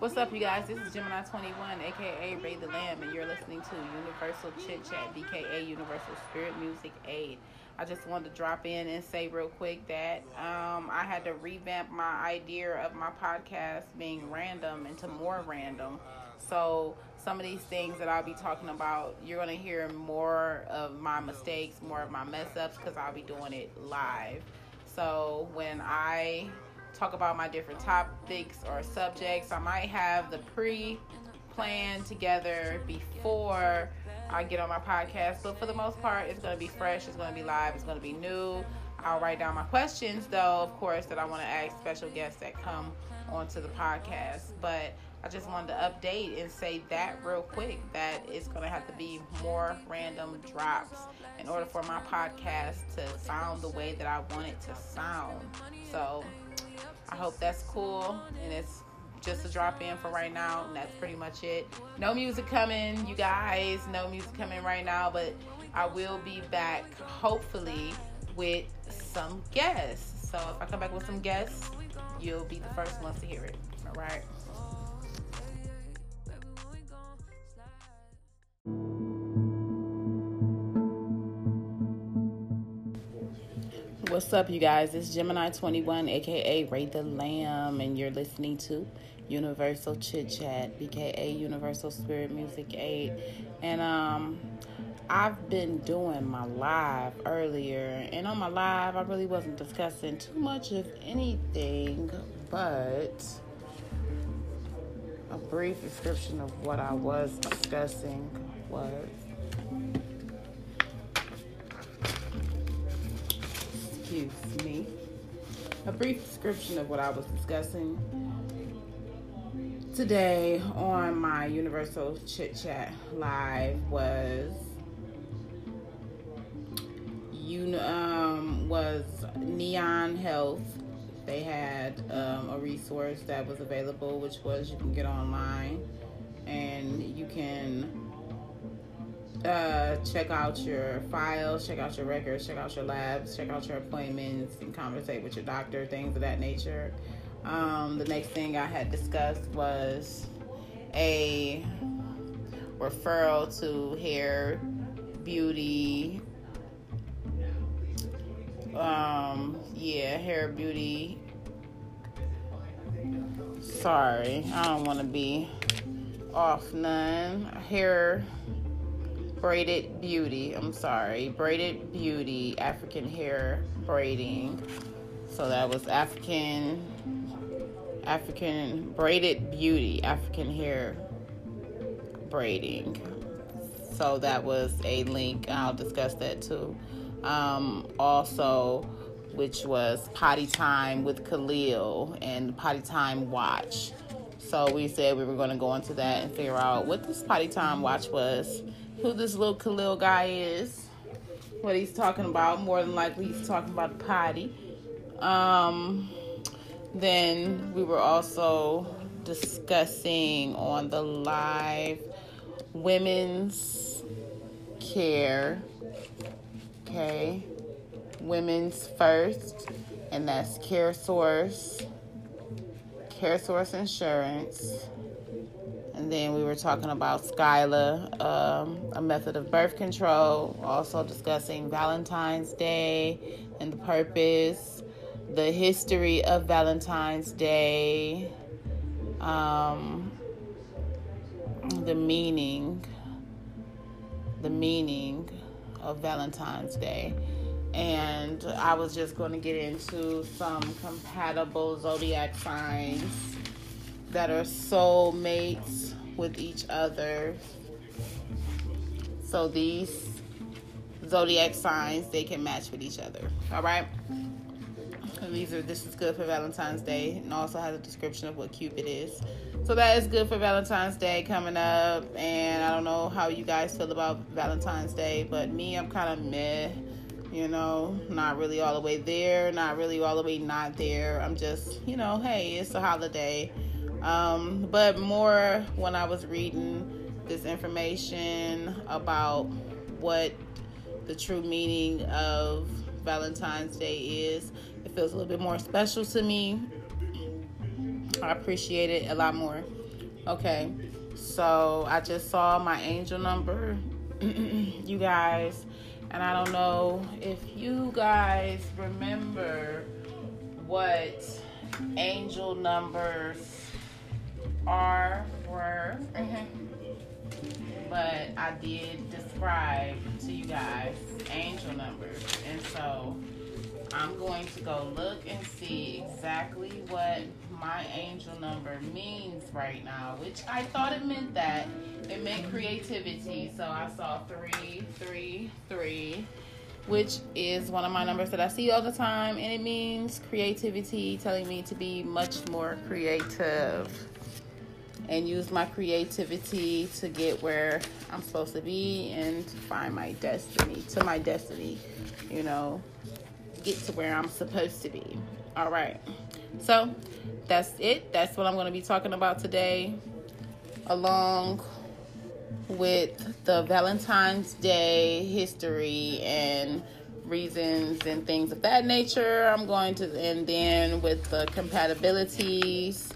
What's up, you guys? This is Gemini 21, aka Ray the Lamb, and you're listening to Universal Chit Chat, BKA Universal Spirit Music Aid. I just wanted to drop in and say real quick that um, I had to revamp my idea of my podcast being random into more random. So, some of these things that I'll be talking about, you're going to hear more of my mistakes, more of my mess ups, because I'll be doing it live. So, when I talk about my different topics or subjects. I might have the pre plan together before I get on my podcast, but for the most part, it's going to be fresh, it's going to be live, it's going to be new. I'll write down my questions, though, of course, that I want to ask special guests that come onto the podcast. But I just wanted to update and say that real quick that it's going to have to be more random drops in order for my podcast to sound the way that I want it to sound. So, I hope that's cool and it's just a drop in for right now. And that's pretty much it. No music coming, you guys. No music coming right now, but I will be back hopefully with some guests. So if I come back with some guests, you'll be the first ones to hear it. All right. What's up, you guys? It's Gemini 21, aka Ray the Lamb, and you're listening to Universal Chit Chat, BKA Universal Spirit Music 8. And um, I've been doing my live earlier, and on my live, I really wasn't discussing too much of anything, but a brief description of what I was discussing was excuse me, a brief description of what I was discussing today on my Universal Chit Chat Live was you um, was Neon Health. They had um, a resource that was available, which was you can get online and you can uh, check out your files, check out your records, check out your labs, check out your appointments, and conversate with your doctor, things of that nature. Um, the next thing I had discussed was a referral to hair, beauty, um, yeah, hair, beauty. Sorry, I don't want to be off none. Hair braided beauty. I'm sorry, braided beauty, African hair braiding. So that was African, African braided beauty, African hair braiding. So that was a link. I'll discuss that too. Um, also, which was Potty Time with Khalil and Potty Time Watch. So we said we were going to go into that and figure out what this Potty Time Watch was who this little Khalil guy is, what he's talking about. More than likely, he's talking about the potty. Um, then we were also discussing on the live women's care. Okay, women's first, and that's CareSource, Care Source Insurance and then we were talking about Skyla, um, a method of birth control, also discussing Valentine's Day and the purpose, the history of Valentine's Day, um, the meaning, the meaning of Valentine's Day. And I was just going to get into some compatible zodiac signs that are soulmates with each other. So these zodiac signs they can match with each other. All right. And these are this is good for Valentine's Day and also has a description of what Cupid is. So that is good for Valentine's Day coming up. And I don't know how you guys feel about Valentine's Day, but me, I'm kind of meh. You know, not really all the way there, not really all the way not there. I'm just, you know, hey, it's a holiday. Um, but more when I was reading this information about what the true meaning of Valentine's Day is, it feels a little bit more special to me. I appreciate it a lot more. Okay, so I just saw my angel number, you guys, and I don't know if you guys remember what angel numbers are were. Mm-hmm. but I did describe to you guys angel numbers. And so I'm going to go look and see exactly what my angel number means right now, which I thought it meant that. It meant creativity. So I saw three, three, three, which is one of my numbers that I see all the time. And it means creativity, telling me to be much more creative and use my creativity to get where I'm supposed to be and find my destiny, to my destiny, you know, get to where I'm supposed to be. All right. So that's it. That's what I'm going to be talking about today, along with the Valentine's Day history and reasons and things of that nature. I'm going to, and then with the compatibilities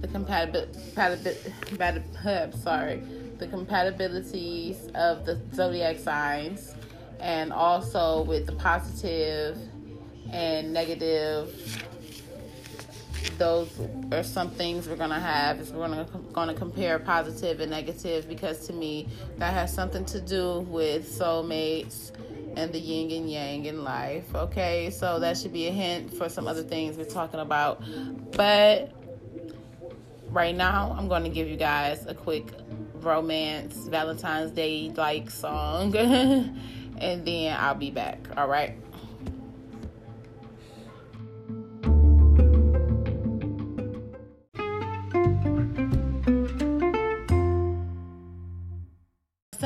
the compatibility, sorry, the compatibilities of the zodiac signs, and also with the positive and negative. Those are some things we're gonna have. Is we're gonna gonna compare positive and negative because to me that has something to do with soulmates and the yin and yang in life. Okay, so that should be a hint for some other things we're talking about. But right now, I'm going to give you guys a quick romance Valentine's Day like song, and then I'll be back. All right.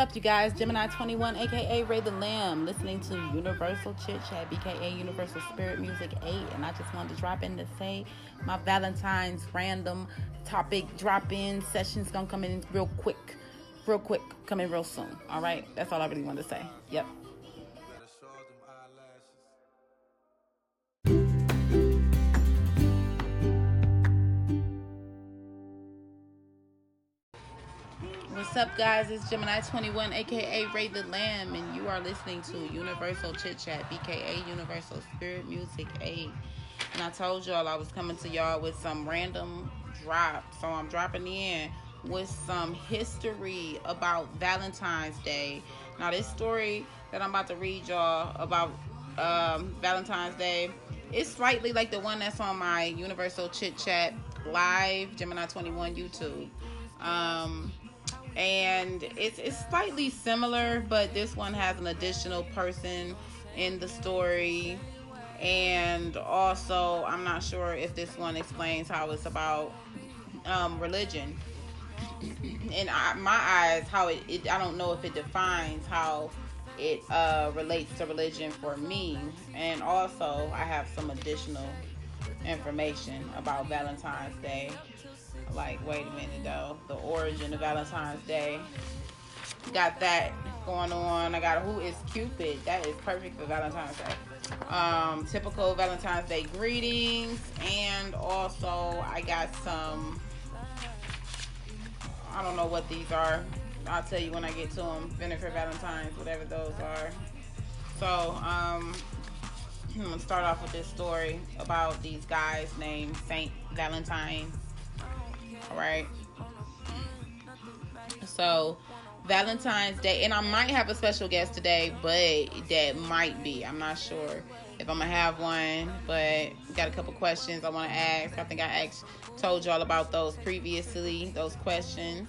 Up, you guys? Gemini 21, aka Ray the Lamb, listening to Universal Chit Chat, BKA Universal Spirit Music 8. And I just wanted to drop in to say my Valentine's random topic drop in session's gonna come in real quick. Real quick, coming real soon. All right, that's all I really wanted to say. Yep. What's up, guys? It's Gemini 21, aka Ray the Lamb, and you are listening to Universal Chit Chat, BKA Universal Spirit Music 8. And I told y'all I was coming to y'all with some random drop, so I'm dropping in with some history about Valentine's Day. Now, this story that I'm about to read y'all about um, Valentine's Day is slightly like the one that's on my Universal Chit Chat live Gemini 21 YouTube. Um, and it's it's slightly similar, but this one has an additional person in the story, and also I'm not sure if this one explains how it's about um, religion. In my eyes, how it, it I don't know if it defines how it uh, relates to religion for me, and also I have some additional information about Valentine's Day like, wait a minute though, the origin of Valentine's Day. Got that going on. I got who is Cupid. That is perfect for Valentine's Day. Um, typical Valentine's Day greetings, and also I got some. I don't know what these are. I'll tell you when I get to them. Vinegar Valentine's, whatever those are. So, um, I'm gonna start off with this story about these guys named Saint Valentine right. So, Valentine's Day, and I might have a special guest today, but that might be. I'm not sure if I'm gonna have one, but got a couple questions I want to ask. I think I asked, told y'all about those previously. Those questions.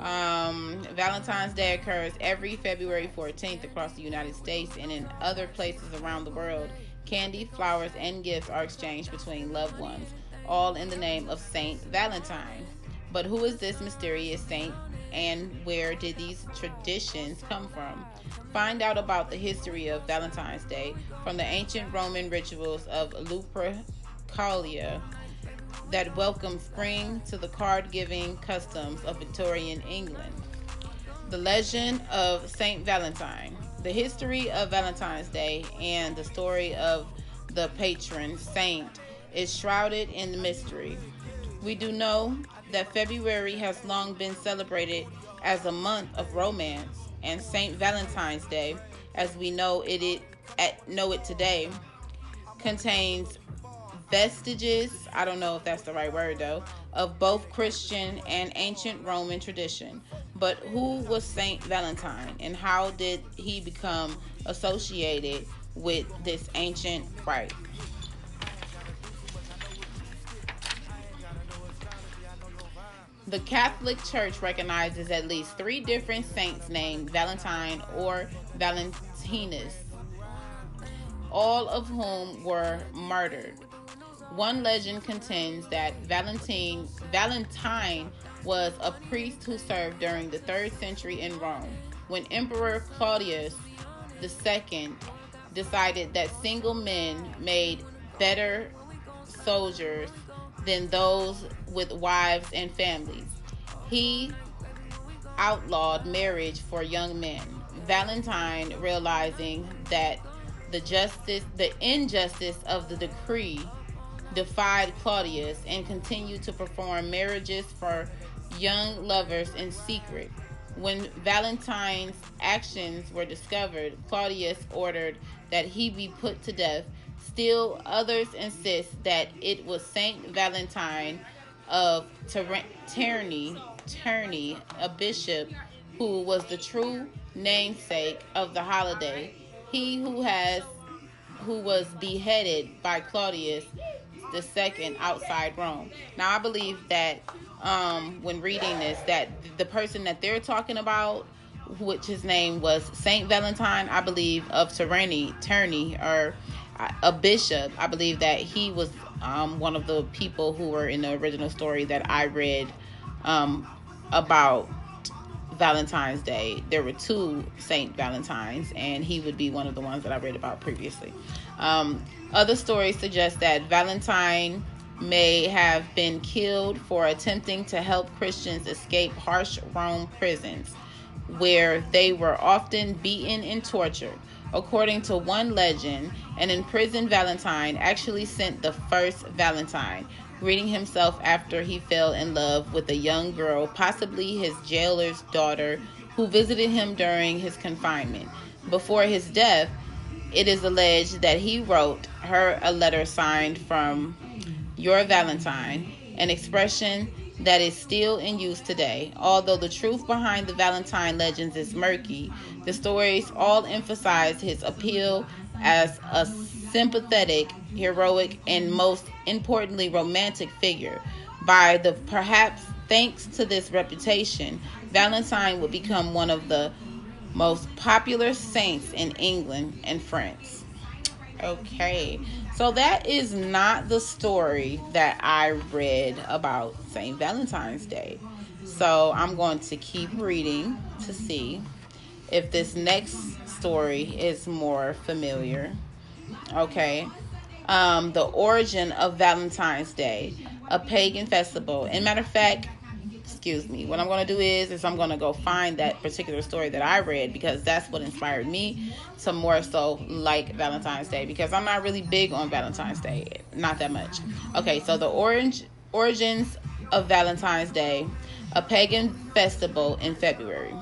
Um, Valentine's Day occurs every February 14th across the United States and in other places around the world. Candy, flowers, and gifts are exchanged between loved ones all in the name of Saint Valentine. But who is this mysterious saint and where did these traditions come from? Find out about the history of Valentine's Day from the ancient Roman rituals of Lupercalia that welcomed spring to the card giving customs of Victorian England. The legend of Saint Valentine, the history of Valentine's Day, and the story of the patron saint is shrouded in mystery. We do know that February has long been celebrated as a month of romance, and Saint Valentine's Day, as we know it, it at, know it today, contains vestiges, I don't know if that's the right word though, of both Christian and ancient Roman tradition. But who was Saint Valentine and how did he become associated with this ancient rite? The Catholic Church recognizes at least three different saints named Valentine or Valentinus, all of whom were murdered. One legend contends that Valentine, Valentine was a priest who served during the third century in Rome when Emperor Claudius II decided that single men made better soldiers than those with wives and families. He outlawed marriage for young men. Valentine, realizing that the justice, the injustice of the decree, defied Claudius and continued to perform marriages for young lovers in secret. When Valentine's actions were discovered, Claudius ordered that he be put to death Still, others insist that it was Saint Valentine of Terni, a bishop who was the true namesake of the holiday. He who has who was beheaded by Claudius second outside Rome. Now I believe that um, when reading this, that the person that they're talking about, which his name was Saint Valentine, I believe of Terni, Terni, or a bishop. I believe that he was um, one of the people who were in the original story that I read um, about Valentine's Day. There were two Saint Valentines, and he would be one of the ones that I read about previously. Um, other stories suggest that Valentine may have been killed for attempting to help Christians escape harsh Rome prisons, where they were often beaten and tortured. According to one legend, an imprisoned Valentine actually sent the first Valentine, greeting himself after he fell in love with a young girl, possibly his jailer's daughter, who visited him during his confinement. Before his death, it is alleged that he wrote her a letter signed from Your Valentine, an expression that is still in use today. Although the truth behind the Valentine legends is murky, the stories all emphasize his appeal as a sympathetic, heroic, and most importantly, romantic figure. By the perhaps thanks to this reputation, Valentine would become one of the most popular saints in England and France. Okay, so that is not the story that I read about St. Valentine's Day. So I'm going to keep reading to see if this next story is more familiar. Okay. Um, the origin of Valentine's Day, a pagan festival. And matter of fact, excuse me, what I'm going to do is is I'm going to go find that particular story that I read because that's what inspired me to more so like Valentine's Day because I'm not really big on Valentine's Day, not that much. Okay, so the orange origins of Valentine's Day, a pagan festival in February.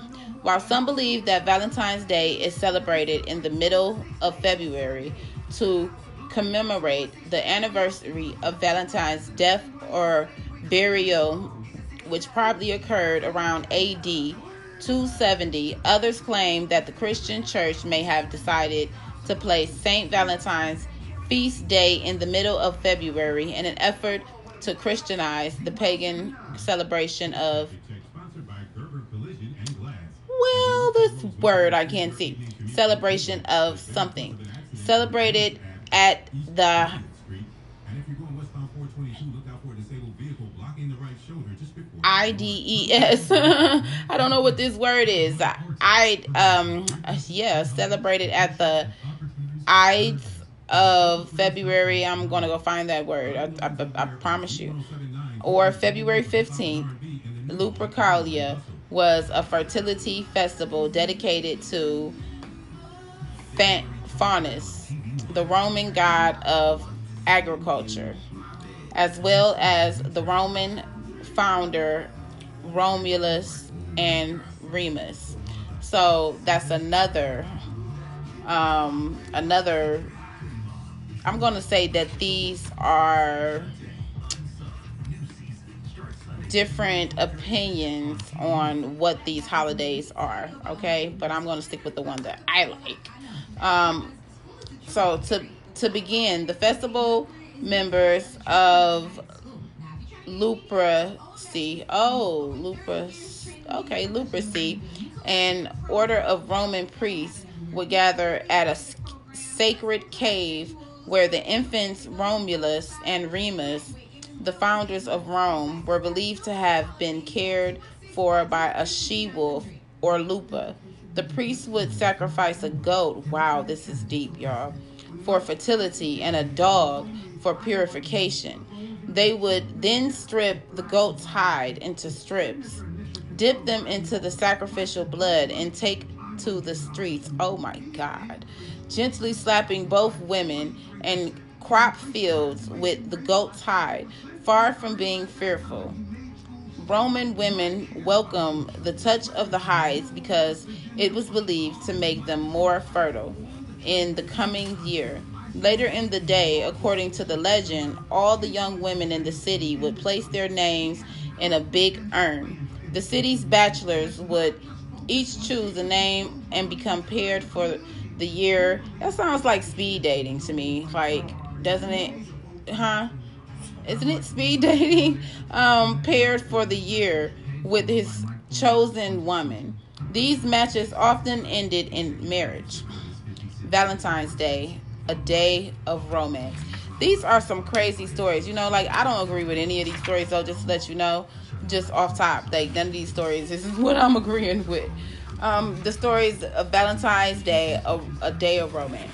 While some believe that Valentine's Day is celebrated in the middle of February to commemorate the anniversary of Valentine's death or burial, which probably occurred around AD 270, others claim that the Christian church may have decided to place St. Valentine's feast day in the middle of February in an effort to Christianize the pagan celebration of well, this word I can't see. Celebration of something. Celebrated at the IDES. I don't know what this word is. I um yeah, celebrated at the Ides of February. I'm gonna go find that word. I, I, I promise you. Or February 15th, Lupercalia was a fertility festival dedicated to Faunus, the Roman god of agriculture, as well as the Roman founder Romulus and Remus. So that's another um, another. I'm going to say that these are different opinions on what these holidays are. Okay, but I'm going to stick with the one that I like. Um, so to to begin, the festival members of Luperci. Oh, Lupus. Okay, Luperci, an order of Roman priests would gather at a sacred cave where the infants Romulus and Remus, the founders of Rome, were believed to have been cared for by a she wolf or lupa. The priests would sacrifice a goat. Wow, this is deep, y'all. For fertility and a dog for purification. They would then strip the goat's hide into strips, dip them into the sacrificial blood, and take to the streets. Oh my God. Gently slapping both women and crop fields with the goat's hide, far from being fearful. Roman women welcome the touch of the hides because it was believed to make them more fertile in the coming year. Later in the day, according to the legend, all the young women in the city would place their names in a big urn. The city's bachelors would each choose a name and become paired for the year. That sounds like speed dating to me. Like, doesn't it? Huh? Isn't it speed dating? Um, paired for the year with his chosen woman. These matches often ended in marriage. Valentine's Day, a day of romance. These are some crazy stories. You know, like I don't agree with any of these stories, though, just to let you know just off top. Like none of these stories. This is what I'm agreeing with. Um, the stories of Valentine's Day, a, a day of romance.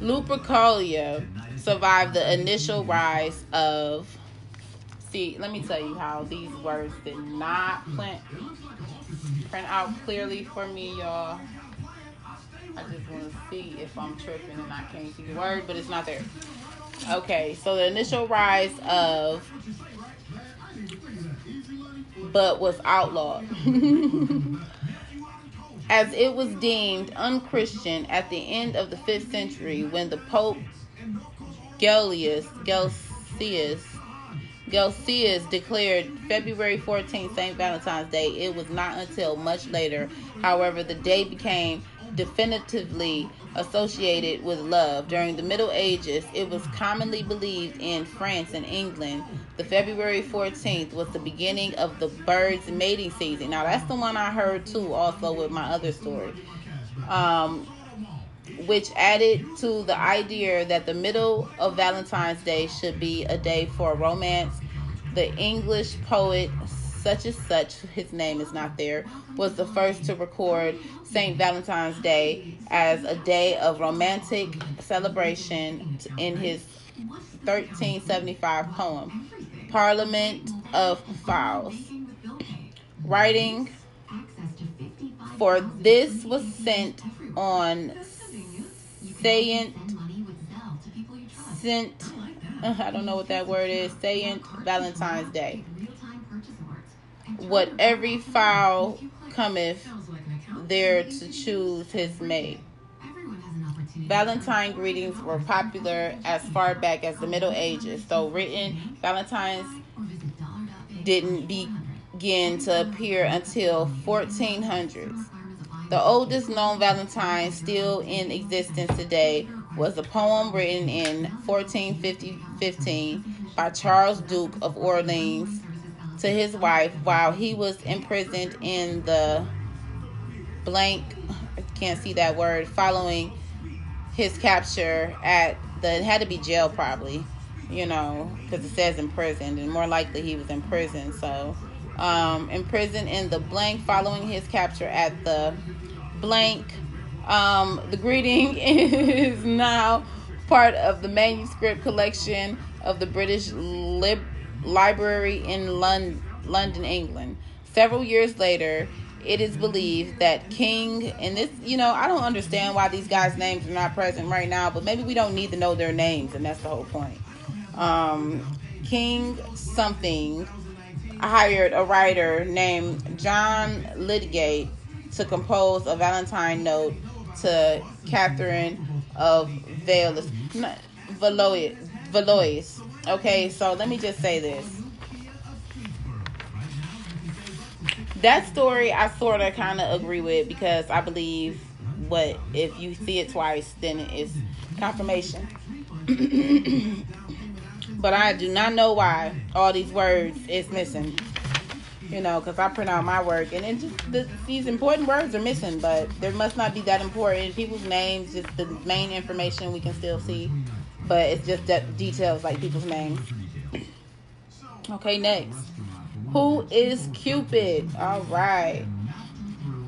Lupercalia survived the initial rise of. See, let me tell you how these words did not print, print out clearly for me, y'all. I just want to see if I'm tripping and I can't see the word, but it's not there. Okay, so the initial rise of but was outlawed. As it was deemed unchristian at the end of the 5th century when the Pope Gelasius, Gelasius, Gelasius declared February 14th St. Valentine's Day. It was not until much later, however, the day became definitively associated with love. During the Middle Ages, it was commonly believed in France and England the February 14th was the beginning of the birds' mating season. Now, that's the one I heard too, also with my other story, um, which added to the idea that the middle of Valentine's Day should be a day for romance. The English poet such as such, his name is not there, was the first to record St. Valentine's Day as a day of romantic celebration in his 1375 poem, Parliament of Fowls. Writing for this was sent on Saint Saint uh, I don't know what that word is, Saint Valentine's Day. what every fowl cometh there to choose his mate. Valentine greetings were popular as far back as the Middle Ages, though written Valentines didn't begin to appear until 1400s. The oldest known Valentine still in existence today was a poem written in 1415 by Charles Duke of Orleans to his wife while he was imprisoned in the blank I can't see that word following his capture at the it had to be jail probably you know because it says imprisoned and more likely he was in prison so um imprisoned in the blank following his capture at the blank um the greeting is now part of the manuscript collection of the british lib library in London, London, England. Several years later, it is believed that King and this, you know, I don't understand why these guys' names are not present right now, but maybe we don't need to know their names, and that's the whole point. Um, King something hired a writer named John Lydgate to compose a Valentine note to Catherine of Valois. Valois. Okay, so let me just say this. That story I sort of kind of agree with because I believe what if you see it twice, then it's confirmation. but I do not know why all these words is missing. You know, because I print out my work and it just the, these important words are missing, but there must not be that important. People's names, just the main information we can still see, but it's just details like people's names. Okay, next. Who is Cupid? All right.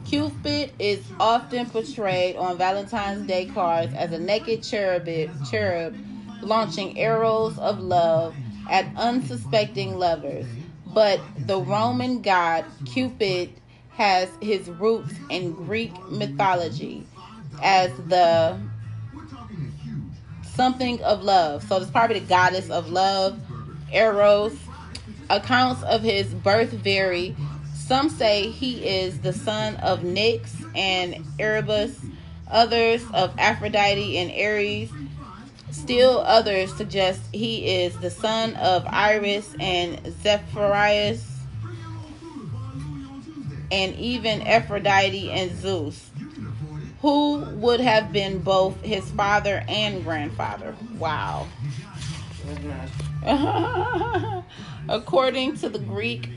Cupid is often portrayed on Valentine's Day cards as a naked cherub, cherub launching arrows of love at unsuspecting lovers. But the Roman god Cupid has his roots in Greek mythology as the something of love. So it's probably the goddess of love, Eros. Accounts of his birth vary. Some say he is the son of Nyx and Erebus, others of Aphrodite and Ares. Still others suggest he is the son of Iris and Zephyrus, and even Aphrodite and Zeus, who would have been both his father and grandfather. Wow. According to the Greek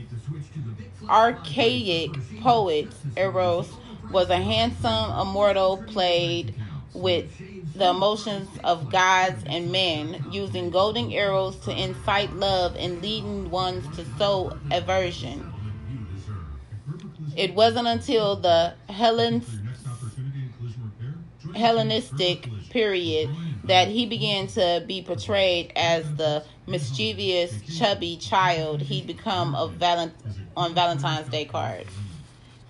archaic poet, Eros was a handsome immortal played with the emotions of gods and men, using golden arrows to incite love and leading ones to sow aversion. It wasn't until the Hellenistic period that he began to be portrayed as the mischievous, chubby child he'd become of Valent- on Valentine's Day cards.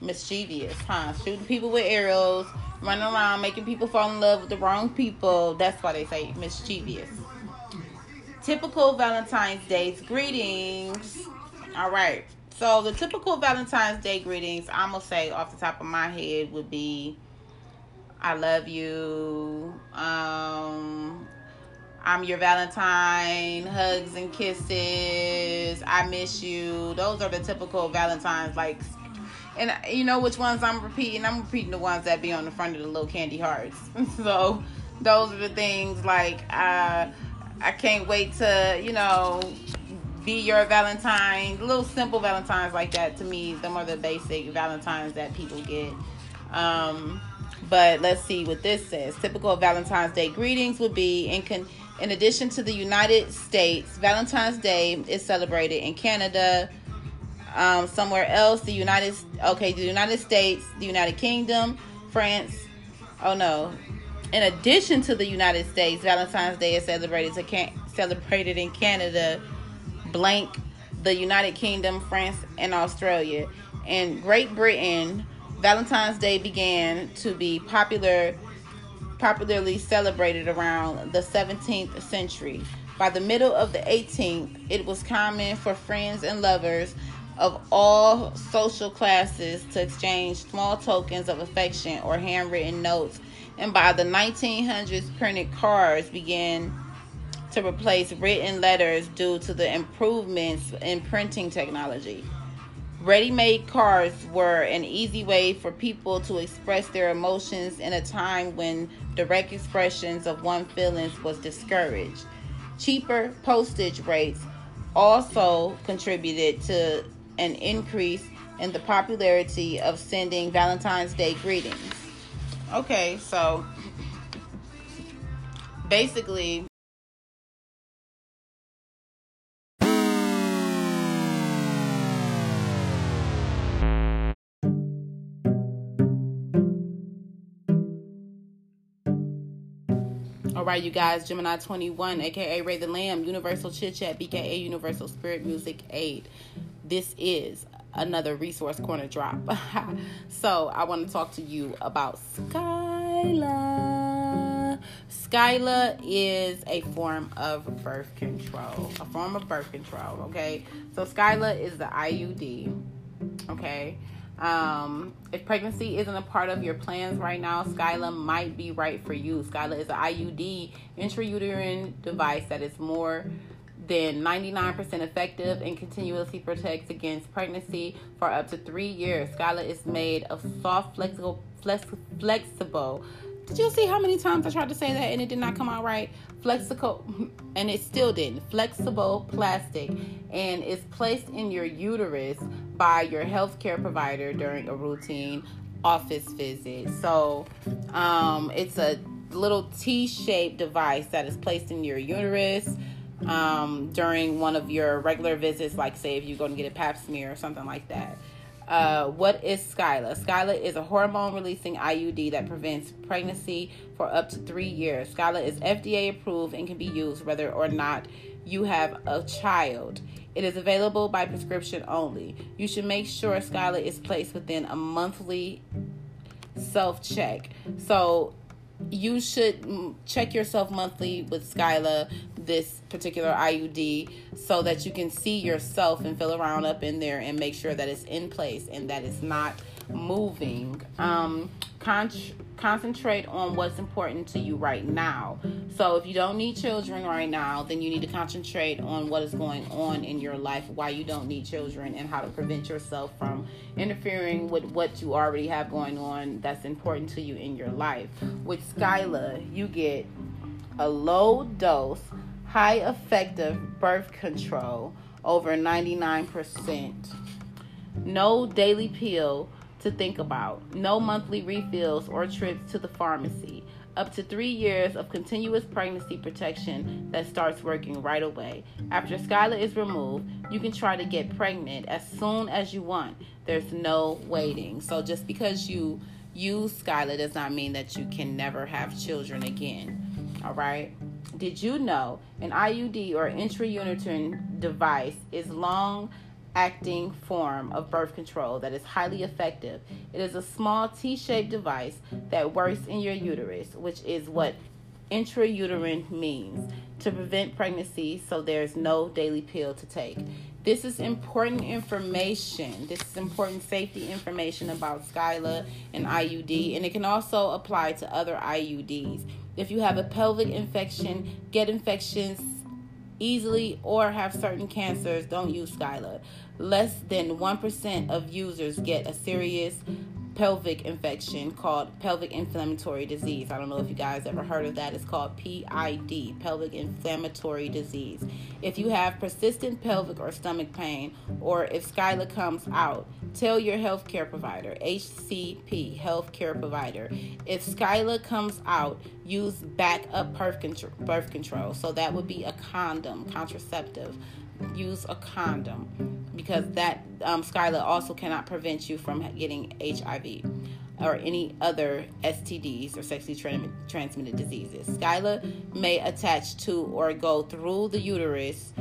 Mischievous, huh? Shooting people with arrows, running around making people fall in love with the wrong people. That's why they say mischievous. Typical Valentine's Day's greetings. All right. So the typical Valentine's Day greetings, I'm gonna say off the top of my head would be I love you. Um I'm your Valentine, hugs and kisses. I miss you. Those are the typical Valentine's like and you know which ones I'm repeating? I'm repeating the ones that be on the front of the little candy hearts. so those are the things like uh, I can't wait to, you know, be your Valentine. Little simple Valentines like that to me, them are the basic Valentines that people get. Um, but let's see what this says. Typical Valentine's Day greetings would be in con- in addition to the United States, Valentine's Day is celebrated in Canada, um, somewhere else, the United okay, the United States, the United Kingdom, France. Oh no. In addition to the United States, Valentine's Day is celebrated to can- celebrated in Canada, blank, the United Kingdom, France, and Australia. In Great Britain, Valentine's Day began to be popular popularly celebrated around the 17th century. By the middle of the 18th, it was common for friends and lovers of all social classes to exchange small tokens of affection or handwritten notes. And by the 1900s, printed cards began to replace written letters due to the improvements in printing technology. Ready made cards were an easy way for people to express their emotions in a time when direct expressions of one's feelings was discouraged. Cheaper postage rates also contributed to an increase in the popularity of sending Valentine's Day greetings. Okay, so basically, All right, you guys, Gemini 21, aka Ray the Lamb, Universal Chit Chat, BKA Universal Spirit Music Aid. This is another resource corner drop. so I want to talk to you about Skyla. Skyla is a form of birth control, a form of birth control. Okay, so Skyla is the IUD. Okay. Um, if pregnancy isn't a part of your plans right now, Skyla might be right for you. Skyla is an IUD intrauterine device that is more than 99% effective and continuously protects against pregnancy for up to three years. Skyla is made of soft, flexible, flex, flexible. Did you see how many times I tried to say that and it did not come out right? Flexible, and it still didn't. Flexible plastic, and is placed in your uterus by your healthcare provider during a routine office visit. So, um, it's a little T-shaped device that is placed in your uterus um, during one of your regular visits, like say if you go to get a pap smear or something like that. Uh, what is Skyla? Skyla is a hormone releasing IUD that prevents pregnancy for up to three years. Skyla is FDA approved and can be used whether or not you have a child. It is available by prescription only. You should make sure Skyla is placed within a monthly self check. So you should check yourself monthly with Skyla, this particular IUD, so that you can see yourself and feel around up in there and make sure that it's in place and that it's not moving. Um, con- concentrate on what's important to you right now. So if you don't need children right now, then you need to concentrate on what is going on in your life, why you don't need children, and how to prevent yourself from interfering with what you already have going on that's important to you in your life. With Skyla, you get a low dose, high effective birth control over 99%. No daily pill to think about. No monthly refills or trips to the pharmacy. Up to three years of continuous pregnancy protection that starts working right away. After Skyla is removed, you can try to get pregnant as soon as you want. There's no waiting. So just because you use Skyla does not mean that you can never have children again. All right. Did you know an IUD or intrauterine device is long acting form of birth control that is highly effective. It is a small T shaped device that works in your uterus, which is what intrauterine means to prevent pregnancy so there's no daily pill to take. This is important information. This is important safety information about Skyla and IUD, and it can also apply to other IUDs. If you have a pelvic infection, get infections easily, or have certain cancers, don't use Skyla. Less than 1% of users get a serious pelvic infection called pelvic inflammatory disease. I don't know if you guys ever heard of that. It's called PID, pelvic inflammatory disease. If you have persistent pelvic or stomach pain, or if Skyla comes out, tell your healthcare provider, HCP, healthcare provider. If Skyla comes out, use backup birth control, birth control. So that would be a condom, contraceptive use a condom because that um, Skyla also cannot prevent you from getting HIV or any other STDs or sexually tra- transmitted diseases. Skyla may attach to or go through the uterus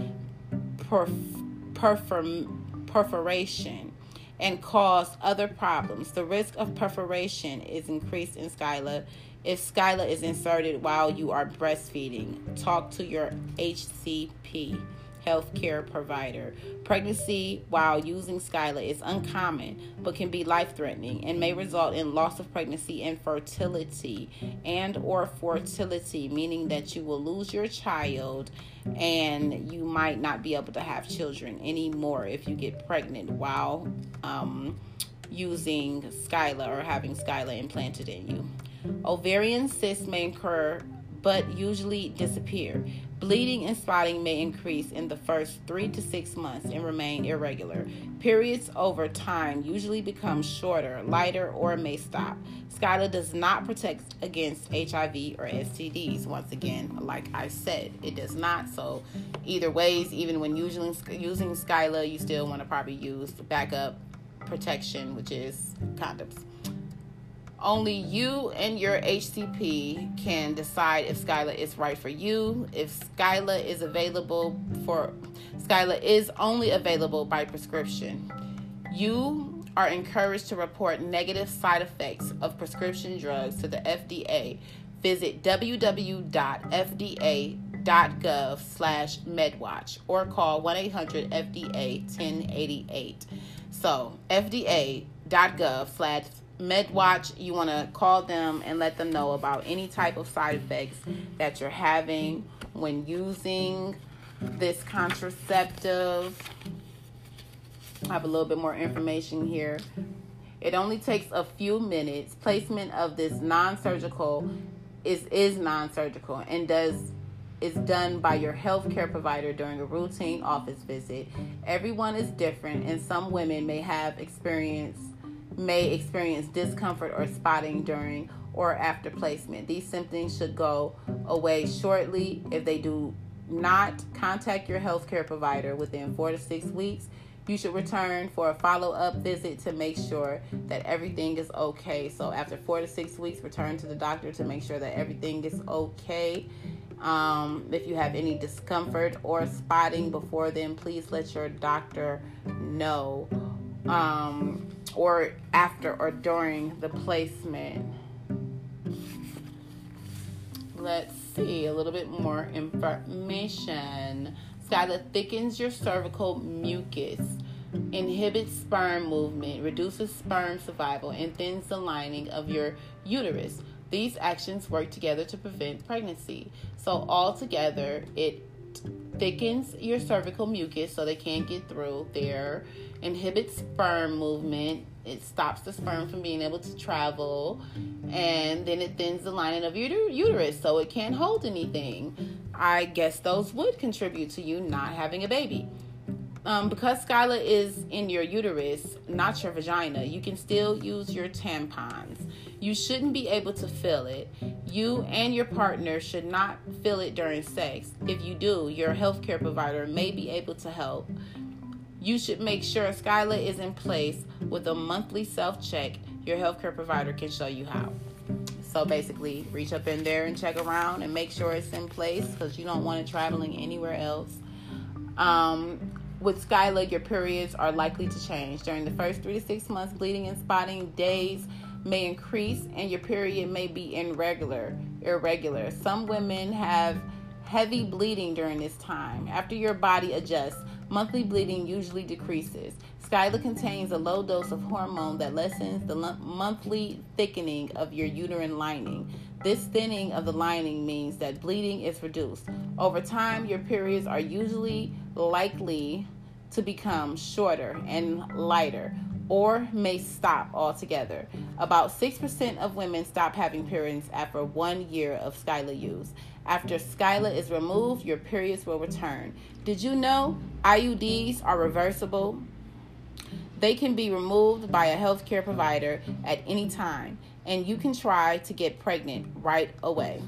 perf- perfor- perforation and cause other problems. The risk of perforation is increased in Skyla if Skyla is inserted while you are breastfeeding. Talk to your HCP healthcare provider. Pregnancy while using Skyla is uncommon but can be life-threatening and may result in loss of pregnancy and fertility and or fertility meaning that you will lose your child and you might not be able to have children anymore if you get pregnant while um, using Skyla or having Skyla implanted in you. Ovarian cysts may occur but usually disappear. Bleeding and spotting may increase in the first three to six months and remain irregular. Periods over time usually become shorter, lighter, or may stop. Skyla does not protect against HIV or STDs. Once again, like I said, it does not. So, either ways, even when using using Skyla, you still want to probably use backup protection, which is condoms. Only you and your HCP can decide if Skyla is right for you. If Skyla is available for Skyla is only available by prescription. You are encouraged to report negative side effects of prescription drugs to the FDA. Visit www.fda.gov slash medwatch or call 1-800-FDA-1088. So fda.gov slash MedWatch, you want to call them and let them know about any type of side effects that you're having when using this contraceptive. I have a little bit more information here. It only takes a few minutes. Placement of this non-surgical is is non-surgical and does is done by your healthcare provider during a routine office visit. Everyone is different and some women may have experience may experience discomfort or spotting during or after placement. These symptoms should go away shortly. If they do not contact your healthcare provider within four to six weeks, you should return for a follow up visit to make sure that everything is okay. So, after four to six weeks, return to the doctor to make sure that everything is okay. Um, if you have any discomfort or spotting before then, please let your doctor know. Um, or after or during the placement. Let's see a little bit more information. Skyla thickens your cervical mucus, inhibits sperm movement, reduces sperm survival, and thins the lining of your uterus. These actions work together to prevent pregnancy. So, altogether, it thickens your cervical mucus so they can't get through there, inhibits sperm movement, it stops the sperm from being able to travel, and then it thins the lining of your uterus so it can't hold anything. I guess those would contribute to you not having a baby. Um, because Skyla is in your uterus, not your vagina, you can still use your tampons. You shouldn't be able to feel it. You and your partner should not feel it during sex. If you do, your healthcare provider may be able to help. You should make sure Skyla is in place with a monthly self check. Your healthcare provider can show you how. So basically, reach up in there and check around and make sure it's in place because you don't want it traveling anywhere else. Um, with Skyla, your periods are likely to change. During the first three to six months, bleeding and spotting days may increase and your period may be irregular. Irregular. Some women have heavy bleeding during this time. After your body adjusts, monthly bleeding usually decreases. Skyla contains a low dose of hormone that lessens the monthly thickening of your uterine lining. This thinning of the lining means that bleeding is reduced. Over time, your periods are usually likely to become shorter and lighter or may stop altogether. About 6% of women stop having periods after one year of Skyla use. After Skyla is removed, your periods will return. Did you know IUDs are reversible? They can be removed by a healthcare provider at any time, and you can try to get pregnant right away.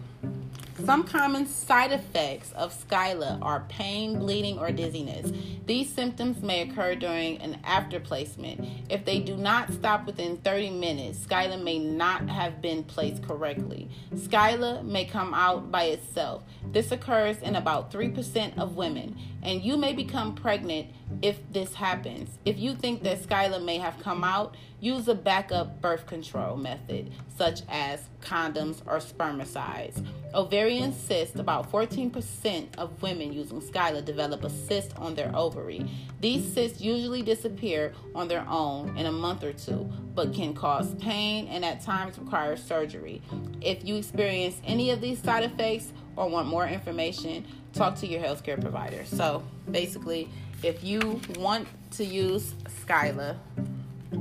Some common side effects of Skyla are pain, bleeding, or dizziness. These symptoms may occur during and after placement. If they do not stop within 30 minutes, Skyla may not have been placed correctly. Skyla may come out by itself. This occurs in about 3% of women, and you may become pregnant if this happens. If you think that Skyla may have come out, use a backup birth control method, such as condoms or spermicides. Ovarian cysts, about 14% of women using Skyla develop a cyst on their ovary. These cysts usually disappear on their own in a month or two, but can cause pain and at times require surgery. If you experience any of these side effects or want more information, talk to your healthcare provider. So basically, if you want to use Skyla,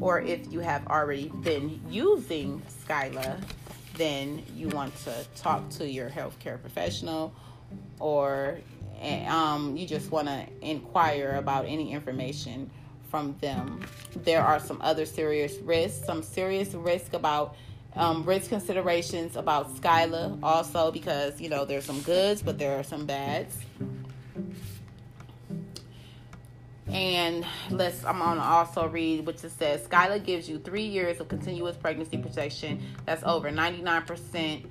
or if you have already been using Skyla, then you want to talk to your healthcare professional or um, you just want to inquire about any information from them. There are some other serious risks, some serious risk about um, risk considerations about Skyla also because you know there's some goods, but there are some bads. And let's I'm gonna also read which it says Skyla gives you three years of continuous pregnancy protection that's over 99%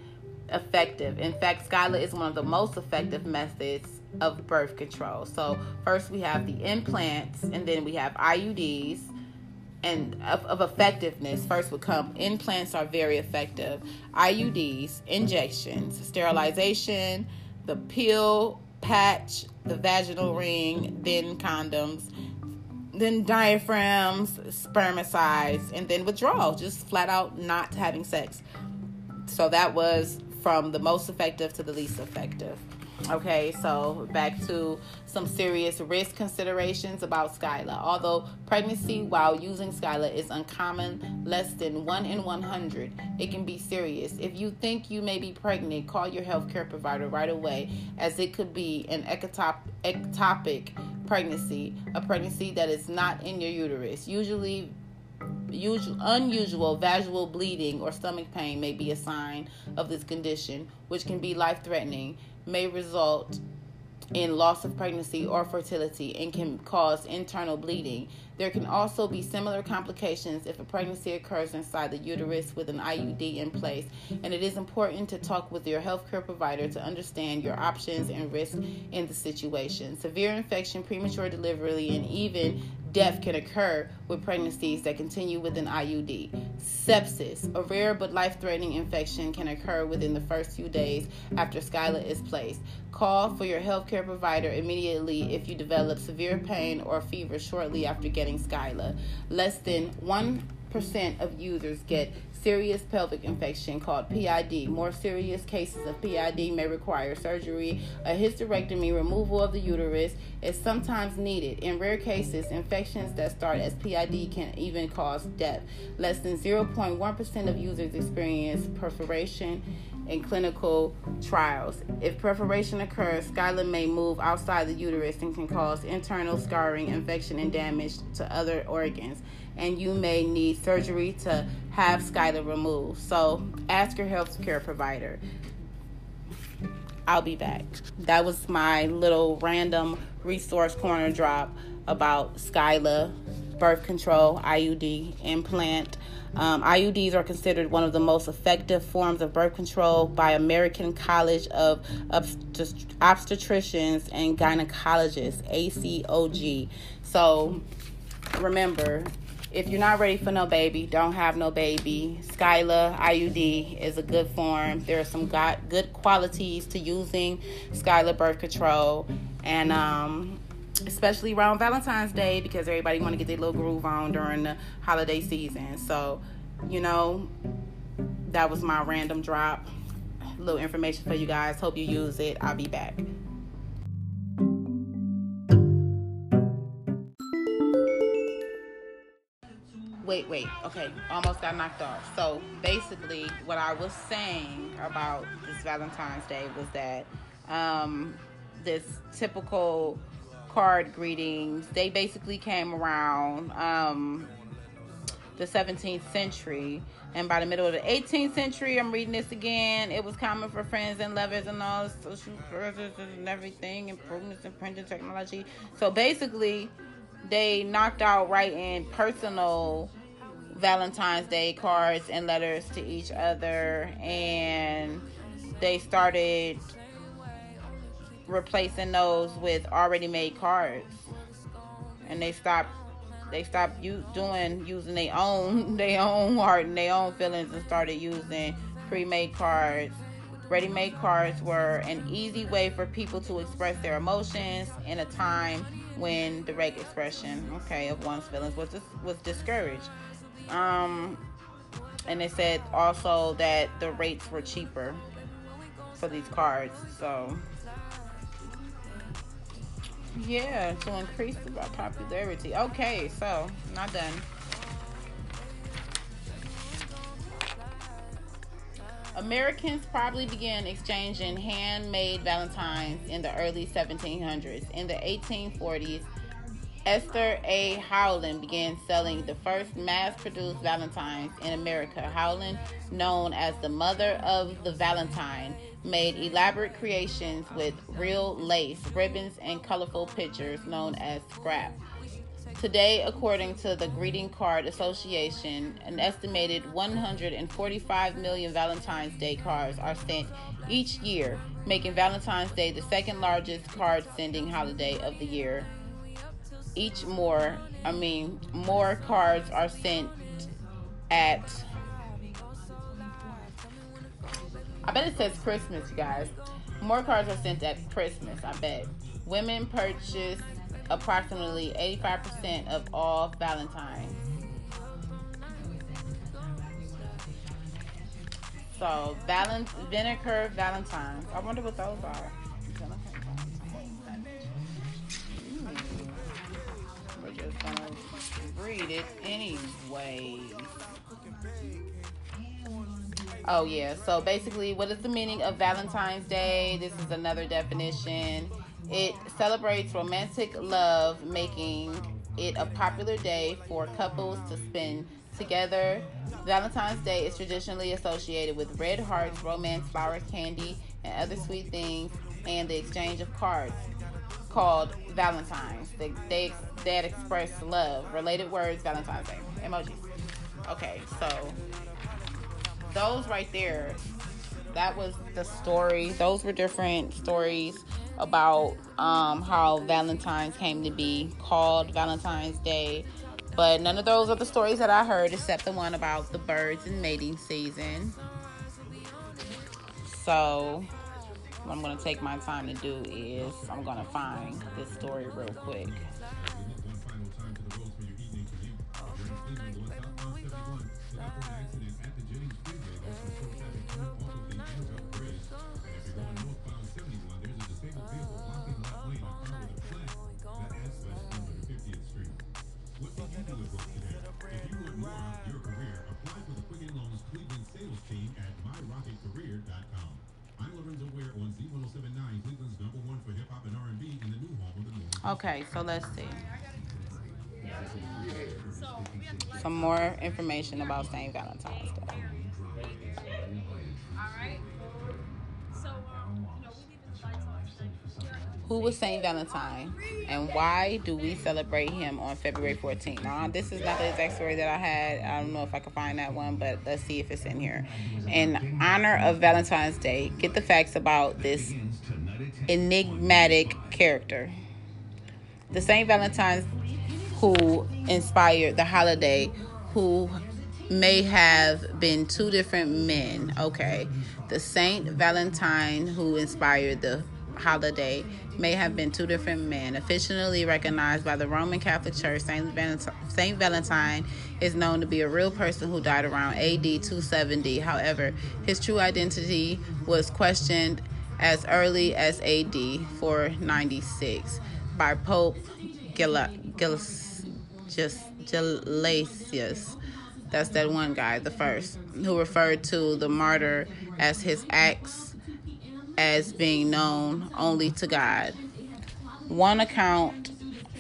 effective. In fact, Skyla is one of the most effective methods of birth control. So first we have the implants and then we have IUDs and of, of, effectiveness first would come implants are very effective. Iuds injections sterilization the pill patch the vaginal ring then condoms then diaphragms spermicides and then withdrawal just flat out not having sex. So that was from the most effective to the least effective Okay, so back to some serious risk considerations about Skyla. Although pregnancy while using Skyla is uncommon, less than 1 in 100, it can be serious. If you think you may be pregnant, call your healthcare provider right away, as it could be an ectop- ectopic pregnancy, a pregnancy that is not in your uterus. Usually, usual, unusual vaginal bleeding or stomach pain may be a sign of this condition, which can be life threatening may result in loss of pregnancy or fertility and can cause internal bleeding. There can also be similar complications if a pregnancy occurs inside the uterus with an IUD in place, and it is important to talk with your healthcare provider to understand your options and risks in the situation. Severe infection, premature delivery, and even death can occur with pregnancies that continue with an IUD. Sepsis, a rare but life threatening infection, can occur within the first few days after Skyla is placed. Call for your healthcare provider immediately if you develop severe pain or fever shortly after getting Skyla. Less than 1% of users get serious pelvic infection called PID. More serious cases of PID may require surgery. A hysterectomy, removal of the uterus, is sometimes needed. In rare cases, infections that start as PID can even cause death. Less than 0.1% of users experience perforation in clinical trials. If perforation occurs, Skyla may move outside the uterus and can cause internal scarring, infection, and damage to other organs. And you may need surgery to have Skyla removed. So ask your health care provider. I'll be back. That was my little random resource corner drop about Skyla, birth control, IUD, implant. Um, IUDs are considered one of the most effective forms of birth control by American College of Obstetricians and Gynecologists, ACOG. So remember, if you're not ready for no baby, don't have no baby. Skyla IUD is a good form. There are some got good qualities to using Skyla birth control, and um, especially around Valentine's Day because everybody want to get their little groove on during the holiday season. So, you know, that was my random drop. Little information for you guys. Hope you use it. I'll be back. Wait, wait. Okay, almost got knocked off. So basically, what I was saying about this Valentine's Day was that um, this typical card greetings. They basically came around um, the 17th century. And by the middle of the 18th century, I'm reading this again. It was common for friends and lovers and all social purposes and everything, improvements in printing technology. So basically, they knocked out writing personal Valentine's Day cards and letters to each other, and they started replacing those with already made cards, and they stopped they stopped you doing using their own their own heart and their own feelings and started using pre-made cards. Ready-made cards were an easy way for people to express their emotions in a time when direct expression, okay, of one's feelings was was discouraged. Um, and they said also that the rates were cheaper for these cards, so yeah, to increase the popularity. Okay, so not done. Americans probably began exchanging handmade valentines in the early 1700s. In the 1840s, Esther A. Howland began selling the first mass produced valentines in America. Howland, known as the mother of the Valentine, made elaborate creations with real lace, ribbons, and colorful pictures known as scrap. Today, according to the Greeting Card Association, an estimated 145 million Valentine's Day cards are sent each year, making Valentine's Day the second largest card sending holiday of the year. each more, I mean, more cards are sent at. I bet it says Christmas, you guys. More cards are sent at Christmas, I bet. Women purchase approximately 85% of all Valentine's. So, Valent- vinegar Valentine's. I wonder what those are. We're just gonna read it anyway. Oh, yeah. So, basically, what is the meaning of Valentine's Day? This is another definition. It celebrates romantic love, making it a popular day for couples to spend together. Valentine's Day is traditionally associated with red hearts, romance, flowers, candy, and other sweet things, and the exchange of cards called Valentine's. They, they that express love. Related words, Valentine's Day emojis. Okay, so those right there, that was the story. Those were different stories about um, how Valentine's came to be called Valentine's Day. But none of those are the stories that I heard except the one about the birds and mating season. So, what I'm going to take my time to do is I'm going to find this story real quick. Okay, so let's see. Some more information about St. Valentine's Day. Who was St. Valentine and why do we celebrate him on February 14th? Now, this is not the exact story that I had. I don't know if I can find that one, but let's see if it's in here. In honor of Valentine's Day, get the facts about this enigmatic character. The St. Valentine's who inspired the holiday, who may have been two different men. Okay. The Saint Valentine who inspired the holiday may have been two different men. Officially recognized by the Roman Catholic Church, Saint Valentine, Saint Valentine is known to be a real person who died around AD 270. However, his true identity was questioned as early as AD 496 by Pope Gelasius. That's that one guy, the first, who referred to the martyr as his acts as being known only to God. One account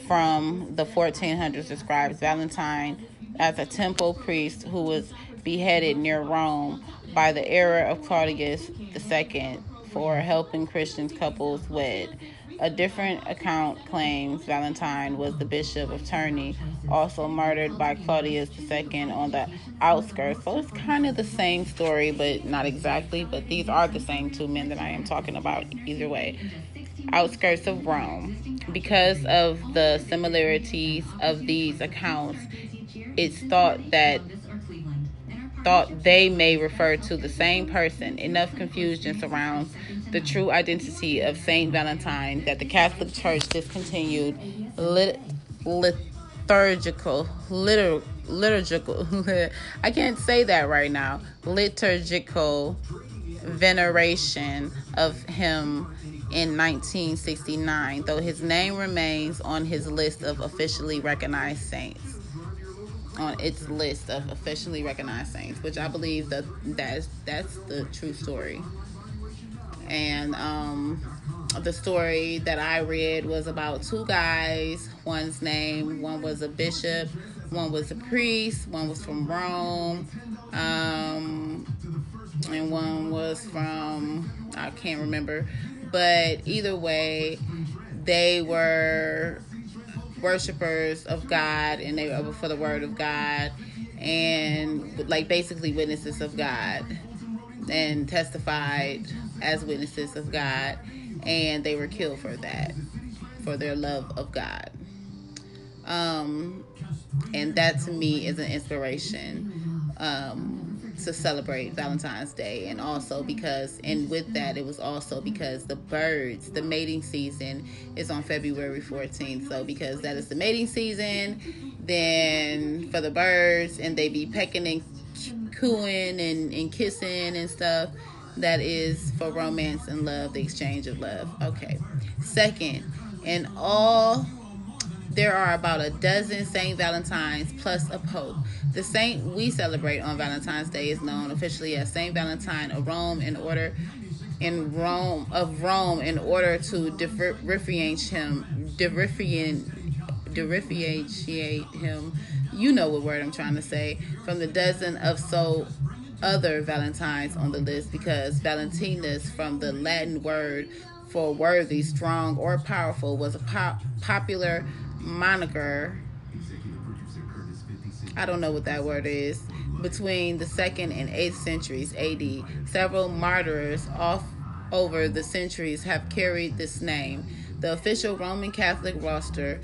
from the 1400s describes Valentine as a temple priest who was beheaded near Rome by the era of Claudius II for helping Christian couples wed. A different account claims Valentine was the bishop of Terni, also murdered by Claudius II on the outskirts. So it's kind of the same story, but not exactly. But these are the same two men that I am talking about, either way. Outskirts of Rome. Because of the similarities of these accounts, it's thought that thought they may refer to the same person. Enough confusion surrounds the true identity of Saint Valentine that the Catholic Church discontinued lit- liturgical liter- liturgical I can't say that right now liturgical veneration of him in 1969 though his name remains on his list of officially recognized saints on its list of officially recognized saints, which I believe that that's that's the true story. And um, the story that I read was about two guys. One's name, one was a bishop, one was a priest, one was from Rome, um, and one was from I can't remember. But either way, they were worshipers of God and they were for the word of God and like basically witnesses of God and testified as witnesses of God and they were killed for that for their love of God. Um, and that to me is an inspiration um, to celebrate Valentine's Day. And also because, and with that, it was also because the birds, the mating season is on February 14th. So because that is the mating season, then for the birds, and they be pecking and cooing and, and kissing and stuff that is for romance and love, the exchange of love. Okay. Second, and all there are about a dozen Saint Valentines plus a pope. The saint we celebrate on Valentine's Day is known officially as Saint Valentine of Rome in order in Rome of Rome in order to differentiate him differentiate him. You know what word I'm trying to say from the dozen of so other Valentines on the list because Valentinus, from the Latin word for worthy, strong, or powerful, was a pop- popular moniker. I don't know what that word is. Between the second and eighth centuries AD, several martyrs off over the centuries have carried this name. The official Roman Catholic roster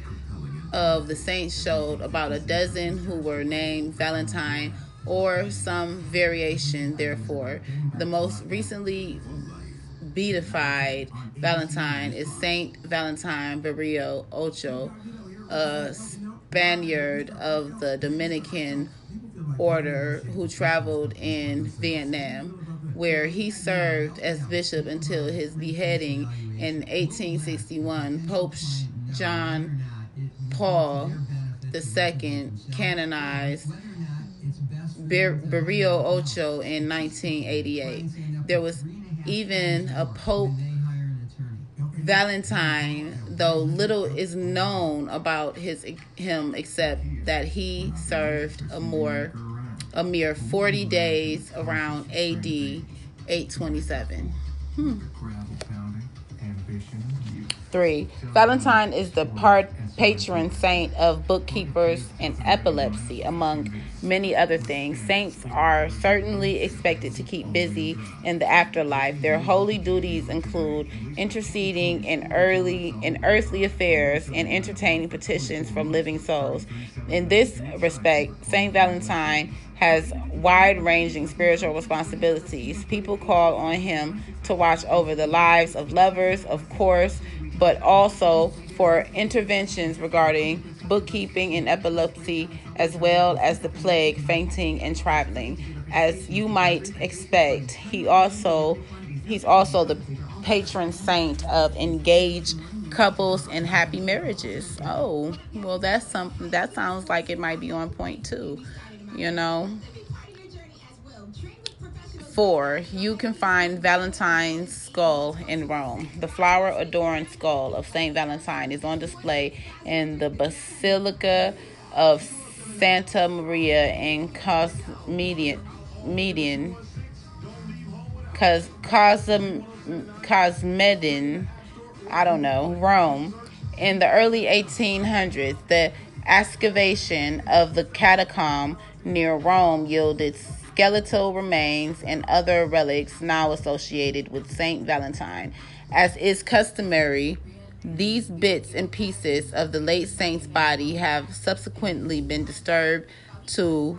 of the saints showed about a dozen who were named Valentine or some variation, therefore. The most recently beatified Valentine is Saint Valentine Barrio Ocho, a Spaniard of the Dominican order who traveled in Vietnam, where he served as bishop until his beheading in 1861. Pope John Paul II canonized Barrio Ocho in 1988. There was even a Pope Valentine, though little is known about his him except that he served a more a mere 40 days around AD 827. Hmm. Three. Valentine is the part patron saint of bookkeepers and epilepsy, among many other things. Saints are certainly expected to keep busy in the afterlife. Their holy duties include interceding in early in earthly affairs and entertaining petitions from living souls. In this respect, Saint Valentine has wide ranging spiritual responsibilities. People call on him to watch over the lives of lovers, of course, but also for interventions regarding bookkeeping and epilepsy, as well as the plague, fainting, and traveling. As you might expect, he also he's also the patron saint of engaged couples and happy marriages. Oh, well, that's something that sounds like it might be on point too. You know, Four, you can find Valentine's skull in Rome. The flower adorned skull of Saint Valentine is on display in the Basilica of Santa Maria in Cosmedian, Median, Cos, Cosm, Cosmedin, I don't know, Rome. In the early 1800s, the excavation of the catacomb near Rome yielded skeletal remains, and other relics now associated with Saint Valentine. As is customary, these bits and pieces of the late saint's body have subsequently been disturbed to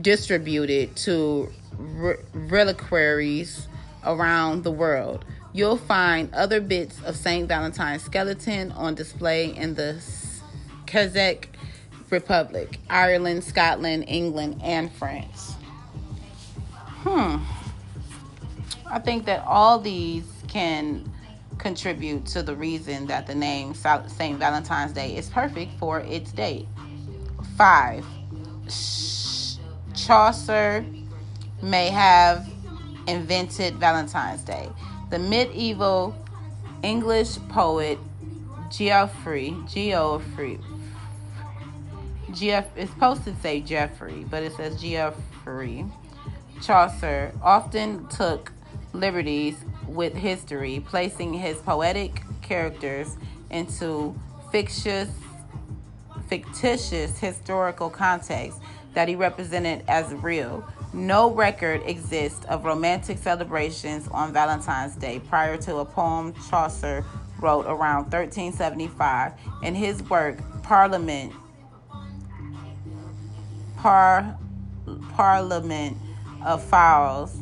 distributed to re- reliquaries around the world. You'll find other bits of St. Valentine's skeleton on display in the Kazakh Republic, Ireland, Scotland, England, and France. Hmm. I think that all these can contribute to the reason that the name St. Valentine's Day is perfect for its date. Five. Chaucer may have invented Valentine's Day. The medieval English poet Geoffrey, Geoffrey, Geoff, it's supposed to say Jeffrey, but it says Geoffrey Chaucer often took liberties with history, placing his poetic characters into fictitious, fictitious historical context that he represented as real. No record exists of romantic celebrations on Valentine's Day prior to a poem Chaucer wrote around 1375 in his work Parliament Par, Parliament of Fowls.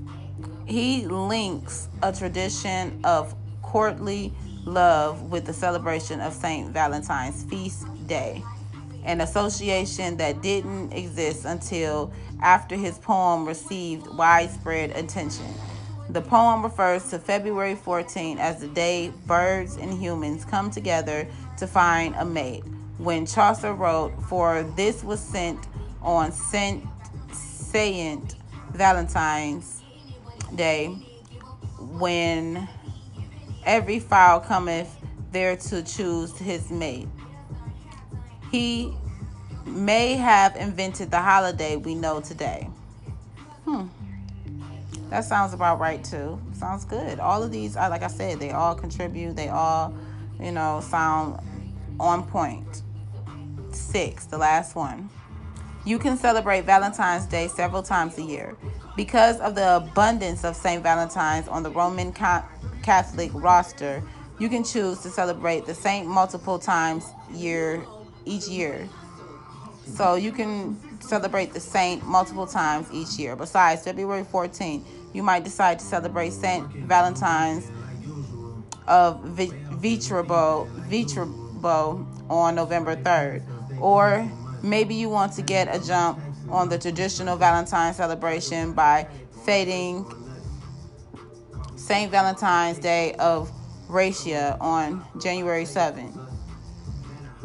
He links a tradition of courtly love with the celebration of St. Valentine's feast day, an association that didn't exist until after his poem received widespread attention. The poem refers to February 14 as the day birds and humans come together to find a mate. When Chaucer wrote, For this was sent on Saint, Valentine's Day, when every fowl cometh there to choose his mate. He may have invented the holiday we know today. Hmm. That sounds about right too. Sounds good. All of these, like I said, they all contribute. They all, you know, sound on point. Six, the last one. You can celebrate Valentine's Day several times a year. Because of the abundance of St. Valentine's on the Roman Catholic roster, you can choose to celebrate the saint multiple times year each year. So you can celebrate the saint multiple times each year. Besides February 14th, you might decide to celebrate Saint Valentine's of Viterbo on November 3rd. Or maybe you want to get a jump on the traditional Valentine celebration by fading St. Valentine's Day of Raetia on January 7th.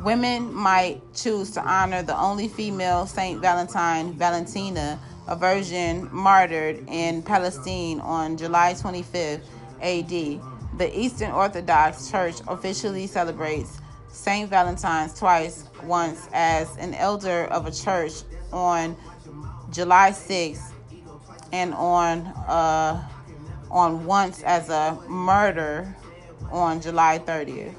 Women might choose to honor the only female St. Valentine, Valentina, a virgin martyred in Palestine on July 25th AD. The Eastern Orthodox Church officially celebrates St. Valentine's twice, once as an elder of a church on July 6th and on uh, on once as a murder on July 30th.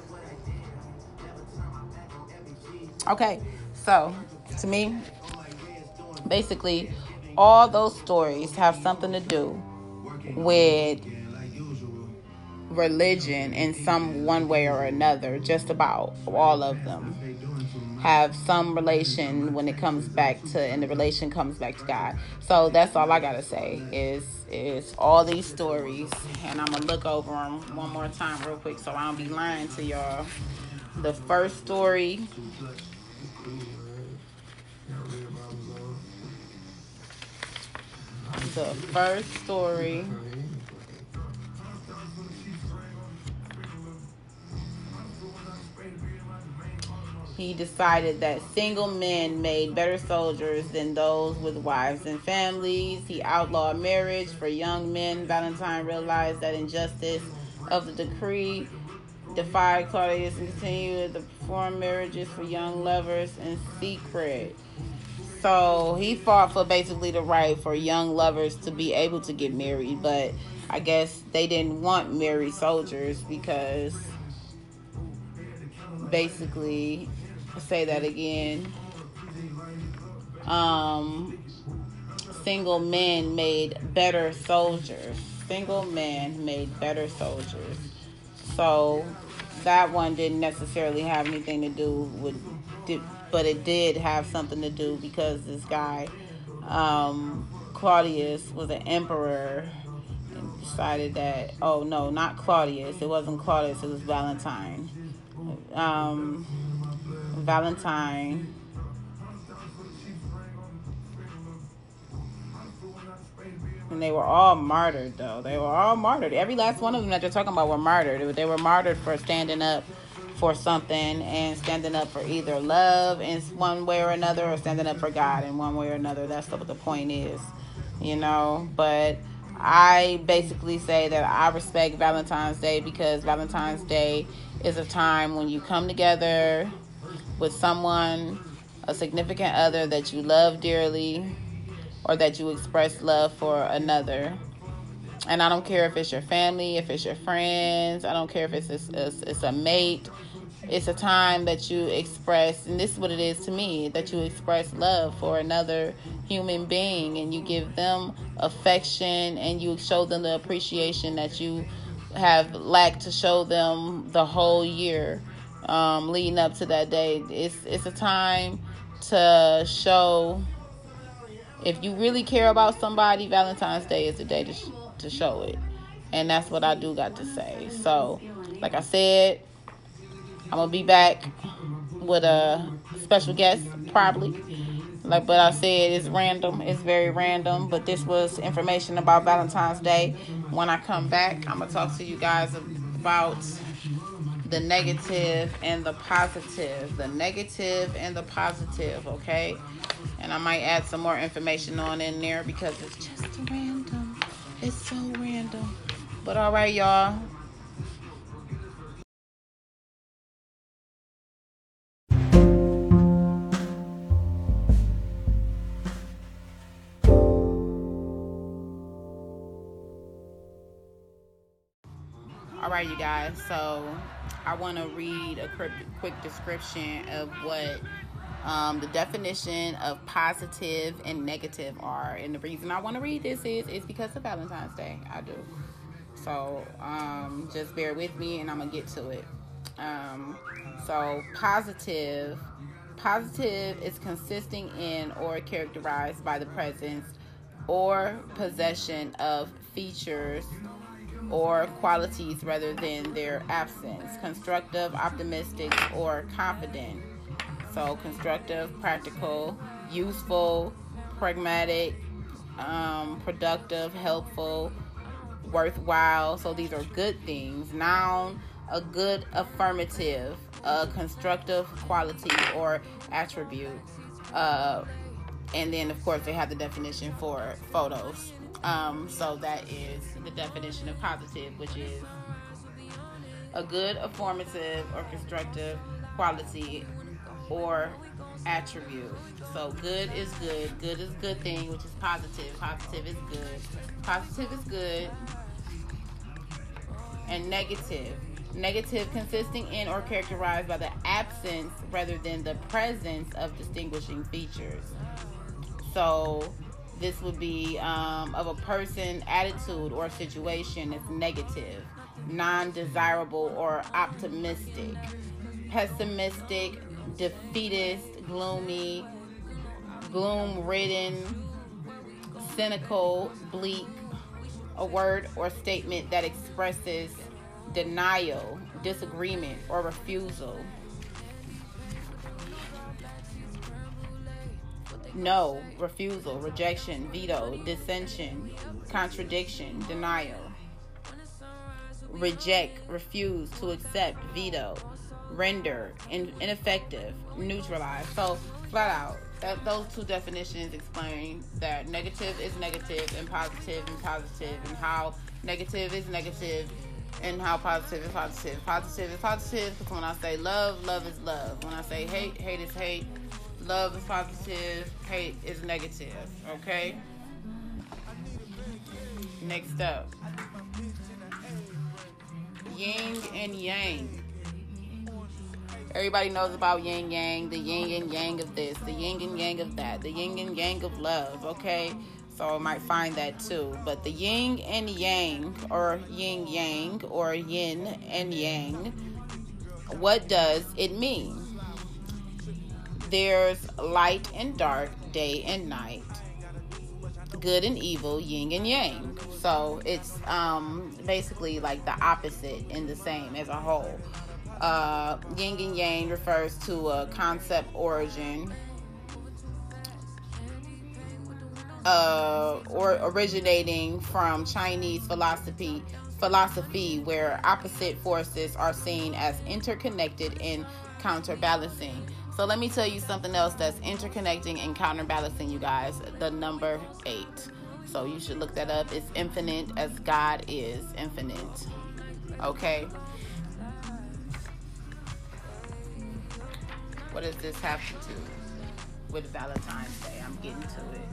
Okay, so to me, basically, all those stories have something to do with religion in some one way or another, just about all of them have some relation when it comes back to and the relation comes back to God. So that's all I gotta say is is all these stories, and I'm gonna look over them one more time real quick so I don't be lying to y'all. The first story the first story. He decided that single men made better soldiers than those with wives and families. He outlawed marriage for young men. Valentine realized that injustice of the decree defied Claudius and continued to perform marriages for young lovers in secret. So he fought for basically the right for young lovers to be able to get married, but I guess they didn't want married soldiers because basically, say that again. Um, single men made better soldiers. Single men made better soldiers. So that one didn't necessarily have anything to do with but it did have something to do because this guy, um, Claudius, was an emperor and decided that, oh no, not Claudius. It wasn't Claudius, it was Valentine. Um, Valentine. And they were all martyred, though. They were all martyred. Every last one of them that they're talking about were martyred. They were martyred for standing up for something and standing up for either love in one way or another or standing up for God in one way or another. That's what the point is, you know. But I basically say that I respect Valentine's Day because Valentine's Day is a time when you come together with someone, a significant other that you love dearly, or that you express love for another. And I don't care if it's your family, if it's your friends, I don't care if it's it's, it's a mate, it's a time that you express and this is what it is to me that you express love for another human being and you give them affection and you show them the appreciation that you have lacked to show them the whole year um, leading up to that day. It's it's a time to show if you really care about somebody. Valentine's Day is the day to sh- to show it, and that's what I do got to say. So, like I said, I'm gonna be back with a special guest probably. Like, but I said it's random. It's very random. But this was information about Valentine's Day. When I come back, I'm gonna talk to you guys about the negative and the positive. The negative and the positive, okay? And I might add some more information on in there because it's just random. It's so random. But all right, y'all. All right, you guys. So I want to read a quick description of what um, the definition of positive and negative are. And the reason I want to read this is is because of Valentine's Day. I do. So um, just bear with me, and I'm gonna get to it. Um, so positive, positive is consisting in or characterized by the presence or possession of features or qualities rather than their absence. Constructive, optimistic, or confident. So, constructive, practical, useful, pragmatic, um, productive, helpful, worthwhile. So, these are good things. Noun, a good affirmative, a constructive quality or attribute. Uh, and then, of course, they have the definition for photos. Um, so that is the definition of positive, which is a good, affirmative, or constructive quality or attribute. So good is good. Good is good thing, which is positive. Positive is good. Positive is good. And negative. Negative consisting in or characterized by the absence rather than the presence of distinguishing features. So this would be um, of a person, attitude, or situation that's negative, non desirable, or optimistic, pessimistic, defeatist, gloomy, gloom ridden, cynical, bleak, a word or statement that expresses denial, disagreement, or refusal. No, refusal, rejection, veto, dissension, contradiction, denial. Reject, refuse, to accept, veto, render, in, ineffective, neutralize. So, flat out, that, those two definitions explain that negative is negative and positive and positive, and how negative is negative and how positive is positive. Positive is positive because when I say love, love is love. When I say hate, hate is hate love is positive, hate is negative. Okay? Next up yin and yang. Everybody knows about yin yang, the yin and yang of this, the yin and yang of that, the yin and yang of love, okay? So I might find that too. But the yin and yang, or yin yang, or yin and yang, what does it mean? There's light and dark, day and night, good and evil, yin and yang. So it's um, basically like the opposite and the same as a whole. Uh, yin and yang refers to a concept origin. Uh, or originating from Chinese philosophy philosophy where opposite forces are seen as interconnected and counterbalancing. So let me tell you something else that's interconnecting and counterbalancing you guys. The number eight. So you should look that up. It's infinite as God is infinite. Okay. What does this have to do with Valentine's Day? I'm getting to it.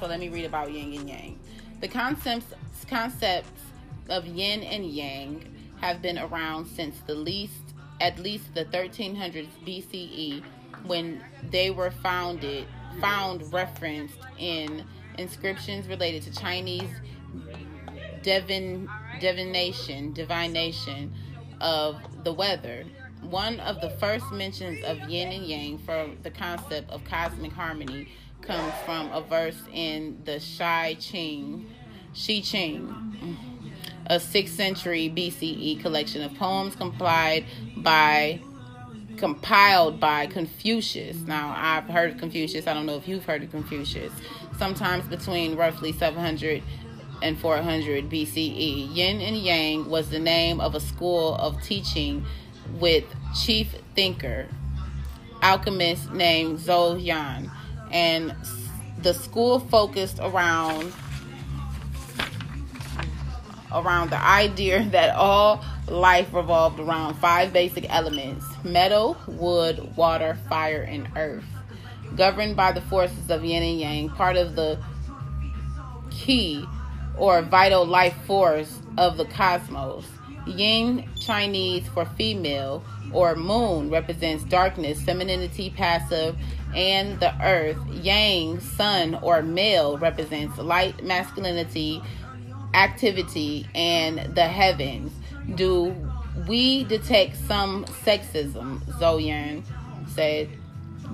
So let me read about yin and yang. The concepts concepts of yin and yang have been around since the least at least the 1300s BCE when they were founded found referenced in inscriptions related to Chinese divin, divination, divination of the weather. One of the first mentions of yin and yang for the concept of cosmic harmony comes from a verse in the Shai Ching, Shi Ching, a 6th century BCE collection of poems compiled by compiled by Confucius. Now, I've heard of Confucius. I don't know if you've heard of Confucius. Sometimes between roughly 700 and 400 BCE. Yin and Yang was the name of a school of teaching with chief thinker, alchemist named Zhou Yan. And the school focused around around the idea that all life revolved around five basic elements metal, wood, water, fire, and earth. Governed by the forces of yin and yang, part of the key or vital life force of the cosmos. Yin, Chinese for female, or moon represents darkness, femininity, passive, and the earth. Yang, sun, or male represents light, masculinity, activity, and the heavens. Do we detect some sexism? Zoyan said.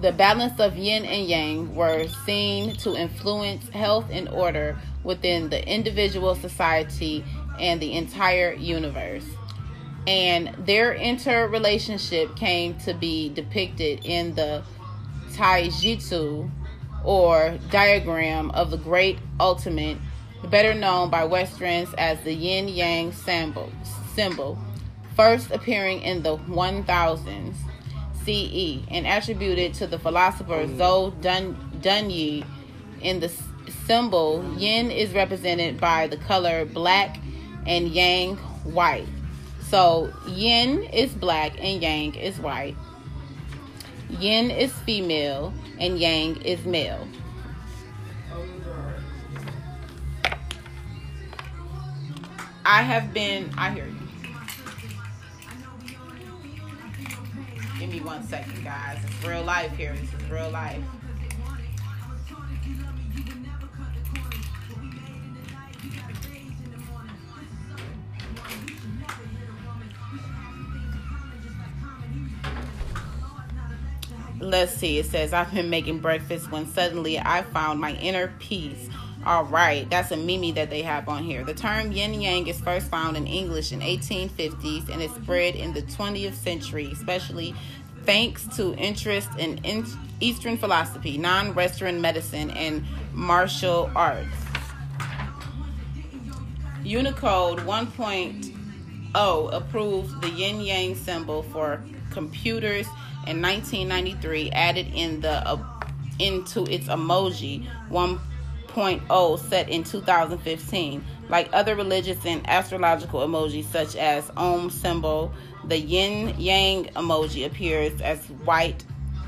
The balance of yin and yang were seen to influence health and order within the individual society and the entire universe. And their interrelationship came to be depicted in the Taijitu or diagram of the great ultimate better known by Westerns as the yin yang symbol, symbol, first appearing in the 1000s CE and attributed to the philosopher mm. Zhou Dun, Dunyi. In the symbol, yin is represented by the color black and yang white. So yin is black and yang is white. Yin is female and yang is male. I have been, I hear you. Give me one second, guys. It's real life here. This is real life. Let's see. It says, I've been making breakfast when suddenly I found my inner peace all right, that's a meme that they have on here. The term yin yang is first found in English in 1850s and it spread in the 20th century, especially thanks to interest in Eastern philosophy, non-Western medicine, and martial arts. Unicode 1.0 approved the yin yang symbol for computers in 1993, added in the uh, into its emoji 1. 2.0 set in 2015. Like other religious and astrological emojis, such as Om symbol, the yin yang emoji appears as white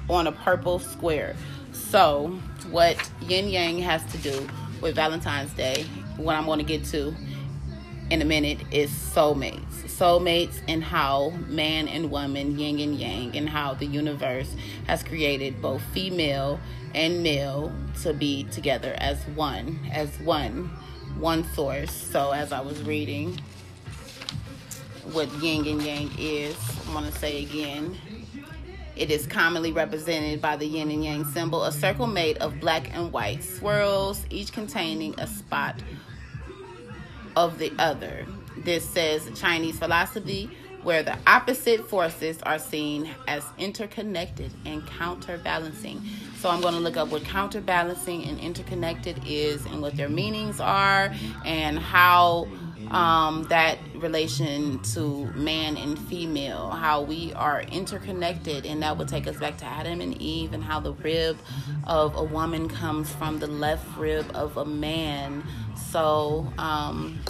on a purple square. So, what yin yang has to do with Valentine's Day, what I'm going to get to in a minute, is soulmates. Soulmates and how man and woman, yin and yang, and how the universe has created both female and male to be together as one, as one, one source. So as I was reading what yin and yang is, I'm going to say again, it is commonly represented by the yin and yang symbol, a circle made of black and white swirls, each containing a spot of the other. This says Chinese philosophy where the opposite forces are seen as interconnected and counterbalancing. So I'm going to look up what counterbalancing and interconnected is and what their meanings are and how um, that relation to man and female, how we are interconnected, and that would take us back to Adam and Eve and how the rib of a woman comes from the left rib of a man. So, um,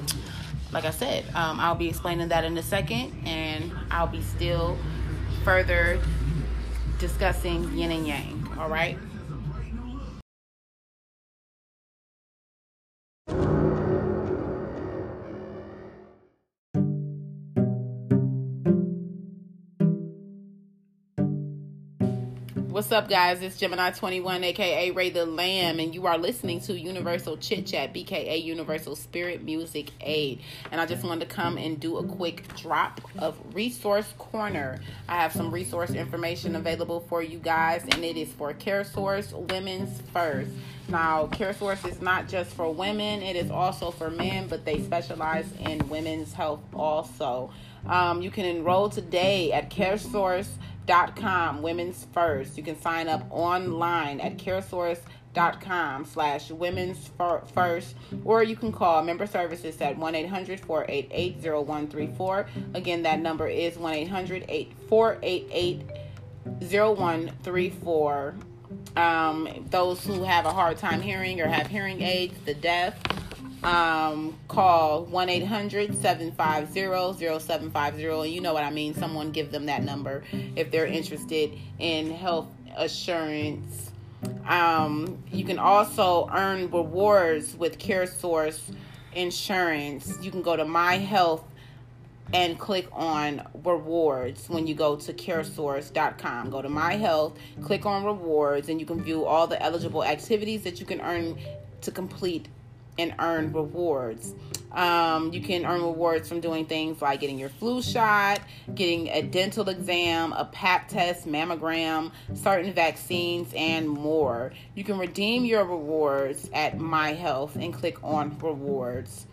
like I said, um, I'll be explaining that in a second, and I'll be still further discussing yin and yang. All right. What's up, guys? It's Gemini21, aka Ray the Lamb, and you are listening to Universal Chit Chat, BKA Universal Spirit Music Aid. And I just wanted to come and do a quick drop of Resource Corner. I have some resource information available for you guys, and it is for CareSource Women's First. Now, CareSource is not just for women, it is also for men, but they specialize in women's health also. Um, you can enroll today at CareSource caresource.com women's first. You can sign up online at caresource.com slash women's first or you can call member services at 1-800-488-0134 again that number is 1-800-488-0134 um, those who have a hard time hearing or have hearing aids the deaf um, call 1 800 750 0750. You know what I mean. Someone give them that number if they're interested in health assurance. Um, you can also earn rewards with CareSource Insurance. You can go to My Health and click on rewards when you go to caresource.com. Go to My Health, click on rewards, and you can view all the eligible activities that you can earn to complete and earn rewards. Um, you can earn rewards from doing things like getting your flu shot, getting a dental exam, a pap test, mammogram, certain vaccines, and more. You can redeem your rewards at My Health and click on rewards.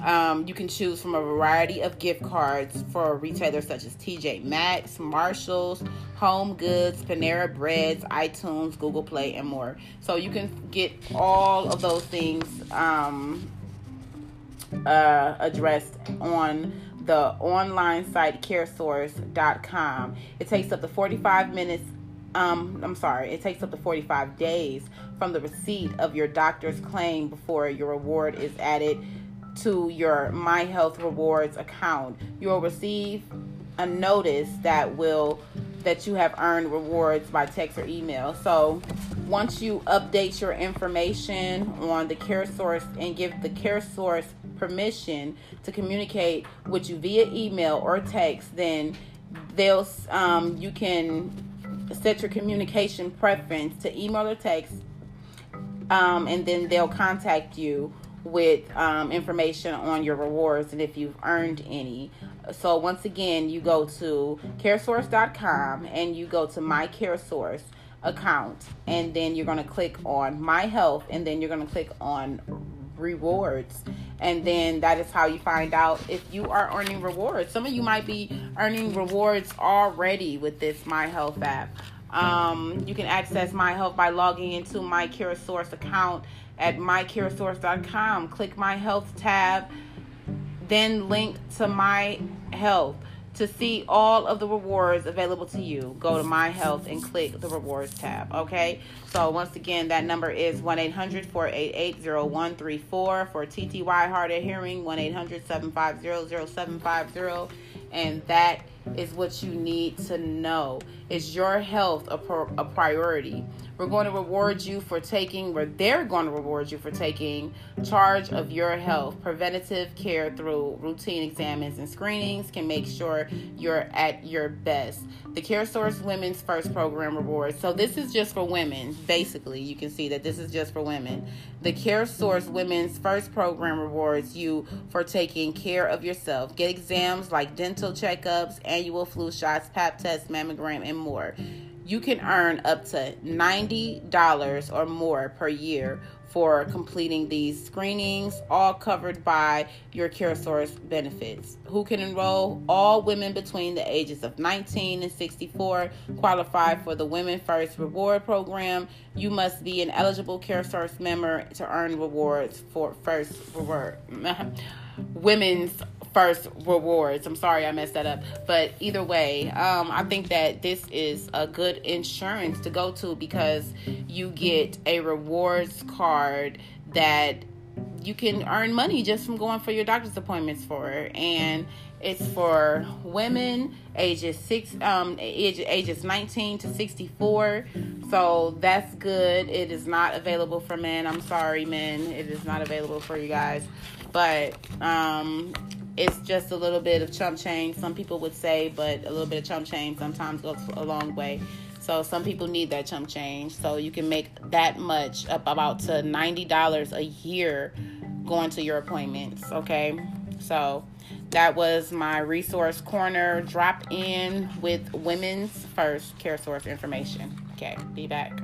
Um, you can choose from a variety of gift cards for retailers such as TJ Maxx, Marshalls, Home Goods, Panera Breads, iTunes, Google Play, and more. So you can get all of those things um, uh, addressed on the online site caresource.com. It takes up to 45 minutes um, I'm sorry, it takes up to 45 days from the receipt of your doctor's claim before your reward is added to your My Health Rewards account. You'll receive a notice that will that you have earned rewards by text or email. So once you update your information on the CareSource and give the CareSource permission to communicate with you via email or text, then they'll um, you can set your communication preference to email or text, um, and then they'll contact you with um, information on your rewards and if you've earned any. So once again, you go to caresource.com and you go to my caresource account and then you're going to click on my health and then you're going to click on rewards and then that is how you find out if you are earning rewards some of you might be earning rewards already with this my health app um, you can access my health by logging into my caresource account at mycaresource.com. Click my health tab, then link to my health. To see all of the rewards available to you, go to My Health and click the rewards tab. Okay, so once again, that number is 1 800 488 0134 for TTY Hard of Hearing, 1 800 750 0750. And that is what you need to know. Is your health a, a priority? We're going to reward you for taking, or they're going to reward you for taking charge of your health. Preventative care through routine exams and screenings can make sure you're at your best. The CareSource Women's First Program rewards. So this is just for women. Basically, you can see that this is just for women. The CareSource Women's First Program rewards you for taking care of yourself. Get exams like dental checkups, annual flu shots, pap tests, mammogram, and more you can earn up to $90 or more per year for completing these screenings, all covered by your CareSource benefits. Who can enroll? All women between the ages of 19 and 64 qualify for the Women First Reward Program. You must be an eligible CareSource member to earn rewards for first reward. Women's first rewards. I'm sorry I messed that up. But either way, um, I think that this is a good insurance to go to because you get a rewards card that you can earn money just from going for your doctor's appointments for. And it's for women ages six um age, ages 19 to 64 so that's good it is not available for men i'm sorry men it is not available for you guys but um it's just a little bit of chump change some people would say but a little bit of chump change sometimes goes a long way So some people need that chump change. So you can make that much up about to $90 a year going to your appointments. Okay. So that was my resource corner drop in with women's first care source information. Okay. Be back.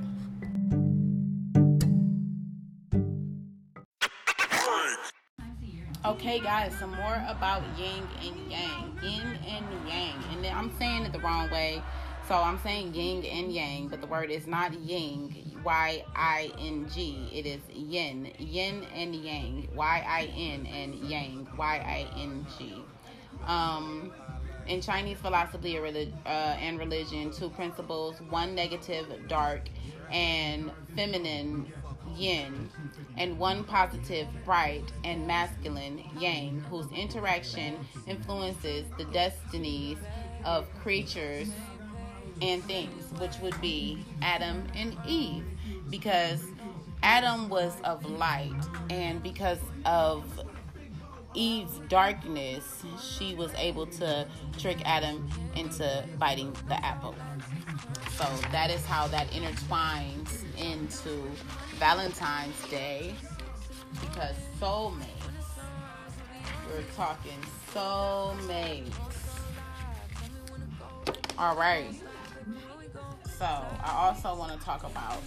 Okay, guys, some more about yin and yang. Yin and yang. And I'm saying it the wrong way. So I'm saying yin and yang, but the word is not ying, Y I N G. It is yin, yin and yang, Y I N and yang, Y I N G. Um, in Chinese philosophy uh, and religion, two principles: one negative, dark, and feminine, yin, and one positive, bright, and masculine, yang, whose interaction influences the destinies of creatures and things, which would be Adam and Eve, because Adam was of light, and because of Eve's darkness, she was able to trick Adam into biting the apple. So that is how that intertwines into Valentine's Day because soulmates, we're talking soulmates. All right. So I also want to talk about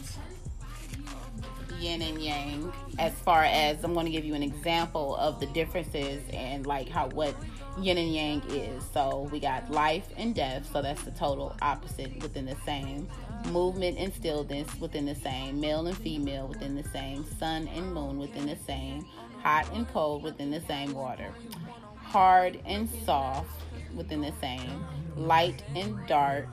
yin and yang as far as I'm going to give you an example of the differences and like how what yin and yang is. So we got life and death, so that's the total opposite within the same. Movement and stillness within the same. Male and female within the same. Sun and moon within the same. Hot and cold within the same water. Hard and soft within the same. Light and dark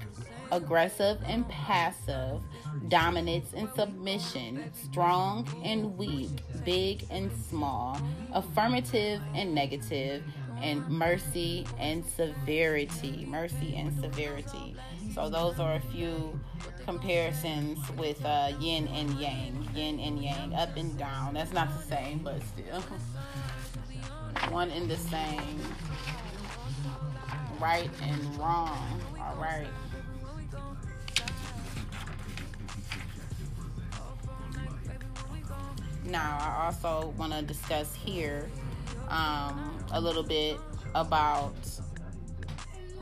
aggressive and passive, dominance and submission, strong and weak, big and small, affirmative and negative, and mercy and severity. Mercy and severity. So, those are a few comparisons with uh, yin and yang. Yin and yang, up and down. That's not the same, but still. One and the same. Right and wrong. All right. Now, I also want to discuss here um, a little bit about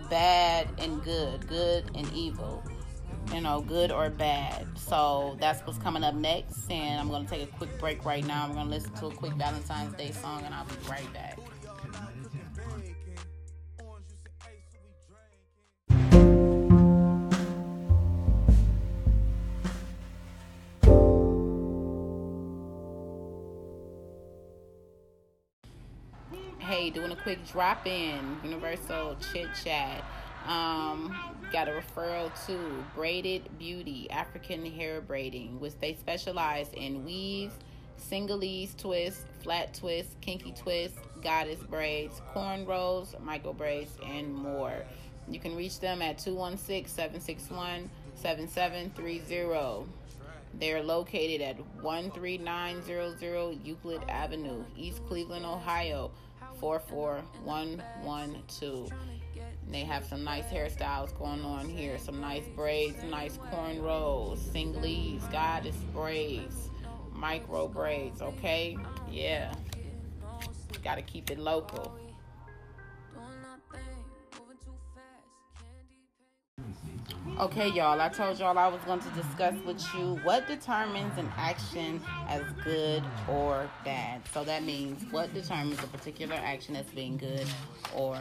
bad and good, good and evil, you know, good or bad. So that's what's coming up next. And I'm to take a quick break right now. I'm to listen to a quick Valentine's Day song and I'll be right back. Hey, doing a quick drop in, Universal Chit Chat. Um, got a referral to Braided Beauty African Hair Braiding, which they specialize in weaves, singleese twists, flat twists, kinky twists, goddess braids, cornrows, micro braids, and more. You can reach them at 216 761 7730. They're located at 13900 Euclid Avenue, East Cleveland, Ohio. 44112. They have some nice hairstyles going on here. Some nice braids, nice cornrows, singlies, goddess braids, micro braids, okay? Yeah. Gotta keep it local. Okay, y'all, I told y'all I was going to discuss with you what determines an action as good or bad. So that means what determines a particular action as being good or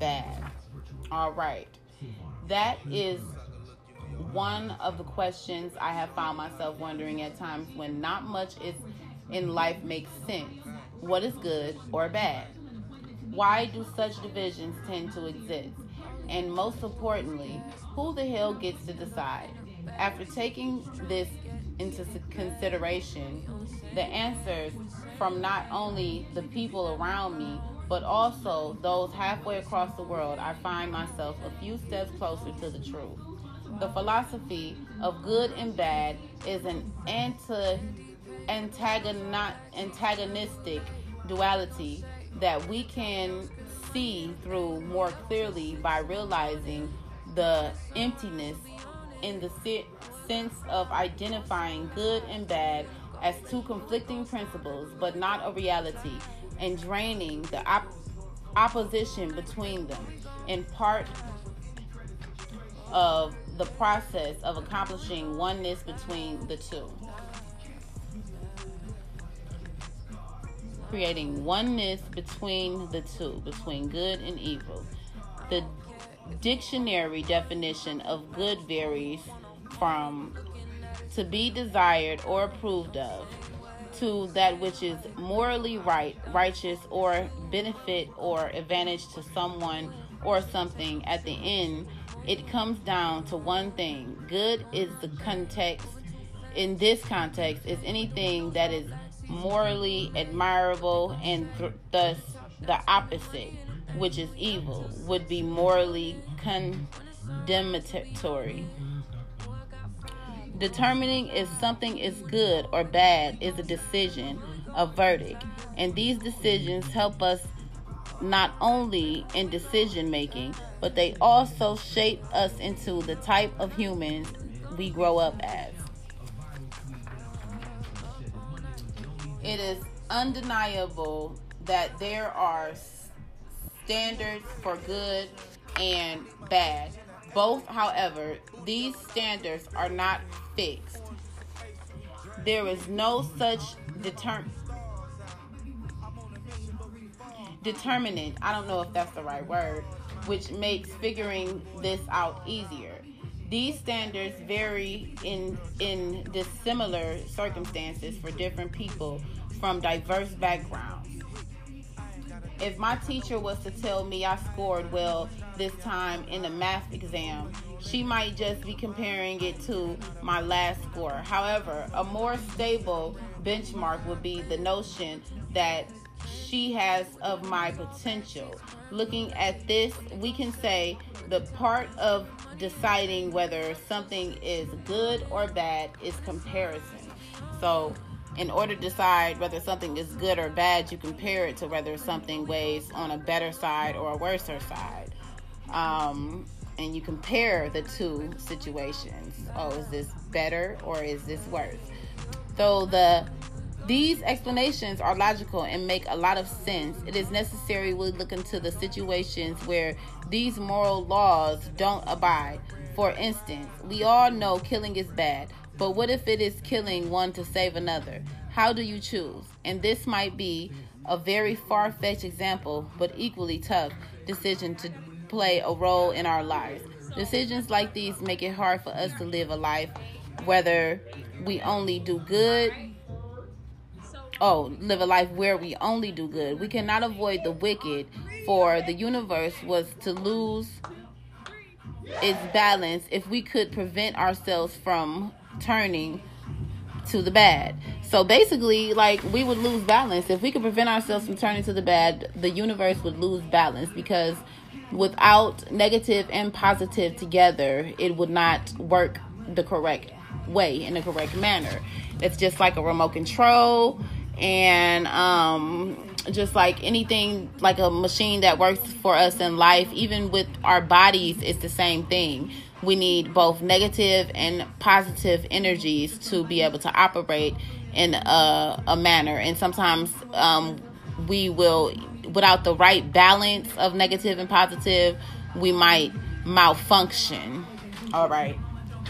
bad. All right. That is one of the questions I have found myself wondering at times when not much is in life makes sense. What is good or bad? Why do such divisions tend to exist? And most importantly, who the hell gets to decide? After taking this into consideration, the answers from not only the people around me, but also those halfway across the world, I find myself a few steps closer to the truth. The philosophy of good and bad is an anti antagonistic duality that we can see through more clearly by realizing the emptiness in the sense of identifying good and bad as two conflicting principles, but not a reality, and draining the op- opposition between them, in part of the process of accomplishing oneness between the two. Creating oneness between the two, between good and evil. The dictionary definition of good varies from to be desired or approved of to that which is morally right, righteous, or benefit or advantage to someone or something. At the end, it comes down to one thing good is the context. In this context, is anything that is morally admirable and th- thus the opposite, which is evil, would be morally condemnatory. Determining if something is good or bad is a decision, a verdict, and these decisions help us not only in decision making, but they also shape us into the type of humans we grow up as. It is undeniable that there are standards for good and bad. Both, however, these standards are not fixed. There is no such deter- determinant, I don't know if that's the right word, which makes figuring this out easier. These standards vary in in dissimilar circumstances for different people from diverse backgrounds. If my teacher was to tell me I scored well this time in a math exam, she might just be comparing it to my last score. However, a more stable benchmark would be the notion that she has of my potential. Looking at this, we can say the part of deciding whether something is good or bad is comparison. So, in order to decide whether something is good or bad, you compare it to whether something weighs on a better side or a worser side. Um, and you compare the two situations. Oh, is this better or is this worse? So the these explanations are logical and make a lot of sense. It is necessary we look into the situations where these moral laws don't abide. For instance, we all know killing is bad, but what if it is killing one to save another? How do you choose? And this might be a very far fetched example, but equally tough decision to play a role in our lives. Decisions like these make it hard for us to live a life whether we only do good oh, live a life where we only do good. We cannot avoid the wicked, for the universe was to lose its balance if we could prevent ourselves from turning to the bad. So basically, like we would lose balance if we could prevent ourselves from turning to the bad. The universe would lose balance because without negative and positive together, it would not work the correct way in the correct manner. It's just like a remote control and um, just like anything like a machine that works for us in life even with our bodies it's the same thing we need both negative and positive energies to be able to operate in a, a manner. And sometimes um, we will without the right balance of negative and positive we might malfunction. All right.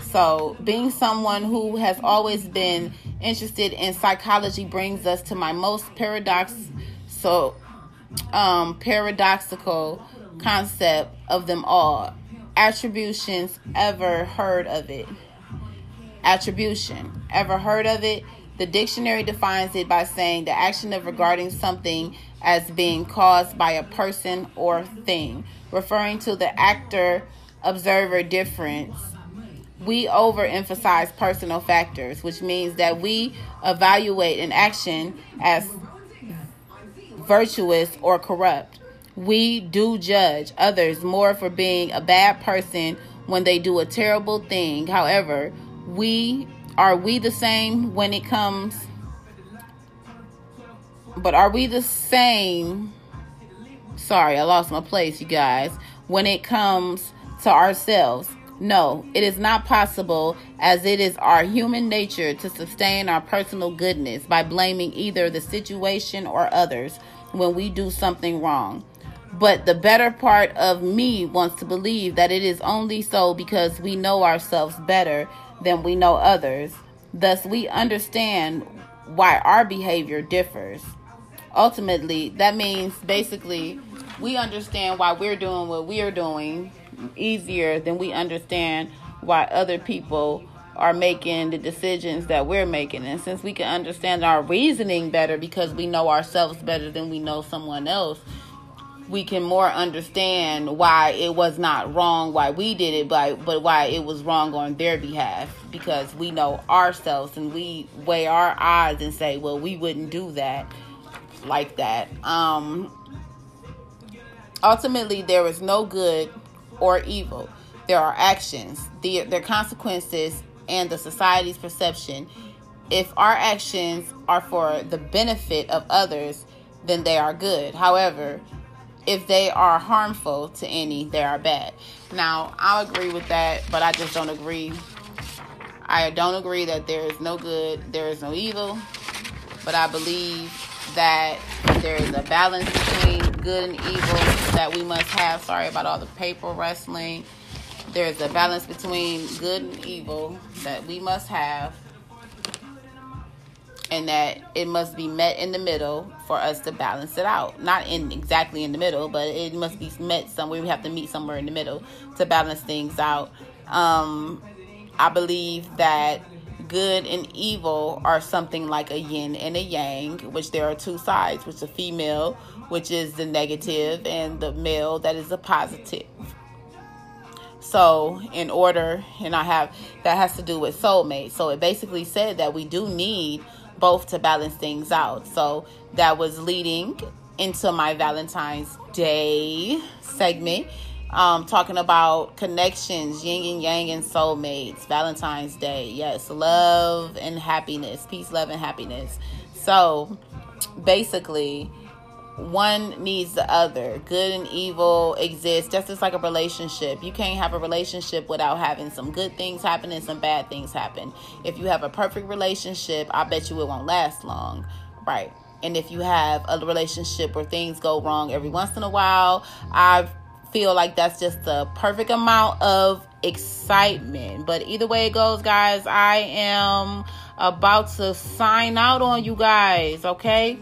So being someone who has always been interested in psychology brings us to my most paradox so um, paradoxical concept of them all. Attributions ever heard of it? Attribution. Ever heard of it? The dictionary defines it by saying the action of regarding something as being caused by a person or thing, referring to the actor observer difference we overemphasize personal factors, which means that we evaluate an action as virtuous or corrupt. We do judge others more for being a bad person when they do a terrible thing. However, we are we the same when it comes but are we the same sorry, I lost my place, you guys, when it comes to ourselves No, it is not possible, as it is our human nature to sustain our personal goodness by blaming either the situation or others when we do something wrong. But the better part of me wants to believe that it is only so because we know ourselves better than we know others. Thus, we understand why our behavior differs. Ultimately, that means basically we understand why we're doing what we are doing easier than we understand why other people are making the decisions that we're making. And since we can understand our reasoning better because we know ourselves better than we know someone else, we can more understand why it was not wrong, why we did it, but but why it was wrong on their behalf because we know ourselves and we weigh our odds and say, well, we wouldn't do that like that. Um, ultimately, there is no good or evil. There are actions, the, their consequences, and the society's perception. If our actions are for the benefit of others, then they are good. However, if they are harmful to any, they are bad. Now, I'll agree with that, but I just don't agree. I don't agree that there is no good, there is no evil, but I believe that there is a balance between good and evil that we must have. Sorry about all the paper wrestling. There's a balance between good and evil that we must have and that it must be met in the middle for us to balance it out. Not in exactly in the middle, but it must be met somewhere. We have to meet somewhere in the middle to balance things out. Um, I believe that good and evil are something like a yin and a yang, which there are two sides, which the female, which is the negative, and the male that is the positive. So, in order, and I have that has to do with soulmate. So, it basically said that we do need both to balance things out. So that was leading into my Valentine's Day segment. Um, talking about connections, yin and yang, and soulmates, Valentine's Day. Yes, love and happiness, peace, love, and happiness. So basically, one needs the other. Good and evil exist just as like a relationship. You can't have a relationship without having some good things happen and some bad things happen. If you have a perfect relationship, I bet you it won't last long. Right. And if you have a relationship where things go wrong every once in a while, I feel like that's just the perfect amount of excitement. But either way it goes, guys, I am about to sign out on you guys, okay?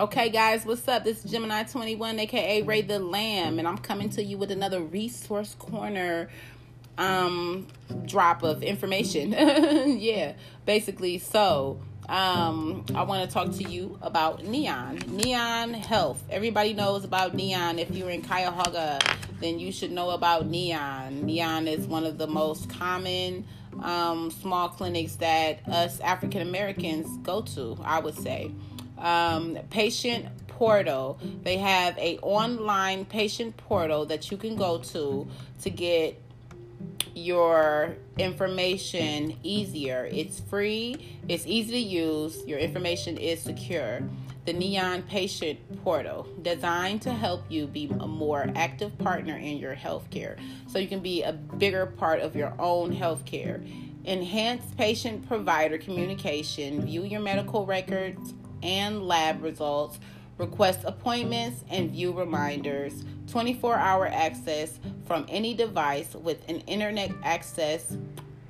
Okay, guys, what's up? This is Gemini 21, aka Ray the Lamb, and I'm coming to you with another resource corner um drop of information. yeah, basically. So, um, I want to talk to you about Neon. Neon Health. Everybody knows about Neon. If you're in Cuyahoga, then you should know about Neon. Neon is one of the most common um, small clinics that us African Americans go to, I would say um, patient portal. They have a online patient portal that you can go to to get your information easier. It's free, it's easy to use, your information is secure. The Neon Patient Portal, designed to help you be a more active partner in your healthcare so you can be a bigger part of your own healthcare. Enhance patient provider communication, view your medical records and lab results, request appointments, and view reminders. 24 hour access from any device with an internet access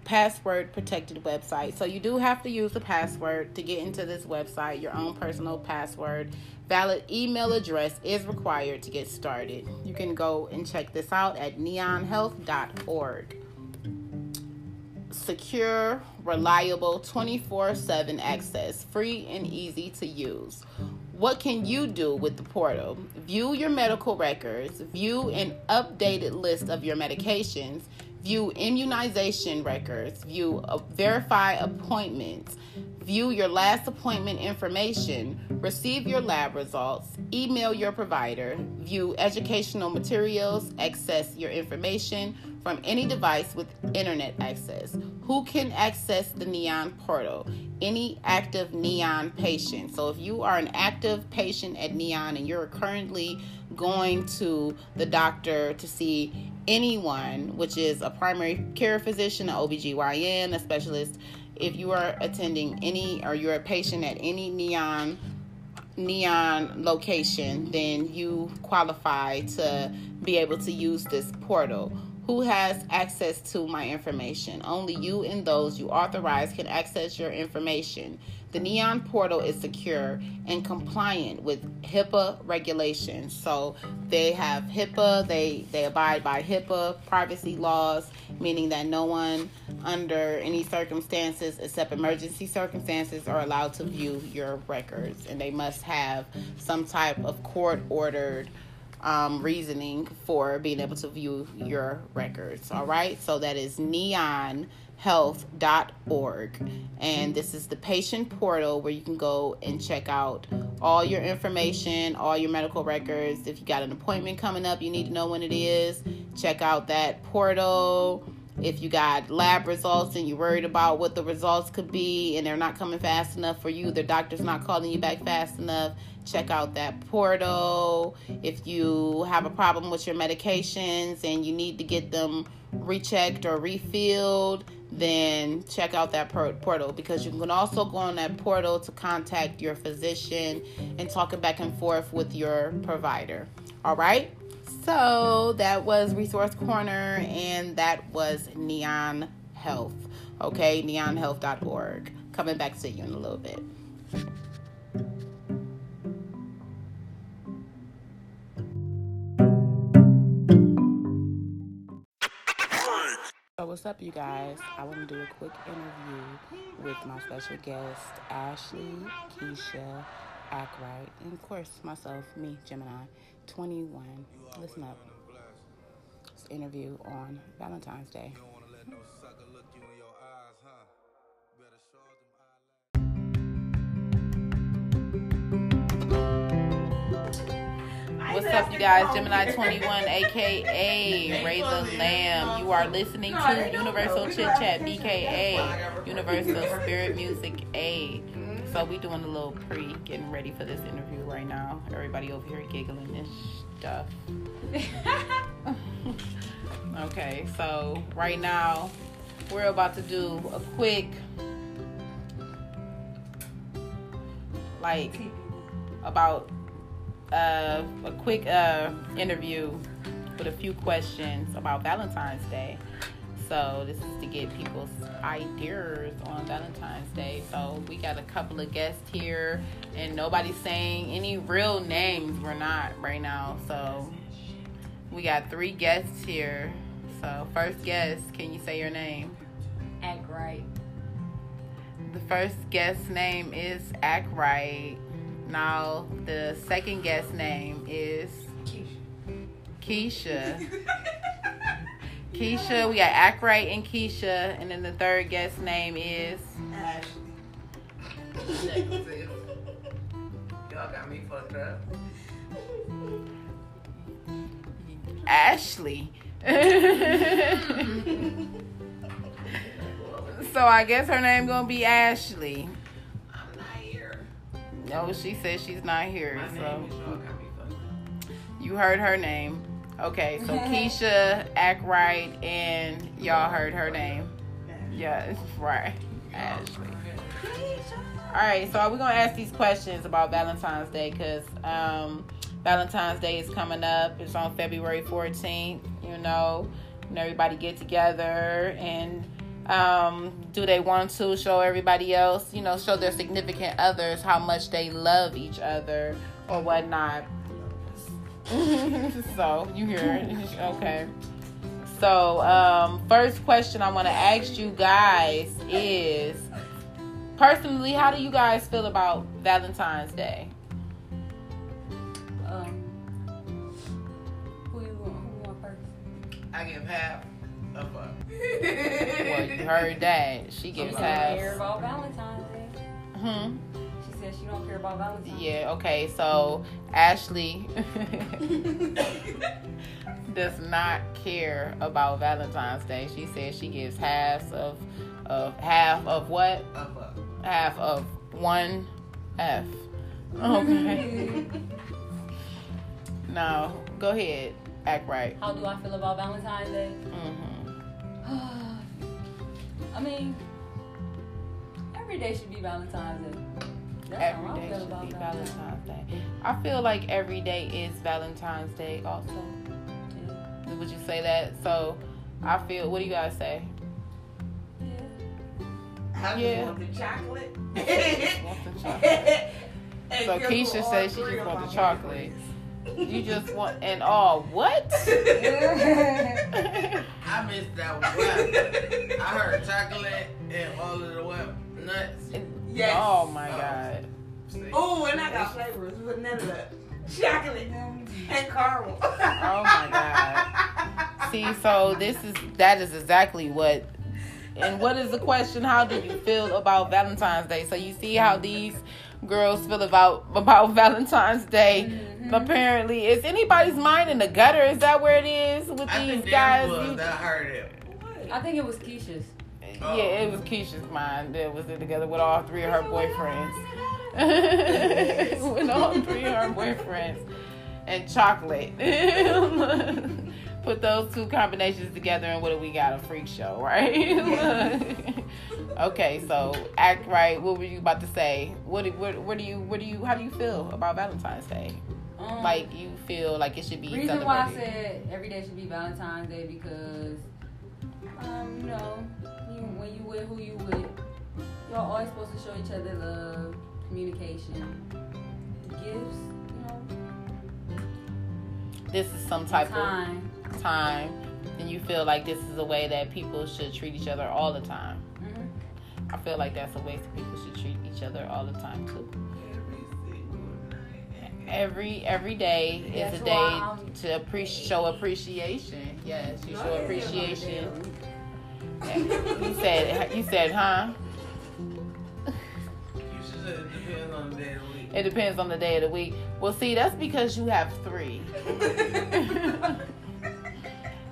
password protected website. So you do have to use a password to get into this website, your own personal password. Valid email address is required to get started. You can go and check this out at neonhealth.org secure, reliable, 24 7 access, free and easy to use. What can you do with the portal? View your medical records, view an updated list of your medications, view immunization records, view uh, verify appointments, view your last appointment information, receive your lab results, email your provider, view educational materials, access your information from any device with internet access. Who can access the Neon portal? Any active Neon patient. So if you are an active patient at Neon and you're currently going to the doctor to see anyone, which is a primary care physician, an OBGYN, a specialist, if you are attending any or you're a patient at any neon neon location, then you qualify to be able to use this portal. Who has access to my information? Only you and those you authorize can access your information. The Neon portal is secure and compliant with HIPAA regulations. So they have HIPAA, they, they abide by HIPAA privacy laws, meaning that no one under any circumstances except emergency circumstances are allowed to view your records. And they must have some type of court ordered um, reasoning for being able to view your records. All right, so that is neonhealth.org, And this is the patient portal where you can go and check out all your information, all your medical records. If you got an appointment coming up, you need to know when it is. Check out that portal. If you got lab results and you're worried about what the results could be and they're not coming fast enough for you, the doctor's not calling you back fast enough, check out that portal. If you have a problem with your medications and you need to get them rechecked or refilled, then check out that portal because you can also go on that portal to contact your physician and talk it back and forth with your provider. All right. So that was Resource Corner and that was Neon Health. Okay, neonhealth.org. Coming back to you in a little bit. So, what's up, you guys? I want to do a quick interview with my special guest, Ashley Keisha Ackright, and of course, myself, me, Gemini, 21. Listen up. This interview on Valentine's Day. What's up, you guys? Gemini 21, aka Ray the Lamb. You are listening to Universal Chit Chat, BKA, Universal Spirit Music A. So we doing a little pre, getting ready for this interview right now. Everybody over here giggling and stuff. okay, so right now we're about to do a quick, like, about uh, a quick uh, interview with a few questions about Valentine's Day. So this is to get people's ideas on Valentine's Day. So we got a couple of guests here, and nobody's saying any real names. We're not right now. So we got three guests here. So first guest, can you say your name? Act right. The first guest name is Act right. Now, the second guest name is Keisha. Keisha. Keisha, we got Ackright and Keisha, and then the third guest name is Ashley. Y'all got me fucked up. Ashley. so I guess her name gonna be Ashley. I'm not here. No, she says she's not here. so you heard her name. Okay, so Keisha, act right, and y'all heard her name. Yeah, right. Ashley. All right, so we're gonna ask these questions about Valentine's Day because um, Valentine's Day is coming up. It's on February 14th. You know, and everybody get together and um, do they want to show everybody else, you know, show their significant others how much they love each other or whatnot? so you hear it. Okay. So, um, first question I want to ask you guys is personally, how do you guys feel about Valentine's Day? Um, who you want? Who you want first? I give half of a well, you heard that. She gives She half. don't care about Valentine's Day. Hmm. She said she don't care about Valentine's. Yeah, okay, so Ashley does not care about Valentine's Day. She says she gives half of of half of what? Up, up. Half of one F. Okay. now, go ahead. Act right. How do I feel about Valentine's Day? hmm I mean, every day should be Valentine's Day. That's Every how I day feel should be Valentine's Day. I feel like every day is Valentine's Day also. Yeah. Would you say that? So I feel what do you guys say? Yeah. I just Yeah. want the chocolate. Want the chocolate. So Keisha says she three just of want my the chocolate. boyfriends. You just want and all what? I missed that one. I heard chocolate and all of the what nuts. Yes. Oh my god. Oh, and I got flavors, vanilla, chocolate, and caramel. Oh my God. See, so this is that is exactly what. And what is the question? How do you feel about Valentine's Day? So you see how these girls feel about about Valentine's Day. Mhm. Apparently, is anybody's mind in the gutter? Is that where it is with I these think guys? that was You- that heard it. I think it was Keisha's. Oh. yeah, it was Keisha's mind that was it together with all three of her boyfriends. with all three of her boyfriends and chocolate. Put those two combinations together and what do we got? A freak show, right? okay, so act right. What were you about to say? What do, what, what do you what do you how do you feel about Valentine's Day? Um, Like you feel like it should be reason why I said every day should be Valentine's Day because, um, you know, when you with who you with, you're always supposed to show each other love, communication, gifts, you know, this is some type time. of time, and you feel like this is a way that people should treat each other all the time. hmm I feel like that's a way that people should treat each other all the time too. Every every day is That's a day to appreciate show appreciation. Yes, you show appreciation. You said you said, huh? You should say it depends on the day of the week. It depends on the day of the week. Well, see, that's because you have three.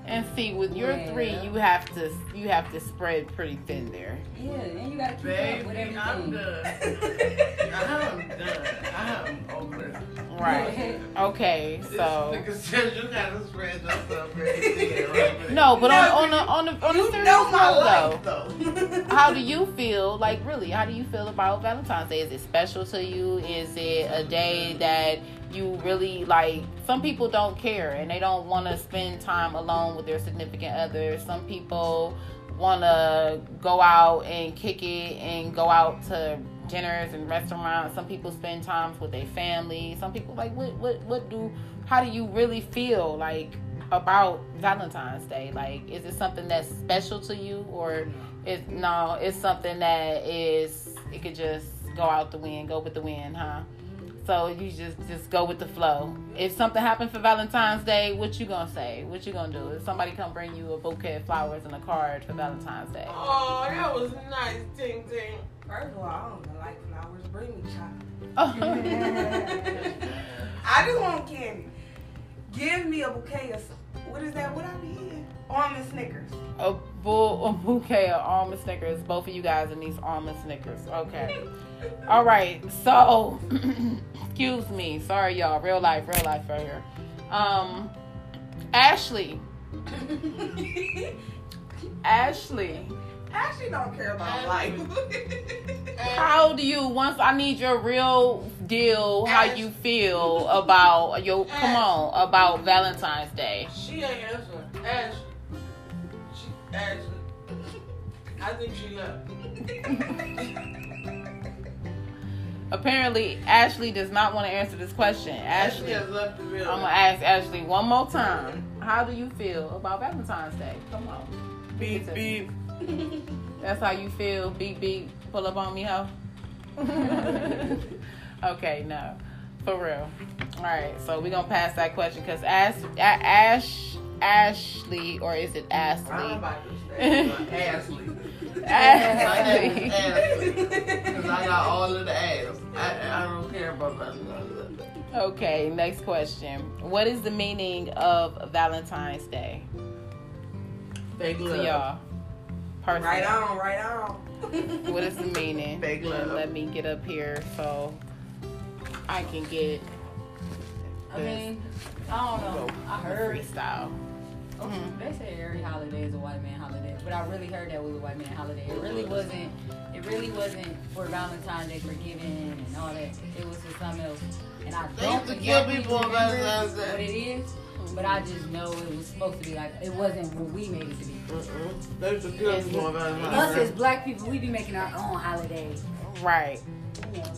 And see, with your Yeah. three, you have to you have to spread pretty thin there. Yeah, and you gotta keep up with Baby, everything. I'm done. I'm done. I'm over. Right. Okay. So. This you gotta spread yourself right? No, but on, on the on the on the you serious know my note, life though, though. how do you feel? Like, really, how do you feel about Valentine's Day? Is it special to you? Is it a day that you really like? Some people don't care and they don't want to spend time alone with their significant other. Some people want to go out and kick it and go out to dinners and restaurants. Some people spend times with their family. Some people like what what what do? How do you really feel like? about Valentine's Day? Like, is it something that's special to you, or is no? It's something that is it could just go out the wind, go with the wind, huh? So you just just go with the flow. If something happened for Valentine's Day, what you gonna say? What you gonna do? If somebody come bring you a bouquet of flowers and a card for Valentine's Day, Oh, that was nice, Ting Ting. First of all, I don't even like flowers. Bring me oh. chocolate. oh, I just want candy. Give me a bouquet of what is that? What I be eating? Almond Snickers. a, bull, a bouquet of almond Snickers. Both of you guys in these almond Snickers. Okay. All right. So, excuse me. Sorry, y'all. Real life, real life right here. Um, Ashley. Ashley. Ashley don't care about life. How do you once I need your real deal how you feel about your come on about Valentine's Day. She ain't answering. Ashley. She, Ashley. I think she left. Apparently Ashley does not want to answer this question. Ashley Ashley has left the building. I'm gonna ask Ashley one more time. How do you feel about Valentine's Day? Come on. Beep, beep. That's how you feel. Beep beep. Pull up on me, ho. okay, no, for real. All right, so we're gonna pass that question because Ash, Ash, Ashley or is it Ashley? I'm about to say Ashley. Ashley. Because I got all of the ass. I, I don't care about that. Okay, next question. What is the meaning of Valentine's Day Fake to love. y'all? Personally, Right on, right on. what is the meaning? Fake love. Let me get up here so I can get I mean, I don't know. I heard freestyle. Mhm. they say every holiday is a white man holiday, but I really heard that was a white man holiday. It really wasn't. It really wasn't for Valentine's Day for giving and all that. It was for something else. And I They don't used to kill people on Valentine's Day. what it is, but I just know it was supposed to be like it wasn't what we made it to be. Mm-mm. They used to kill people on Us as black people, we be making our own holidays. Right. You know.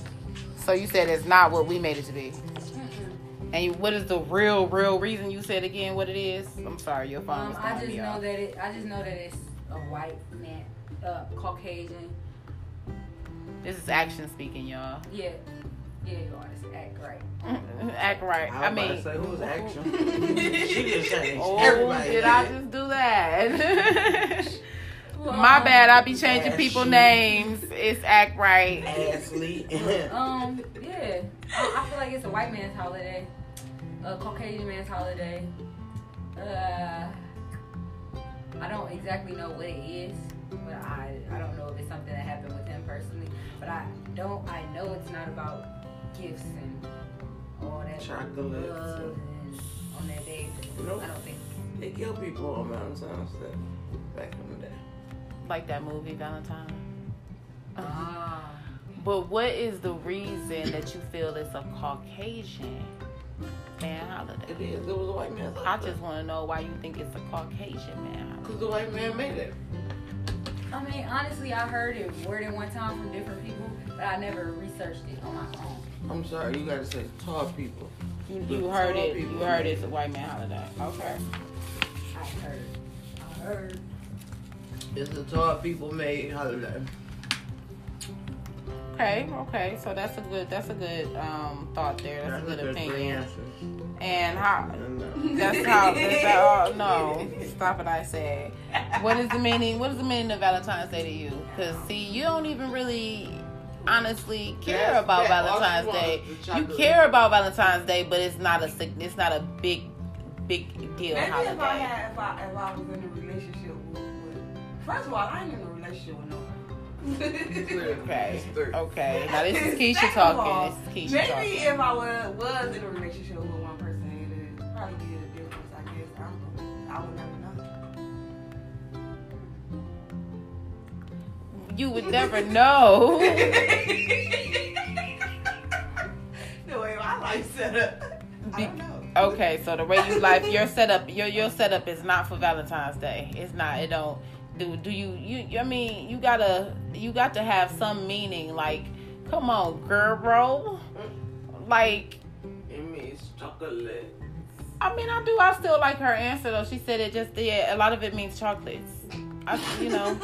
So you said it's not what we made it to be. And what is the real, real reason you said again what it is? I'm sorry, your phone Um, is I just me know off. that it. I just know that it's a white man, uh, Caucasian. This is action speaking, y'all. Yeah, yeah, you are. Just act right. Act right. I, was about mean, to say, who's action? she just changed. oh, Everybody. did I just do that? My bad. I be changing people Ashley. names. It's act right. Ashley. Um, yeah. I, I feel like it's a white man's holiday, a Caucasian man's holiday. Uh, I don't exactly know what it is, but I I don't know if it's something that happened with him personally. But I don't. I know it's not about gifts and all that Chocolates love and on that day. Nope. I don't think. they kill people on Valentine's Day. Back in the day. Like that movie Valentine. Ah. But what is the reason that you feel it's a Caucasian man holiday? It is. It was a white man's I just want to know why you think it's a Caucasian man holiday. Because the white man made it. I mean, honestly, I heard it worded one time from different people, but I never researched it on my own. I'm sorry, you gotta say tall people. You, The you heard tall it. You heard it's a white man holiday. Okay. I heard. I heard. It's a tall people made holiday. Okay. Okay. So that's a good. That's a good um, thought there. That's, a good three opinion. And how? And, uh, That's how. That's how. No. Stop what I said. What is the meaning? What is the meaning of Valentine's Day to you? Because see, you don't even really. Honestly, care That's- about that- Valentine's wants Day. You care about Valentine's Day, but it's not a it's not a big, big deal Maybe if I had, if I, if I was in a relationship with, with first of all, I ain't in a relationship with nobody. Okay. It's three. Okay. Now this is Keisha Second of all, talking. This is Keisha Maybe talking. if I was, was in a relationship with one person, it'd probably be a difference. I guess I don't know. I would never know. You would never know. the way my life set up, I don't know. Okay, so the way you life, your setup, your your setup is not for Valentine's Day. It's not. It don't. Do do you you? I mean, you gotta you got to have some meaning. Like, come on, girl. Bro. Like, It means chocolate. I mean, I do. I still like her answer though. She said it just yeah. A lot of it means chocolates. I, you know,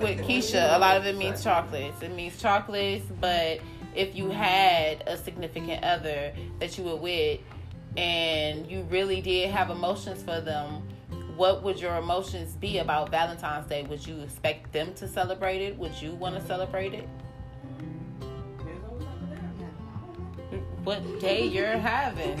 with Keisha, a lot of it means chocolates. It means chocolates, but if you had a significant other that you were with and you really did have emotions for them, what would your emotions be about Valentine's Day? Would you expect them to celebrate it? Would you want to celebrate it? What day you're having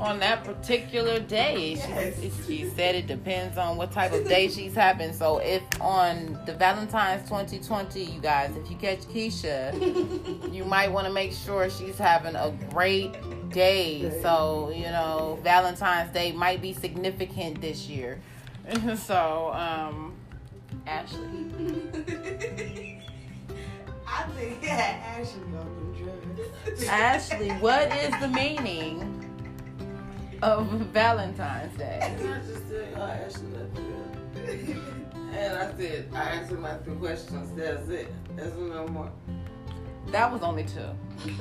on that particular day? She, she said it depends on what type of day she's having. So if on the Valentine's 2020, you guys, if you catch Keisha, you might want to make sure she's having a great day. So you know, Valentine's Day might be significant this year. so, um, Ashley. I think yeah, Ashley on them drugs. Ashley, what is the meaning of Valentine's Day? And I just said, oh, Ashley. And I said, I him my three questions. That's it. That's no more. That was only two.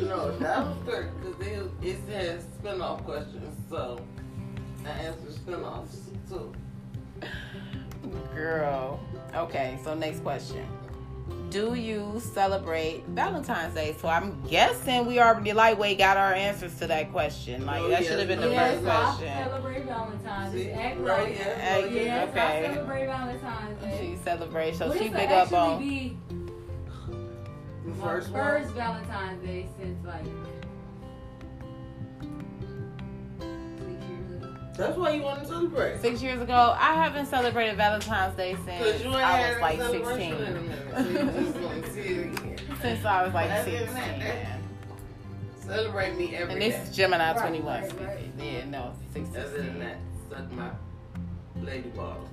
No, that was good because it says spin-off questions. So I answered spin-offs too. Girl. Okay, so next question. Do you celebrate Valentine's Day? So I'm guessing we already lightweight got our answers to that question. Like Oh, that yeah. should have been the yes, first I question. celebrate Valentine's See, Day. Act right, right. yeah. Act- Yes, okay. I celebrate Valentine's Day. She celebrates, so Well, she this big up on. be The first one. first Valentine's Day since like That's why you want to celebrate. Six years ago, I haven't celebrated Valentine's Day since you I was like 16. in a minute. So you just want to see it again. Since I was like 16. Celebrate me every And day. this is Gemini Right, 21. right, right. Yeah, no, 16. Other than that, suck my lady balls.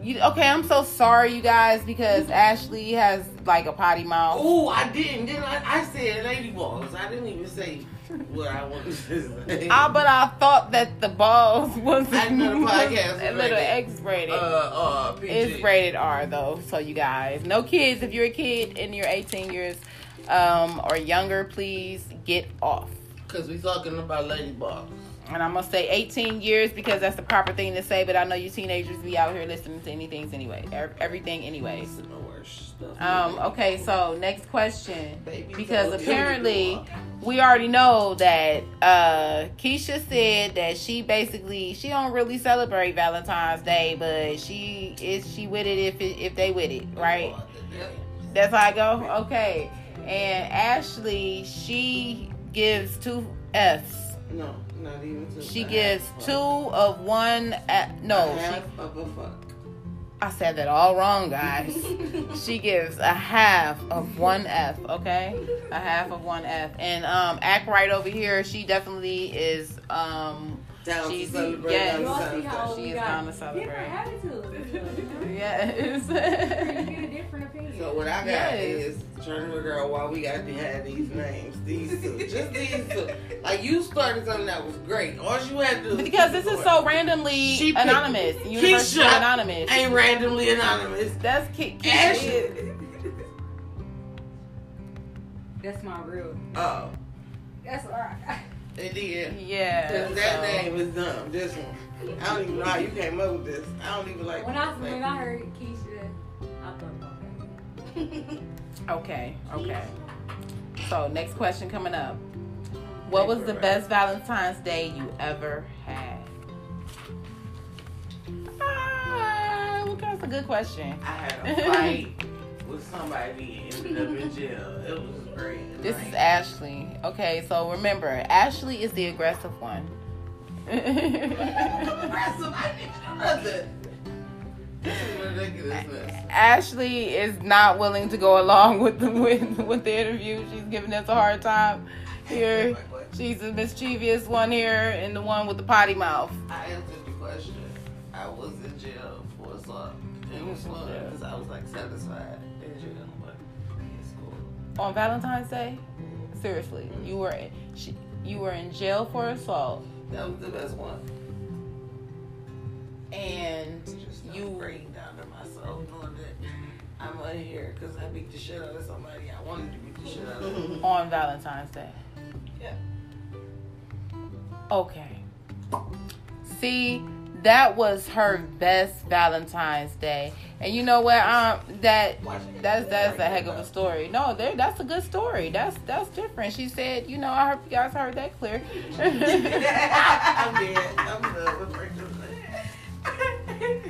You, okay, I'm so sorry, you guys, because Ashley has like a potty mouth. Oh, I didn't. Didn't I? I said lady balls. I didn't even say what I wanted to say. Ah, but I thought that the balls was, I know the podcast was a little rated. X rated. uh, uh, PG. It's rated R though, so you guys, no kids. If you're a kid and you're 18 years um, or younger, please get off. Cause we're talking about lady balls. And I'm gonna say 18 years because that's the proper thing to say. But I know you teenagers be out here listening to anything anyway, ev- everything anyways. That's the worst stuff. Um, okay, so next question. Because apparently we already know that uh, Keisha said that she basically she don't really celebrate Valentine's Day, but she is she with it if it, if they with it, right? That's how I go. Okay, and Ashley she gives two Fs. No, not even two. She gives two fuck. of one. At, no, A she half of a fuck. I said that all wrong, guys. she gives a half of one F, okay? A half of one F. And um act right over here, she definitely is um Down She's- to celebrate. yes. You all Valentine's see how Day. She is got down to celebrate. different attitudes. You yes. So what I got Yes. is trying to figure out why we got to have these names. These two. Just these two. Like you started something that was great. All you had to do because this is so randomly She anonymous. Universally Keisha anonymous. ain't randomly anonymous. That's Ke- Keisha. Ashley. That's my real. Oh. That's alright. It did. Yeah. Cause that so- name is dumb. This one. I don't even know how you came up with this. I don't even like When I when I heard Keisha, I thought about that. Okay, okay. So next question coming up. What was the best Valentine's Day you ever had? Ah, well, that's a good question. I had a fight with somebody and ended up in jail. It was great. This Like, is Ashley. Okay, so remember, Ashley is the aggressive one. aggressive. I didn't know Ashley is not willing to go along with the with, with the interview. She's giving us a hard time here. She's the mischievous one here and the one with the potty mouth. I answered the question. I was in jail for assault. It was fun because I was like satisfied in jail, but it's cool. On Valentine's Day? Mm-hmm. Seriously, you were she, you were in jail for assault That was the best one. and you you breaking down to my soul, knowing that I'm out here because I beat the shit out of somebody. I wanted to beat the shit out of on Valentine's Day. Yeah. Okay. See, that was her best Valentine's Day. And you know what? Um that that's that's a heck of a story. No, there that's a good story. That's that's different. She said, you know, I hope you guys heard that clear. I'm dead. I'm done with breaking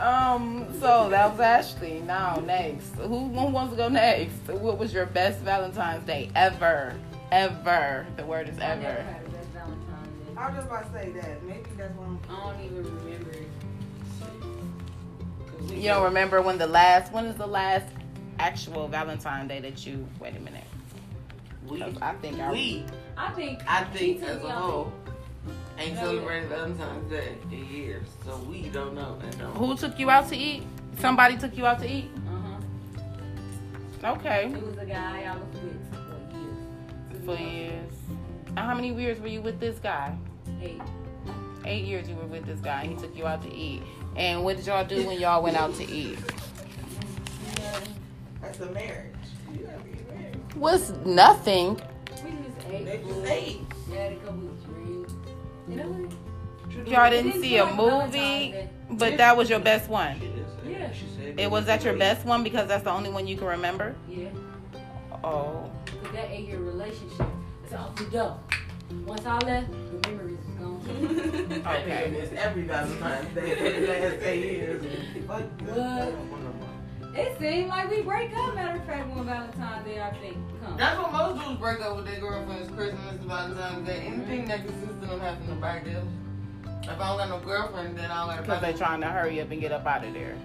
um, so that was Ashley. Now next. Who, who wants to go next? What was your best Valentine's Day ever? Ever. The word is ever. had a best Valentine's Day. I was just about to say that. Maybe that's one. I don't even remember it. You don't remember when the last when is the last actual Valentine's Day that you wait a minute. We, I think I we, I think I think as a whole, ain't No, celebrated Valentine's Day in years, so we don't know and don't. Who took you out to eat? Somebody took you out to eat? Uh-huh. Okay. It was a guy I was with for years. For years. And how many years were you with this guy? Eight. Eight years you were with this guy. He took you out to eat. And what did y'all do when y'all went out to eat? That's a marriage. You gotta be married. Was nothing. We just ate. They just ate. We had a couple Y'all didn't see a feel like Valentine's movie, but that was your best one. She did say Yeah. It was that your best one because that's the only one you can remember. Yeah. Oh, Cause that eight year relationship it's off the door. Once I left, the memories is gone. okay. It's every Valentine's Day for the last eight years. Fuck What? It seemed like we break up. Matter of fact, one Valentine's Day, I think. Come. That's what most dudes break up with their girlfriends, Christmas, Valentine's Day, anything that consists of them having to buy gifts. If I don't got no girlfriend, then I don't got to Because they're trying to hurry up and get up out of there.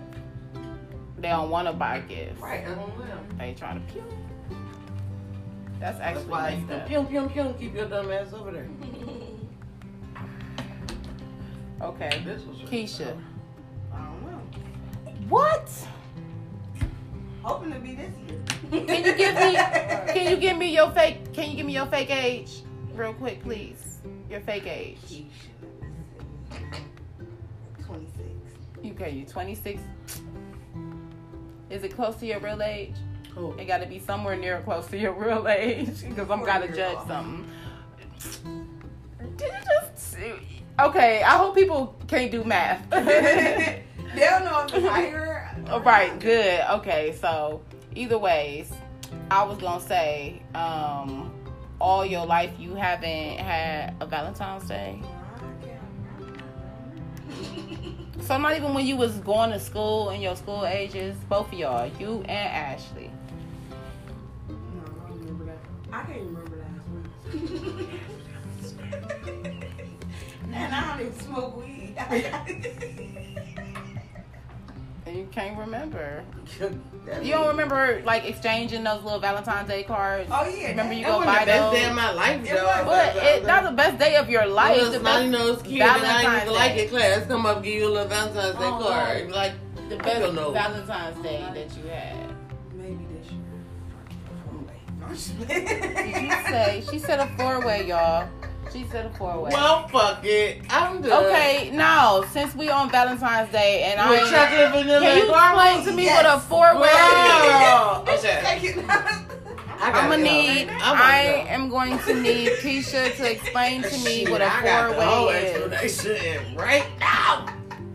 They don't want to buy gifts. Right, that's on them. They trying to pew. That's actually That's why you messed can up. pew, pew, pew, keep your dumb ass over there. Okay. This was Keisha. I don't know. What? Hoping to be this year. Can you give me can you give me your fake can you give me your fake age real quick please? Your fake age. Keisha. 26. Okay, you 26. Is it close to your real age? Cool. It got to be somewhere near close to your real age because I'm Four gotta judge off. something. Did you just? Okay, I hope people can't do math. They'll know if higher. All right, good. Okay, so either ways, I was gonna say, um, all your life you haven't had a Valentine's Day. So not even when you was going to school in your school ages, both of y'all, you and Ashley. No, I don't remember that. I can't remember week. and I don't even smoke weed. And you can't remember. You don't remember like exchanging those little Valentine's Day cards? Oh, yeah, Remember you That go wasn't buy the best those? day of my life, It though. But it, that's the best day of your life. Little The best, kid that I didn't Valentine's like class come up give you a little Valentine's Day Oh, card. no. Like, the best. Valentine's Day that you had. Maybe this year. No, I'm just Did you say she said a four way, y'all? She said a four way. well, fuck it. I'm done. okay, now since we on Valentine's Day and I With ain't- chocolate vanilla can you explain to me what a four way is? Girl. Okay. Take it. I I'm gonna go. need. I'm I gonna go. am going to need Keisha to explain to me Shit, what a I got the whole four way is. explanation right now.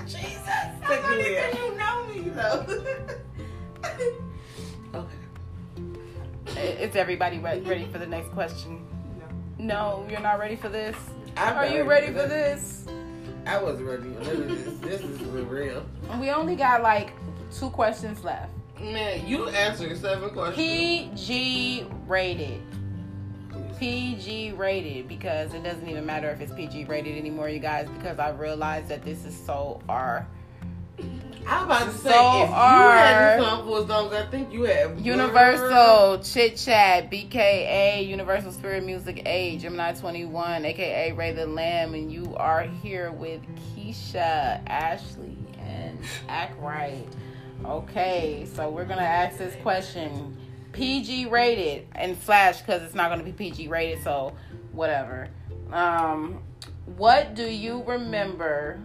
Jesus. That's Take only me there. you know me, though. Okay. Is everybody ready for the next question? No. You're not ready for this. I'm Are you ready for this? I was ready for this. This is real. We only got like two questions left. Man, you answered seven questions. PG rated. PG rated because it doesn't even matter if it's PG rated anymore, you guys, because I realized that this is so R. I'm about to say, So if you had song for as long as I think you had Universal Chit Chat, BKA, Universal Spirit Music Age, Gemini 21, aka Ray the Lamb, and you are here with Keisha, Ashley, and Act Right. Okay, so we're gonna ask this question PG rated and flash because it's not gonna be PG rated, so whatever. Um, what do you remember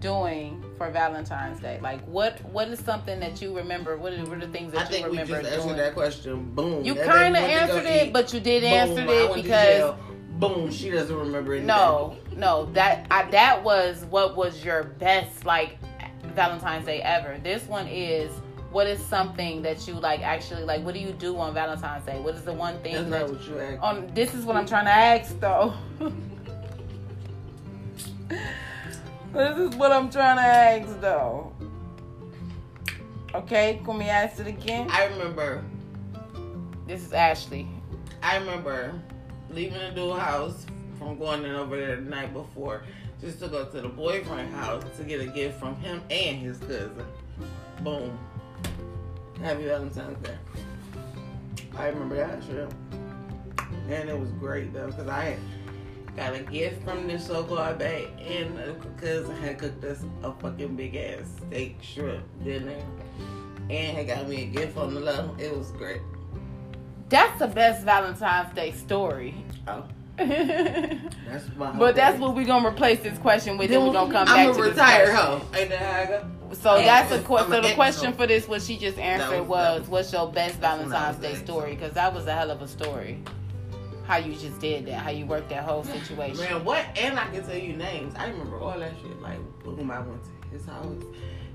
doing for Valentine's Day? Like, what what is something that you remember? What are, what are the things I that you think we remember just answered doing? that question. Boom. You kind of baby went to go answered it, eat. but you did answer I it because boom, she doesn't remember anything. no, no, that I, that was what was your best like Valentine's Day ever. This one is what is something that you like actually like? What do you do on Valentine's Day? What is the one thing that's that not what you asked. on? This is what I'm trying to ask though. this is what I'm trying to ask though. Okay, can we ask it again? I remember. This is Ashley. I remember leaving the dual house from going in over there the night before just to go to the boyfriend house to get a gift from him and his cousin. Boom. Happy Valentine's Day. I remember that shit. And it was great though, because I had got a gift from this so-called bae and the cousin had cooked us a fucking big ass steak shrimp dinner. And had got me a gift on the low. It was great. That's the best Valentine's Day story. Oh, that's my But that's what we're gonna replace this question with. Then we're gonna come back I'm to this retired question. hoe. Ain't that how I go? So Yeah, that's a question. So the question for this, what she just answered was- was, "What's your best that's when I Valentine's Day story?" Because that was a hell of a story. How you just did that? How you worked that whole situation? Man, what? And I can tell you names. I remember all that shit. Like, boom, I went to his house.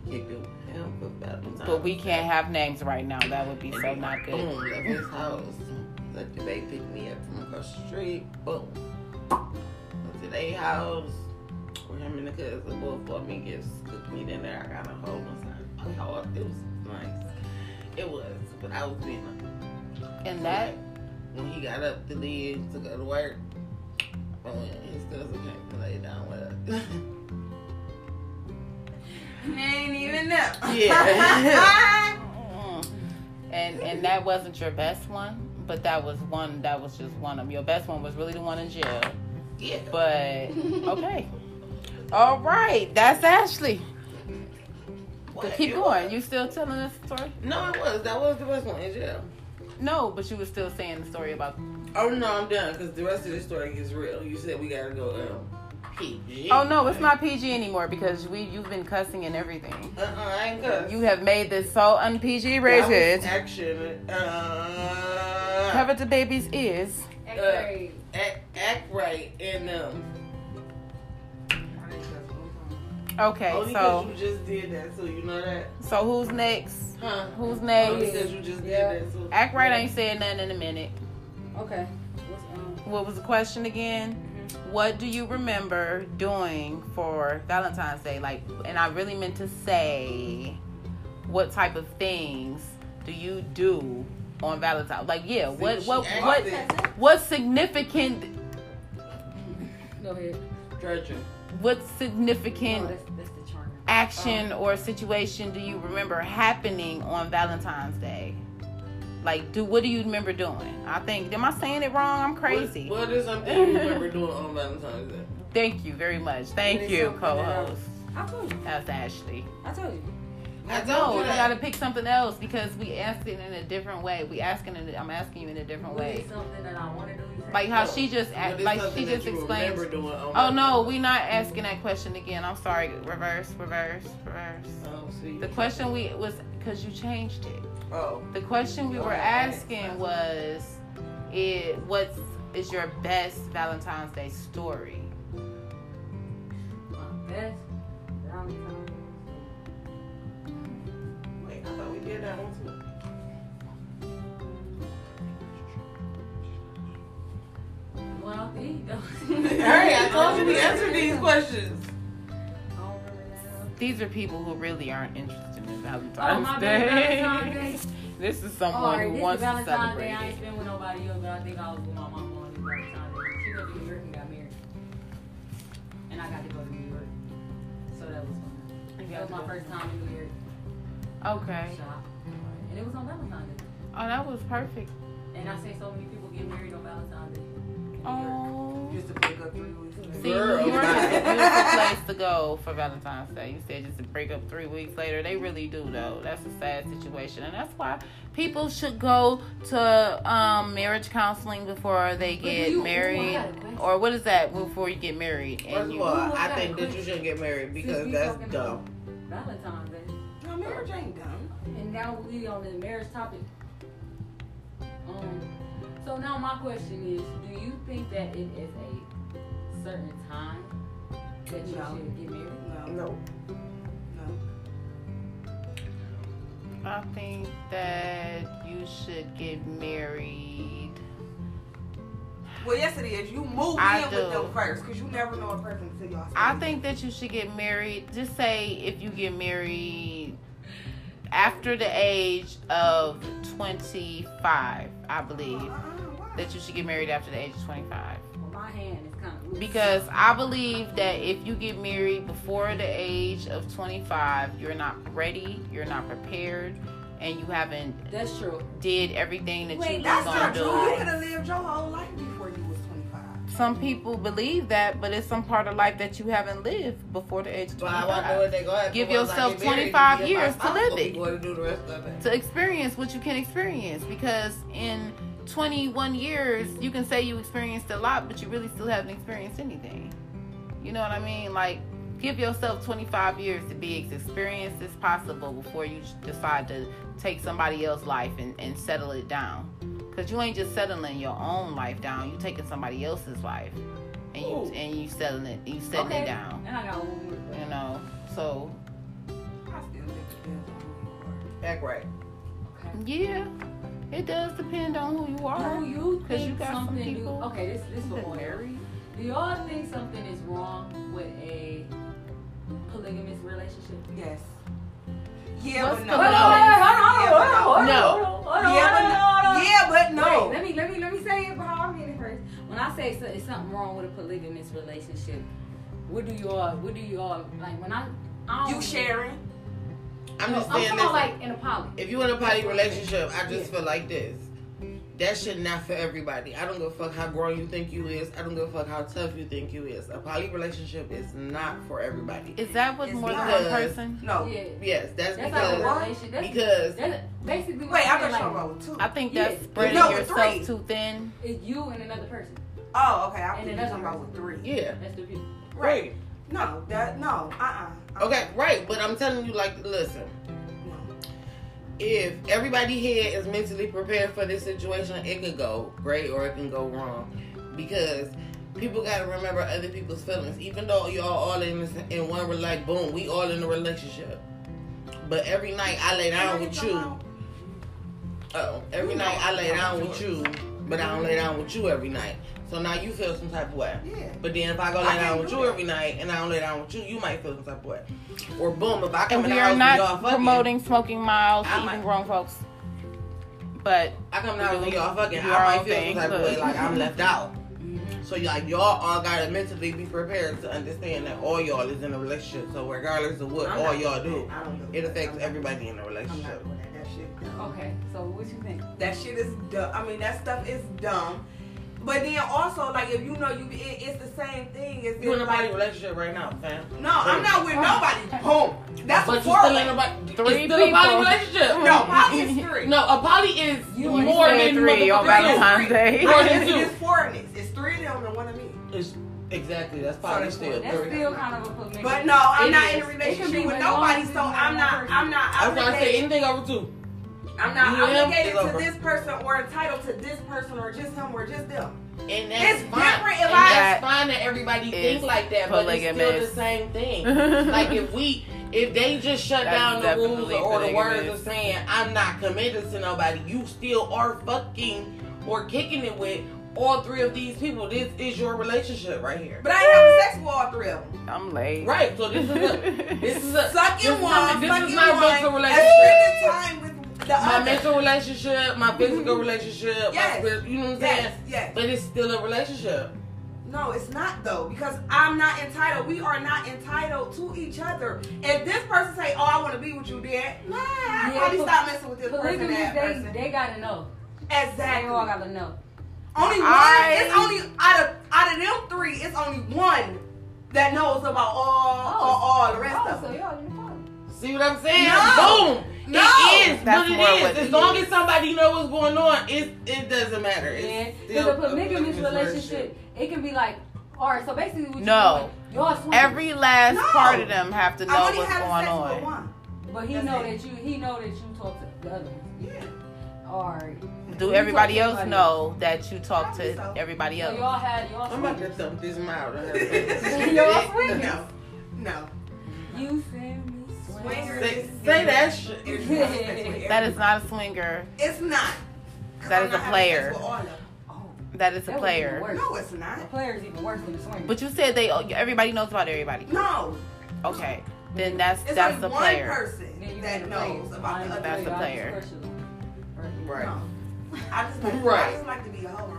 kicked it with for Valentine's. But we can't have names right now. That would be so not good. Boom, left his house. Let the baby pick me up from across the street. Boom. Went to their house. Where him and the cousin both bought me gifts, cooked me dinner. I got a whole. Oh, it was nice. It was, but I was being And that when he got up to leave to go to work, oh, his cousin came to lay down with us. He ain't even know. Yeah. And and that wasn't your best one, but that was one that was just one of them. Your best one was really the one in jail. yeah. But okay. All right, that's Ashley. What? But keep It going. was. You still telling us the story? No, it was. That was the best one in jail. No, but you were still saying the story about. Oh no, I'm done because the rest of the story is real. You said we gotta go um, PG. Oh no, it's not PG anymore because we you've been cussing and everything. Uh uh I ain't cuss. You have made this so un PG rated. action. Uh, Cover the baby's ears. X-ray. act, act right and um. Okay, only so you just did that, so you know that, so who's next? huh? Who's Only next? because you just Yeah. did that, so Act right ain't saying nothing in a minute. Okay. What's um? What was the question again? What do you remember doing for Valentine's Day? Like, and I really meant to say, what type of things do you do on Valentine's? Like, yeah, what she what what what significant Go ahead. Stretching. What No, significant that's that's the charm. action um, or situation do you remember happening on Valentine's Day? Like, do what do you remember doing? I think, am I saying it wrong? I'm crazy. What, what is something you remember doing on Valentine's Day? Thank you very much. Thank you, something co-host. I told you. That's Ashley. I told you. I told No, you you that. gotta pick something else because we asked it in a different way. We asking it. I'm asking you in a different What way. something that I want to do? You say? Like how No. she just, act, is like she just you explained. remember Oh no, Valentine's we not asking that question again. I'm sorry. Reverse, reverse, reverse. Oh, see. The question we was because you changed it. Oh. The question we were asking was, it what's is your best Valentine's Day story? My best Valentine's Wait, I thought we did that one too. Well, there you go. Hurry, I told you we answered these questions. I don't remember that. These are people who really aren't interested in Valentine's Oh, my Day. Valentine's Day. This is Oh, someone alright, who this wants is to Valentine's celebrate Day. I ain't it. spent with nobody else, but I think I was with my mama on Valentine's Day. She went to New York and got married. And I got to go to New York. So that was fun. You That was my first time in New York. Okay. Shop. And it was on Valentine's Day. Oh, that was perfect. And I say so many people get married on Valentine's Day. In New York. Oh. Just to pick up three weeks later. See, Girl. New York a beautiful place to go for Valentine's Day. You said just to break up three weeks later. They really do, though. That's a sad situation. And that's why people should go to um, marriage counseling before they get you- married. ooh, I got a question. Or what is that before you get married? First And of you, all, Ooh, I I think that you shouldn't get married because that's dumb. Valentine's Day. No, marriage ain't dumb. And now we on the marriage topic. Um, so now my question is, do you think that it is a certain time that you No. should get married? No. No. No. I think that you should get married. Well, yes, it is. You move I in do. with them first, cause you never know a person until y'all. I think that you should get married. Just say if you get married after the age of 25, I believe that you should get married after the age of 25. Well, my hand is kind of loose. Because I believe that if you get married before the age of 25, you're not ready, you're not prepared, and you haven't that's true. did everything that Wait, you That's was not gonna true. You do. could have lived your whole life Some people believe that, but it's some part of life that you haven't lived before the age of But I know 25. what they go ahead. Give yourself get 25 me years to live it. To do the rest of it. to experience what you can experience because in 21 years you can say you experienced a lot but you really still haven't experienced anything you know what i mean like give yourself 25 years to be as experienced as possible before you decide to take somebody else's life and, and settle it down because you ain't just settling your own life down you taking somebody else's life and you and you settling it you setting okay. it down And I got one more question. you know so I still Act right. Okay. Yeah, it does depend on who you are. Do you 'Cause think you got some something? do, people okay, this this for that all y'all. married. Do y'all think something is wrong with a polygamous relationship? Yes. Yeah, but the no. Wait, wait, hold on, No. hold on, hold on, Yeah, hold on, hold on. but yeah, but no. Wait, let me let me let me say it how I mean it first. When I say so, it's something wrong with a polygamous relationship, what do y'all what do y'all like when I I don't You sharing? I'm No, just I'm saying talking this. about like in a poly. if you in a poly relationship, I just Yeah. feel like this. That shit not for everybody. I don't give a fuck how grown you think you is. I don't give a fuck how tough you think you is. A poly relationship is not for everybody. Is that with more than one person? No. Yeah. Yes, that's, That's because like a relationship. That's, because that's basically what Wait, I I'm thought saying, you were like, about two. I think Yeah. that's spreading No, with yourself three. too thin. it's you and another person. Oh, okay. I And think you're another talking about with three. yeah, That's the view. right. No, that no. Uh uh Okay, right. But I'm telling you, like, listen. If everybody here is mentally prepared for this situation, it could go great or it can go wrong. Because people gotta remember other people's feelings. Even though y'all all in this, in one we're like boom, we all in a relationship. But every night I lay down with you. Oh, every night I lay down with you, but I don't lay down with you every night. So now you feel some type of way. Yeah. But then if I go lay down with you every night and I don't lay down with you, you might feel some type of way. Or boom, if I come And in we the are house and y'all not fucking, promoting smoking miles I to might- even grown folks. But I come down when y'all fucking, I our might feel thing, some type of look. way like I'm left out. So like y'all all gotta mentally be prepared to understand that all y'all is in a relationship. So regardless of what I'm all y'all do, don't it affects I'm- everybody in the I'm not relationship. doing that. That shit. Okay, so what you think? That shit is dumb. I mean, that stuff is dumb. But then also, like, if you know you, it, it's the same thing. It's You in a like, poly relationship right now, fam. no, I'm not with nobody. Boom. That's but you four still in a poly. Three it's still a poly people. relationship. No, poly is three. No, a poly is You more than three on motherfucking Valentine's two. Day. More I than two. it's four in it. It's three of them and one of me. It's, exactly, that's poly that's still. That's three. still kind of a polygamous. But no, I'm It not is. in a relationship with with nobody, one so person, I'm not. I'm not That's why I say obligated. anything over two. I'm not You and him obligated to this person or entitled to this person or just him or just them. And that's It's fine. different if and I- that's fine that everybody thinks like that, but it's still the same thing. like if we if they just shut That's down the rules or the words of saying I'm not committed to nobody, you still are fucking or kicking it with all three of these people. This is your relationship right here. But I ain't having sex with all three of them. I'm late. Right. So this is a this is a this Sucking is one, this sucking is not one, mental and relationship. time with the My other. mental relationship, my physical mm-hmm. relationship, Yes. spirit, you know what I'm saying? Yes, yes. But it's still a relationship. No, it's not though, because I'm not entitled. We are not entitled to each other. If this person say, "Oh, I want to be with you," then nah, I Yeah, probably but stop messing with this person. That they, person. they gotta know. Exactly. They all gotta know. Only one. I- It's only out of out of them three. It's only one that knows about all oh. all, all the rest oh, of so them. y'all in the poly. See what I'm saying? No. Boom. No. It is That's what more it what is. it As long is. as somebody know what's going on, it it doesn't matter. It's Yeah, because a polygamous polygamous relationship, it can be like, all right. So basically, what No. you doing, y'all swinging. Every last No. part of them have to know what's going on. but he That's know it. that you, he know that you talk to the other. Yeah. All right. Do everybody else everybody know that you talk to so. everybody So else? y'all had y'all I'm about to swingers. thump this mouth. Y'all swingers. No. No. You send me Swinger say, say that shit. It's not sex with That is not a swinger. It's not. That is, I'm is a player. sex with all of them. Oh, That is a that player. No, it's not. The player is even worse than the swinger. But you said they everybody knows about everybody. No. Okay, then that's It's that's only the one player. person Then that knows player. about I the ain't other. That's the player. Right. No. I just like, Right. I just like to be a hoe.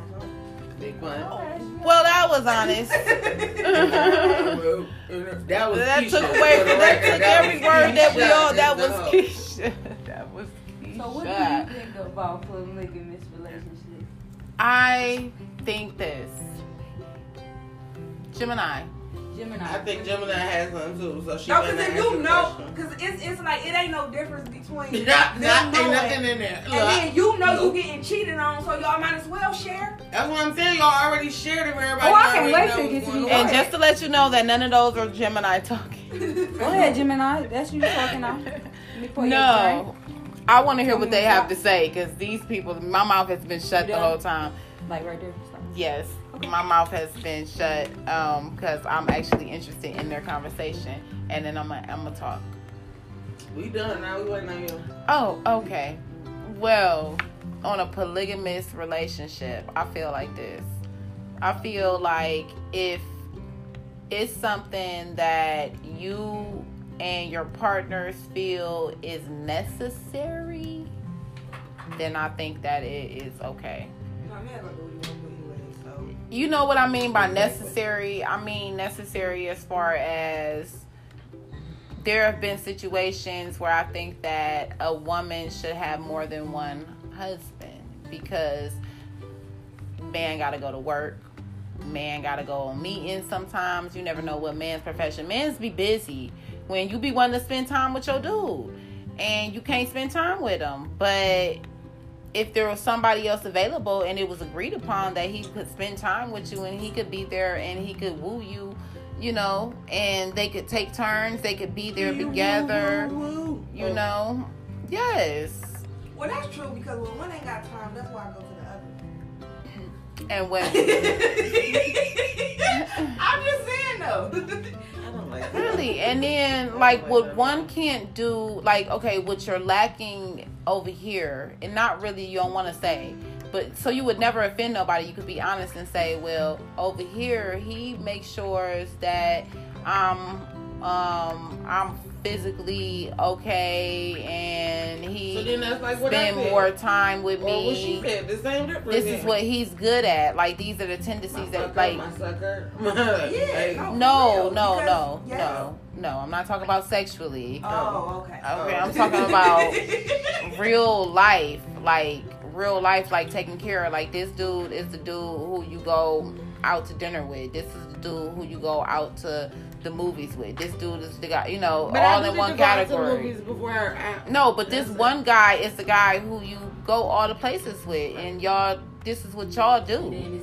I'm sorry. Big fun. Oh, well, that was honest. that was that Keisha, took away the from that took That every was word that we all. That is was. Keisha. That was Keisha. So what do you think about polygamous relationships? I think this. Gemini. Gemini. I think Gemini has one too, so she No, better because if answer you know, because it's, it's like it ain't no difference between Not, them not, ain't nothing in there. and Look, then you know Nope. you getting cheated on, so y'all might as well share. That's what I'm saying. Y'all already shared it with everybody. Oh, I can't wait know to get to going you. And just to let you know that none of those are Gemini talking. Go ahead, Gemini. That's you talking now. Let me pull your No. I want to hear what they have to say because these people, my mouth has been shut the whole time. Like right there. Stop. Yes, my mouth has been shut um, because I'm actually interested in their conversation, and then I'm gonna I'm gonna talk. We done now. We waiting on you. Oh, okay. Well, on a polygamous relationship, I feel like this. I feel like if it's something that you and your partners feel is necessary, then I think that it is okay. No, You know what I mean by necessary? I mean necessary as far as there have been situations where I think that a woman should have more than one husband because man got to go to work. Man got to go on meetings sometimes. You never know what man's profession. Men's be busy when you be wanting to spend time with your dude and you can't spend time with him. But if there was somebody else available and it was agreed upon that he could spend time with you and he could be there and he could woo you, you know, and they could take turns, they could be there together, you know. Yes. Well, that's true because when one ain't got time, that's why I go to the other. And when I'm just saying though. Like really? and then like what one can't do like okay what you're lacking over here and not really you don't want to say but so you would never offend nobody. You could be honest and say well over here he makes sure that i'm um i'm physically okay and he So then that's like what I spend said. more time with Or what she me said, the same difference. this then. is what he's good at like these are the tendencies my that sucker, like my sucker. Yeah, Hey, no. no real, no because- no no no i'm not talking about sexually Oh, okay. Okay, Oh. I'm talking about real life, like real life, like taking care of. Like this dude is the dude who you go out to dinner with. This is the dude who you go out to the movies with. This dude is the guy, you know, But I all in one to to category. movies Before I, No, but this That's it. one guy is the guy who you go all the places with, and y'all, this is what y'all And do.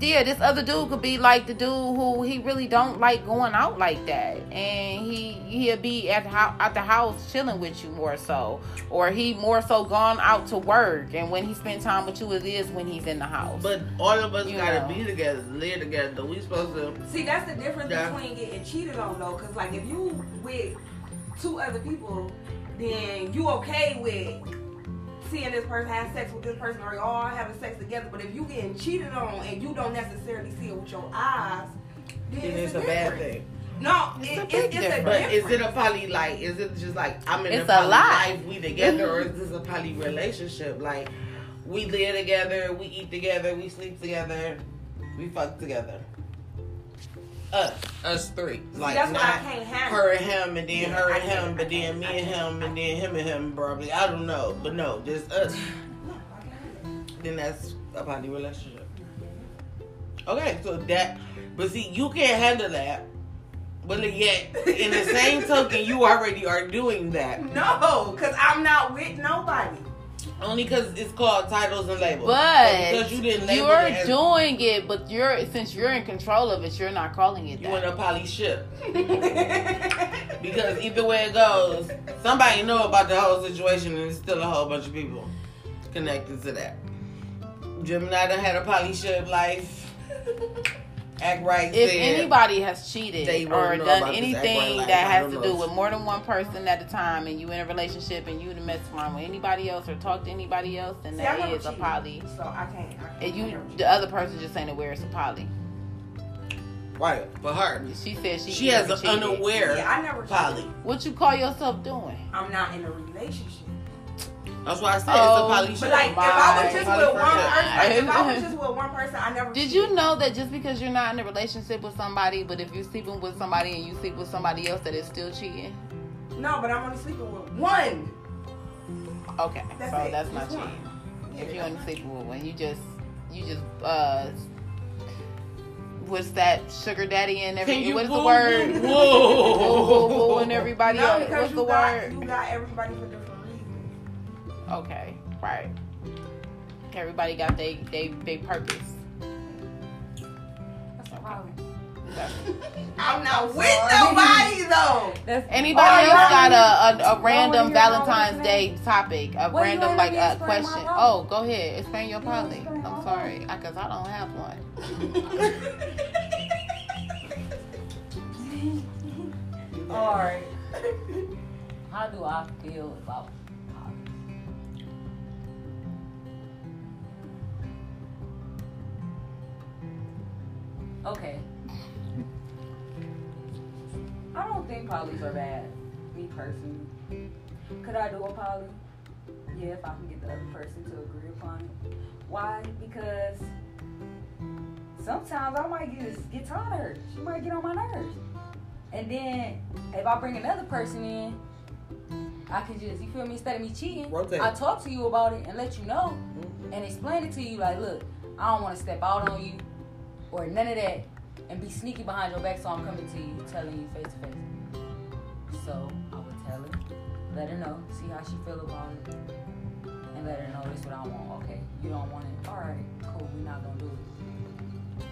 Yeah, this other dude could be like the dude who he really don't like going out like that, and he he'll be at how at the house chilling with you more so, or he more so gone out to work, and when he spend time with you, it is when he's in the house. But all of us You gotta know. be together, live together. We supposed to. See, that's the difference Yeah. between getting cheated on though, because like if you with two other people, then you okay with seeing this person have sex with this person or y'all having sex together. But if you getting cheated on and you don't necessarily see it with your eyes, then Then it's, it's a bad thing. No, It's it, a it's, big it's a difference. But is it a poly like? Is it just like I'm in It's a a poly lie. life, we together, or is this a poly relationship? Like we live together, we eat together, we sleep together, we fuck together. Us, us three. Like that's not what I can't handle. her and him, and then Yeah, her and him, but then me and him, and then him and him, probably. I don't know, but no, just us. No, I can't handle Then that's a poly relationship. Okay, so that, but see, you can't handle that. But yet, in the same token, you already are doing that. No, because I'm not with nobody. Only because it's called titles and labels. but because you didn't label you're it doing it, but you're since you're in control of it, you're not calling it you that. a poly ship. Because either way it goes, somebody know about the whole situation, and there's still a whole bunch of people connected to that. Gemini done had a poly ship life. Act right. if said, anybody has cheated They or done anything right that has to do with more than one person at a time and you in a relationship and you done mess around with anybody else or talk to anybody else then See, I that a poly So I can't. I can't and you the other person just ain't aware it's a poly right for her. she said she She has never an cheated. unaware Yeah, I never poly. what you call yourself doing I'm not in a relationship. That's why I said Oh, it's a poly ship. But like, if I was My just with one God. person, if I was just with one person, I never. did you know that just because you're not in a relationship with somebody but if you're sleeping with somebody and you sleep with somebody else that is still cheating No, but I'm only sleeping with one. okay That's so it. that's not Just one. cheating if you're only sleep with one, you just you just uh what's that sugar daddy and Can every you what is the word? boo- Boo, Whoa. boo, boo, and everybody no, else. because What's you the got word? you got everybody for different reasons. Okay, right. Everybody got they they they purpose. That's a problem. I'm not I'm with sorry. nobody though. That's Anybody else yeah. got a, a, a random Valentine's Day topic? A Well, you random like a me explain my question? Oh, go ahead. Explain your You poly. explain I'm role. sorry, because I don't have one. Alright. How do I feel about Okay. I don't think polys are bad, me personally. Could I do a poly? Yeah, if I can get the other person to agree upon it. Why? Because sometimes I might get get tired of her. She might get on my nerves. And then if I bring another person in, I can just you feel me instead of me cheating. Rotate. I talk to you about it and let you know Mhm. and explain it to you like, look, I don't want to step out on you or none of that and be sneaky behind your back so I'm coming to you telling you face to face. So I would tell her, let her know, see how she feel about it. And let her know this is what I want. Okay, you don't want it. Alright, cool, we're not gonna do it.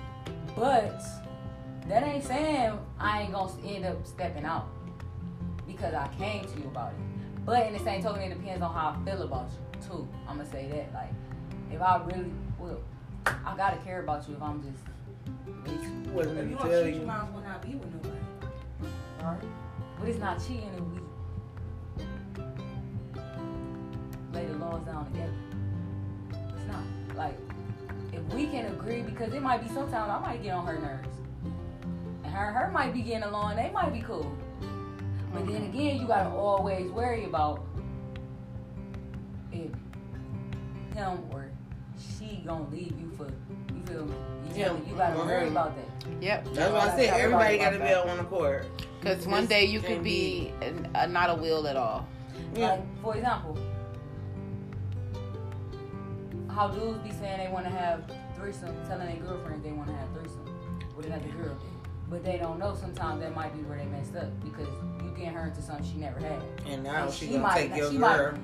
But that ain't saying I ain't gonna end up stepping out. Because I came to you about it. But in the same token, it depends on how I feel about you too. I'm gonna say that. Like, if I really well, I gotta care about you if I'm just way too Wasn't If you gonna tell cheat, you you. might as well not be with nobody. Alright. But it's not cheating if we lay the laws down together. It's not. Like, if we can agree, because it might be sometimes I might get on her nerves. And her her might be getting along, they might be cool. But then mm-hmm. again, you gotta always worry about if him or she gonna leave you for you feel me? You, feel me? you gotta Him or worry mm-hmm. about that. Yep. That's why I said everybody got to be on one accord. Because one day you could be a, a, not a wheel at all. Yeah. Like, for example, how dudes be saying they want to have threesome, telling their girlfriends they want to have threesome with another girl, but they don't know sometimes that might be where they messed up because you getting her into something she never had. And now And she, she gonna might- take your she might- girl.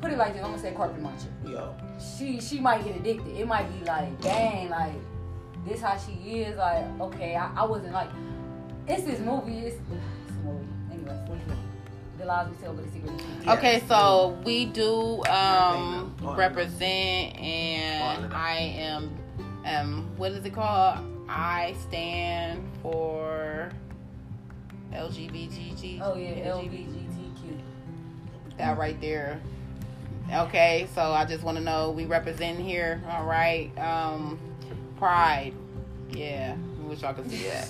Put it like this, I'm gonna say carpet muncher. Yo. She she might get addicted. It might be like, dang, like this how she is. Like, okay, I, I wasn't like, it's this movie. It's, it's a movie. Anyway, the lies we tell, but the secret. is kept. Yeah. Okay, so we do um, I think I'm- represent, and. I am, um, what is it called? I stand for LGBTQ. Oh yeah, LGBTQ. That right there. Okay, so I just want to know we represent here. All right. Um, pride. Yeah, wish y'all could see that.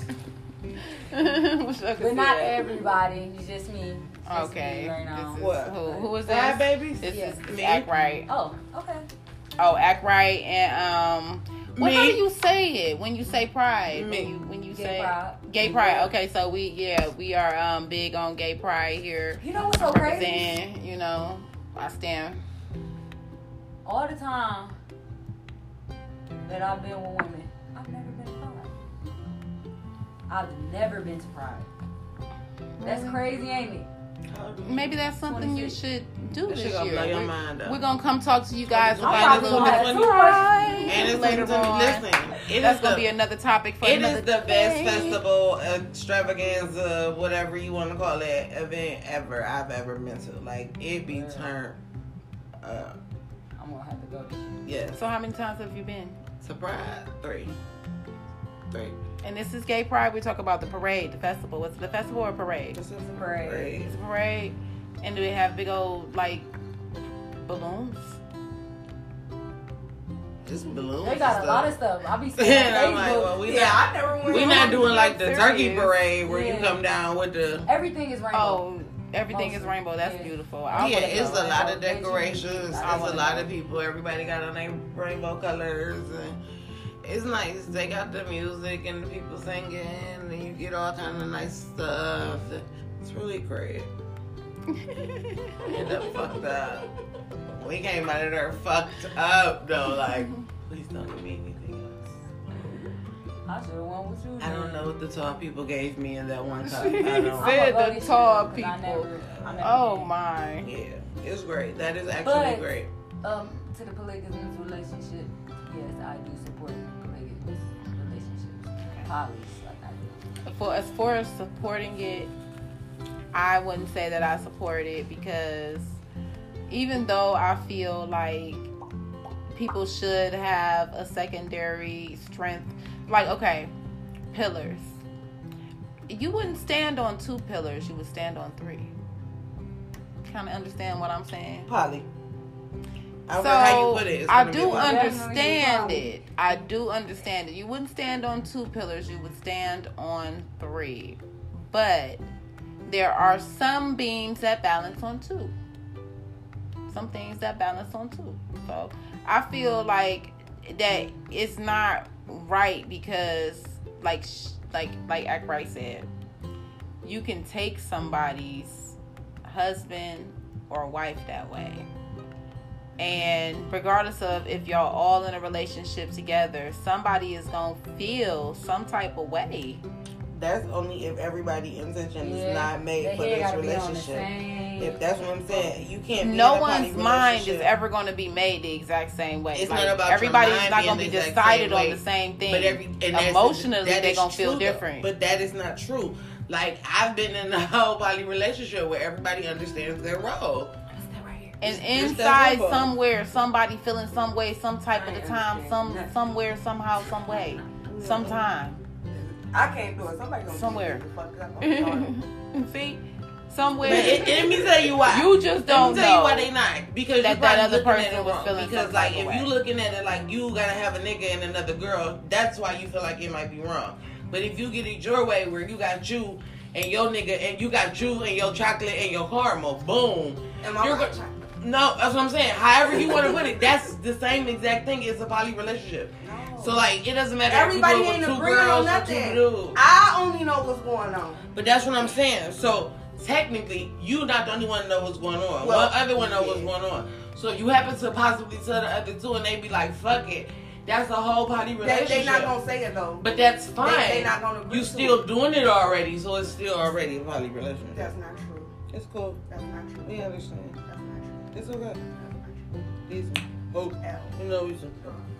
wish y'all could But see not that. everybody. It's just me. It's just Okay. me right now. This is, What? Who, who is that? this? babies? This Yeah. is Me? act right. Oh, okay. Oh, act right and um. What, Me? how do you say it when you say pride? Me. When you when you Gay say pride. gay pride? Okay, so we yeah we are um big on gay pride here. You know what's so crazy? Represent, you know, I stand. All the time that I've been with women, I've never been to Pride. I've never been to Pride. That's crazy, ain't it? Maybe that's something you should do That this shit gonna year. your We're- mind up. We're gonna come talk to you guys I'm about probably it. gonna have Twenty- too much. And it's later later on. Listen, it That's is gonna the, be another topic for It another is the best festival, extravaganza, whatever you want to call it, event ever I've ever been to. Like it be turned. Uh, I'm gonna have to go this year. yes. So how many times have you been? Surprise. Three. Three. And this is Gay Pride. We talk about the parade, the festival. What's the festival or parade? This is a Parade. It's a parade. And do they have big old like balloons? Just balloons. They got and a lot of stuff. stuff. I be seeing And on I'm like, well, we Yeah, not. I never went. We not doing like the turkey parade where you come down with the. Everything is rainbow. Oh, everything is rainbow. That's Yeah. beautiful. I yeah, it's a lot of decorations. I It's a lot of people. Everybody got on their rainbow colors, and it's nice. They got the music and the people singing, and you get all kind of nice stuff. It's really great. End up fucked up. We came out of there fucked up though. Like, please don't give me anything else. I should have went with you. I don't know what the tall people gave me in that one cup. I She don't. I'ma said the this tall year, 'cause I people. never- I never Oh been. my. Yeah, it's great. That is actually But- great. Um, to the polygamous relationship, yes, I do support polygamous relationships. Polys, like I do. For as far as supporting it, I wouldn't say that I support it because even though I feel like people should have a secondary strength, like okay, pillars. you wouldn't stand on two pillars. You would stand on three. Kind of understand what I'm saying? Polly. I don't so how you put it. I do be like- understand it. I do understand it. You wouldn't stand on two pillars. You would stand on three. But there are some beams that balance on two. Some things that balance on two. So I feel like that it's not right because, like, like, like Akrai said, you can take somebody's husband or wife that way. And regardless of if y'all all in a relationship together, somebody is gonna feel some type of way. That's only if everybody intention is Yeah. not made The for this gotta be on the relationship. If that's what I'm saying, you can't. Be No in a poly one's mind is ever gonna be made the exact same way. It's like, not about your everybody's mind not being gonna be the exact decided same on way. the same thing. But every and Emotionally, that they is gonna feel true, though. different. But that is not true. Like I've been in a whole poly relationship where everybody understands their role. and It's- it's that inside somewhere, somebody feeling some way, some type of the time, some somewhere, somehow, some way, sometime. I can't do it. Somebody gonna Somewhere. me the fuck up. See, somewhere. But it, let me tell you why. You just don't Let me tell you know. why they not. Because that you that other person it was wrong. feeling Because like if of you way. looking at it like you gotta have a nigga and another girl, that's why you feel like it might be wrong. But if you get it your way, where you got you and your nigga and you got you and your chocolate and your caramel, boom. Am I You're no, that's what I'm saying. However you want to put it, that's the same exact thing It's a poly relationship. So like it doesn't matter Everybody if you ain't agreeing on nothing. I only know what's going on. But that's what I'm saying. So technically, you're not the only one to know what's going on. Well, one other one know what's going on. So you happen to possibly tell the other two, and they be like, "Fuck it," that's a whole They, relationship. they not gonna say it though. but that's fine. They, they not gonna agree you still it. doing it already, so it's still already a poly relationship. That's not true. it's cool. That's not true. We understand. That's not true. It's okay. That's not true. Easy. Hope. L. You know we should.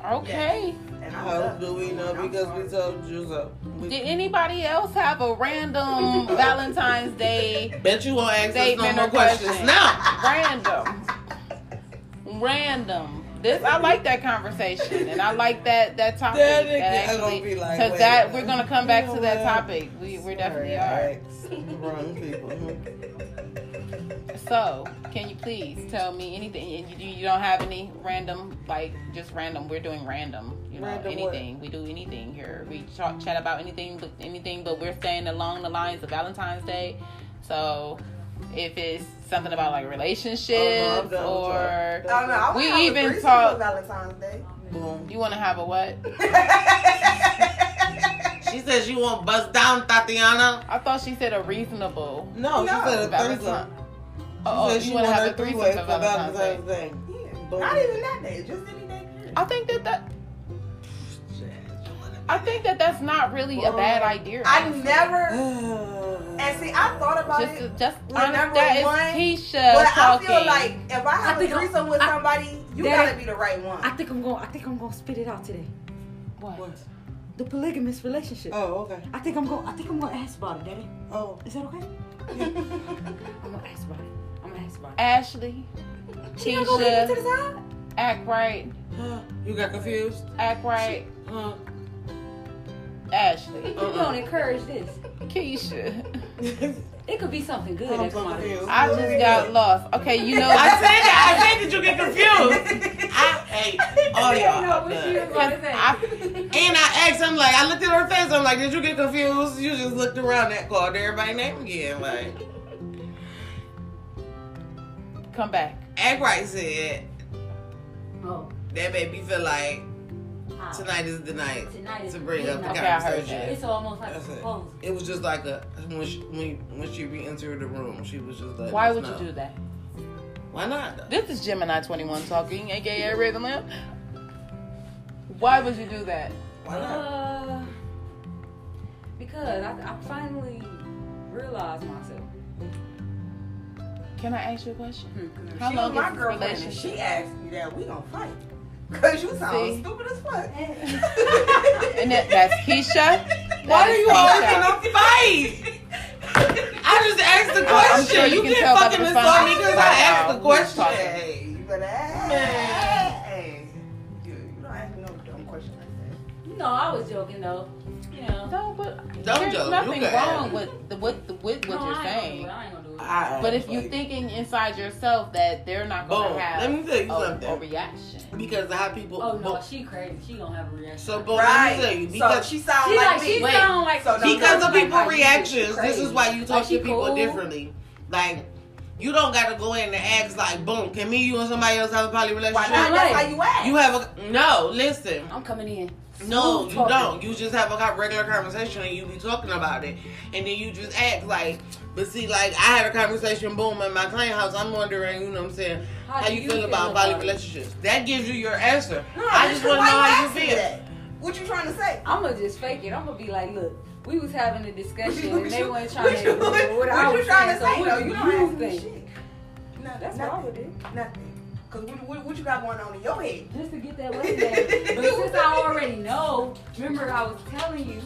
Okay. And How do we know? Because we told you so. We- Did anybody else have a random Valentine's Day Bet you won't ask us no more questions question? now. Random. Random. This I like that conversation and I like that that topic. That That nigga- I'm gonna actually, be like, cause wait, that we're gonna come back to that what? topic. We we definitely are. Wrong people. So, can you please tell me anything? You, you don't have any random, like just random. We're doing random. You know, Random what? anything. We do anything here. We talk, chat about anything, but anything. But we're staying along the lines of Valentine's Day. So, if it's something about like relationships Oh, no, I'm down with or I don't. I We have even threesome talk- for Valentine's Day. Boom. you want to have a what? She says you won't bust down Tatiana. I thought she said a reasonable. No, she said a Valentine. threesome. Oh, oh, she said you she want to have a threesome three-way for Valentine's Day? Day. Yeah. Boom. Not even that day. Just any day. period. I think that that. I think that that's not really a bad idea. I actually. never. and And see, I thought about just, it. just With honest, number that is one, Keisha But I feel like if I have I a think I'm- threesome with I- somebody, you Daddy- gotta be the right one. I think I'm going. I think I'm going to spit it out today. what? The polygamous relationship. Oh, okay. I think I'm going. I think I'm going to ask about it, Daddy. Oh. Is that okay? I'm going to ask about it. Ashley, She gonna go to the Keisha, side? act right, Huh. You got confused? act right. Huh? Ashley, You don't encourage this. Keisha. It could be something good I'm that so come out of confused. I just got lost. Okay, you know. I said that. I said that you get confused. I, hey, all y'all. know what she was about to say. I, And I asked him, like, I looked at her face. I'm like, did you get confused? You just looked around that called everybody name again. Like, come back. Act Right said Oh, that made me feel like how? tonight is the night Tonight is to bring up the Okay, I heard conversation. that. It's almost like a That's it. proposal. It was just like a when she, when when she re-entered the room, she was just like, Why would you do that? Why not? This is Gemini 21 talking, aka Ray the Lamb. Why would you do that? Why not? Uh, because I, I finally realized myself. Can I ask you a question? Hmm. How she long was my is this girlfriend and relationship? she asked me that we gonna fight. Cause you sound See? stupid as fuck. And that, that's Keisha. Why are you always Keisha. gonna fight? I just asked the I- I'm question. sure you you can can't tell fucking response. insult me because I asked the question. Hey, you better ask. Man. Hey, you, you don't ask me no dumb question like that. No, I was joking though. You know. No, but Don't there's joke. You nothing wrong with the with the with what No, you're I ain't saying. Gonna do it. I ain't gonna do it. I- But if you're thinking inside yourself that they're not going to have Let me tell you a, something. a reaction, because of how people. Oh no, boom. she crazy. She gonna have a reaction. So, boom, Right. let me tell you so because she sounds like, like me. she Wait. sound like So no, because no, of like people reactions, this is why you talk she to people cool. differently. Like, you don't gotta go in and ask like, boom, can me, you, and somebody else have a poly relationship? Why relationship? not? That's how you act. You have a no. Listen, I'm coming in. no, you talking. don't. You just have a regular conversation and you be talking about it, and then you just act like. But see, like I had a conversation, boom, in my client house. I'm wondering, you know what I'm saying, how, do you, feel, about poly relationships? That gives you your answer. No, I just want to know how you asking feel. that. What you trying to say? I'm gonna just fake it. I'm gonna be like, look, we was having a discussion and they weren't what trying to you- agree with what what I you was trying to say? So No, what you do don't you ask me think? shit. No, That's what I nothing. would do. Nothing. Cause what, what, what you got going on in your head? Just to get that way there. But since I already know, remember I was telling you,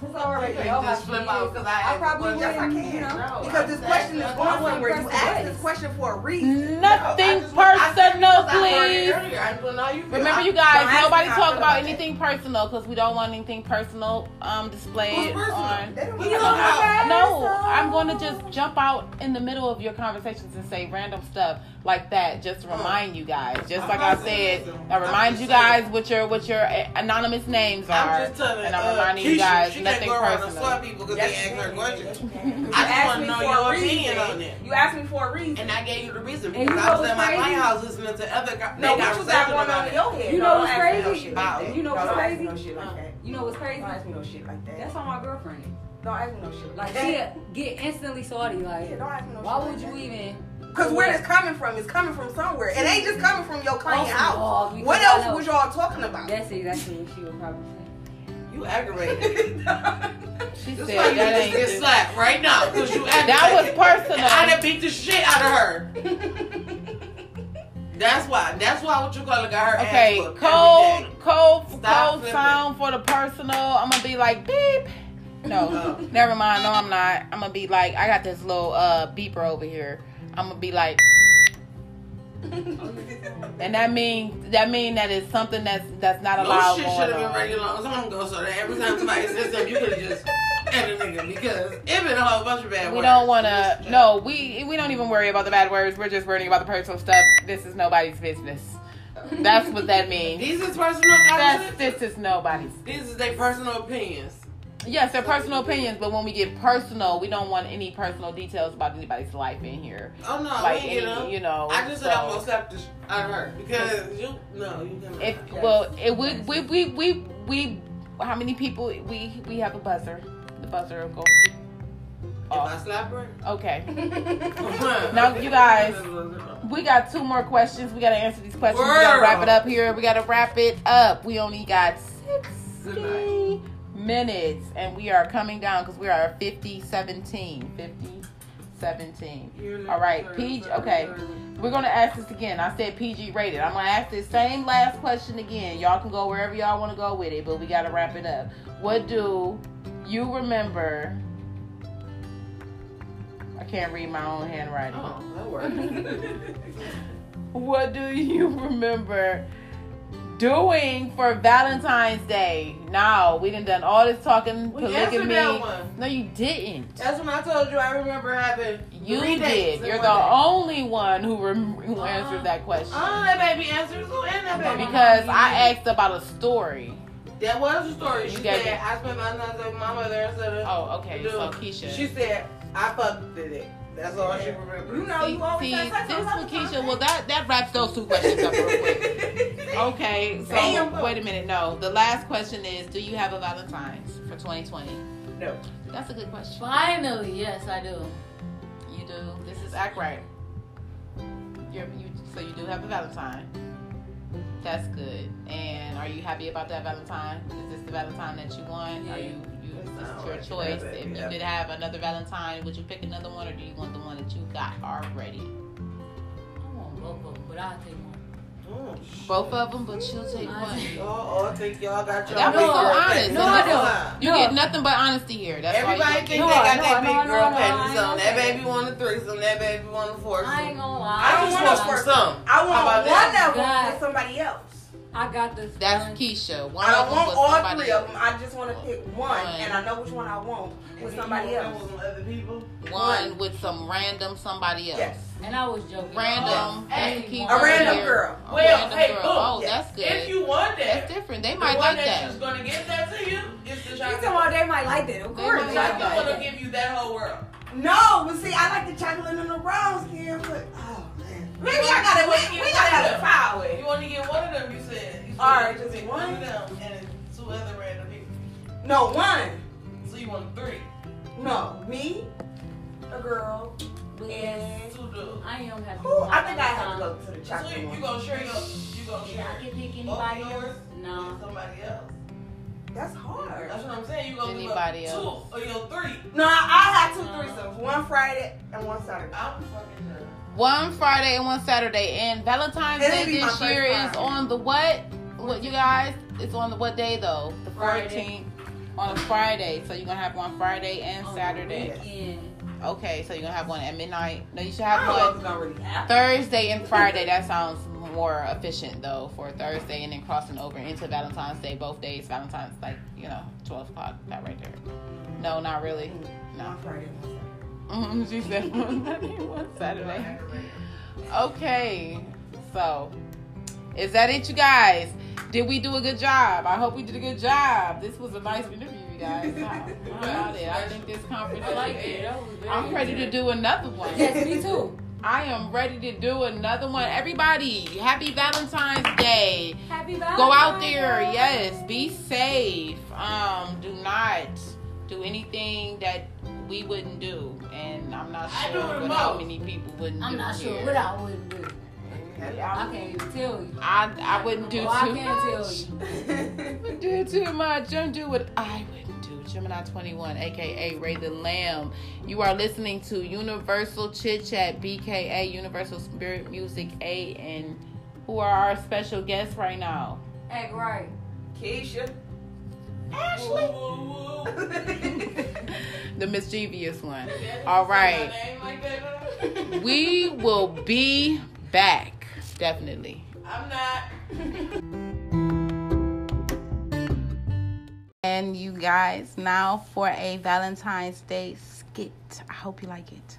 since I already You know just flip is, out 'cause I I probably the Yes, I wouldn't, can. you know. No, because this question is saying- going that's somewhere. You what asked this question for a reason. nothing No, just- personal, because I heard it please. earlier. I just wanna know how you. Remember, you guys, Don't nobody me how I talk about about anything personal because we don't want anything personal um displayed Who's personal? on. They don't You know don't about know. No, I'm going to just jump out in the middle of your conversations and say random stuff like that, just to remind you guys. Just I'm like I said. I remind you guys saying. what your what your anonymous names are, I'm just telling and I'm uh, reminding Keisha, you guys she nothing can't go around and personal. swat people because Yes, they ask her questions. I just asked want to know your opinion reason. on it. You asked me for a reason. And I gave you the reason And because you I was what's at my crazy? client house listening to other guys. no, what you got going on in your head? You know what's ask me no crazy? shit About like that. You know what's don't ask me crazy? no shit like that. You know what's crazy? Don't ask me no shit like that. That's how my girlfriend is. Don't ask me no shit Like like she that. get instantly salty. Like, Yeah, don't ask me no why shit would like you that. even? Cause where it's coming from, it's coming from somewhere. It ain't just coming from your client Also, house. dog, What else was y'all talking about? That's exactly what she would probably say. You aggravated. She That's said why you that just ain't. get slapped right now because you That was personal. And I done beat the shit out of her. That's why. That's why what you call it got her Okay, ass whooped code, every day. Stop code flipping. sound for the personal. I'm gonna be like beep. No, Oh. never mind. No, I'm not. I'm gonna be like, I got this little uh beeper over here. I'm gonna be like, and that mean that mean that it's something that's that's not allowed shit should have been on. ready a long ago so that every time somebody says something, you could have just ended a nigga because it been a whole bunch of bad We words. don't want to. No, we we don't even worry about the bad words. We're just worrying about the personal stuff. This is nobody's business. That's what that means. These is personal That's this is nobody's. These is their personal opinions. Yes, they're personal opinions, but when we get personal, we don't want any personal details about anybody's life in here. Oh no, Like we any, ain't you know. I just said I'm so- gonna slap the sh- out of her because you no, you cannot. If well, it would we we we we how many people we we have a buzzer. The buzzer will go. if I off. slap her, Okay. Now, you guys, We got two more questions. We gotta answer these questions. We gotta wrap it up here. We gotta wrap it up. We only got Good 60 minutes and we are coming down because we are 50 17. 50 17. All right, pg Okay, we're gonna ask this again. I said PG rated. I'm gonna ask this same last question again. Y'all can go wherever y'all want to go with it, but we gotta wrap it up. What do you remember? I can't read my own handwriting. Oh, that worked. What do you remember doing for Valentine's Day? No, we done done all this talking We polygamy. No, you didn't. That's when I told you I remember having You did. You're the day. only one who rem- who uh-huh. answered that question. Oh, that baby answers. Who and that baby? Because uh-huh. I asked about a story. That was a story. She said it- I spent my nights with my mother instead of. Uh, oh, okay. So Keisha. She said I fucked with it. That's all she remembers. You know, see, you always see have sex this on with Keisha. Well, that that wraps those two questions up real quick. Okay, so Damn. wait a minute. No, the last question is: Do you have a Valentine's for 2020? No. That's a good question. Finally, yes, I do. You do. This is act right. You're, you so you do have a Valentine. That's good. And are you happy about that Valentine? Is this the Valentine that you want? Are you you It this is your choice? that, If you yeah. did have another Valentine, would you pick another one or do you want the one that you got already? I want both of them, but I'll take one. Mm. Both of them, but she'll take one. see. Y'all all think y'all got your That big was so honest. panties No, on. I don't. You No. get nothing but honesty here. That's Everybody why you think No, they got no, that no, big no, girl no, I panties ain't on. gonna That say baby want a threesome. That baby want a foursome. I ain't gonna lie. I don't just want want a some foursome. I want one that? of them with somebody else. I got this. That's feeling. Keisha. One I don't want all somebody three of them. I just want to pick one, One. and I know which one I want with somebody else. you with other people. One with some random somebody else. Yes. And I was joking. Random. Oh, hey, That's Keisha a random here. girl. A Well, random hey, girl. boom. Oh, Yes. that's good. If you want that, that's different. They the might one like that's that. just gonna give that to you is the You chocolate. talking about they might like that? Of They course. might The they like chocolate might wanna give you that whole world. No, but see, I like the chocolate and the brown skin, but oh man, maybe I gotta we, we gotta have a file You with. want to get one of them? You said. You said All right, just pick one? one of them and two other random people. No one. So you want three, No, me, a girl, But and two dudes. I am happy. who? I think I have to go to the So you, you gonna share your, you gonna Yeah, share I can pick anybody of else. yours No. somebody else. That's hard. That's what I'm saying. You gonna Anybody give up else? two or your three. No, I, I have two threesomes. Uh-huh. One Friday and one Saturday. I'm fucking done. One Friday and one Saturday. And Valentine's It'll Day this year is on the what? What you guys? It's on the what day though? The 14th. On a Friday. So you're gonna have one Friday and On Saturday. weekend. Okay, so you're gonna have one at midnight. No, you should have don't know if one it's gonna really happen. Thursday and Friday. That sounds more efficient though for Thursday and then crossing over into Valentine's Day. Both days, Valentine's like you know 12 o'clock. That right there. No, not really. Mm, no. Friday and one Saturday. Mhm, she said one Saturday. Okay, so is that it, you guys? Did we do a good job? I hope we did a good job. This was a nice interview, you guys. How how about it? I think this conference. I like it. That was very I'm ready to do another one. Yes, me too. I am ready to do another one. Everybody, happy Valentine's Day. Happy Valentine's Go out there, Day. yes. Be safe. Um, do not do anything that we wouldn't do, and I'm not I sure do the what how many people wouldn't do. I'm do not sure here. what I wouldn't do. I Yeah, can't even tell you. I I wouldn't do I too can't much. tell you. Wouldn't do too much. Don't do what I wouldn't do. Gemini 21, aka Ray the Lamb. You are listening to Universal Chit Chat, BKA, Universal Spirit Music 8, and who are our special guests right now? Act right. Keisha. Ashley. Woo, woo, woo. The mischievous one. All right. like. We will be back, definitely. I'm not. And you guys, now for a Valentine's Day skit. I hope you like it.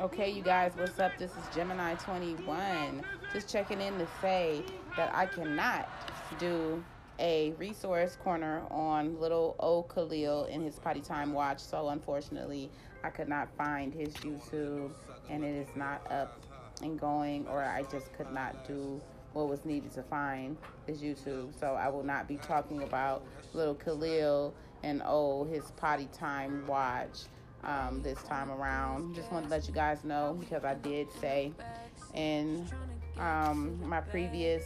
Okay, you guys, what's up? This is Gemini 21. Just checking in to say that I cannot do a resource corner on little O Khalil in his potty time watch. So, unfortunately, I could not find his YouTube and it is not up and going, or I just could not do what was needed to find his YouTube. So, I will not be talking about little Khalil and oh, his potty time watch um, this time around. Just want to let you guys know because I did say in um, my previous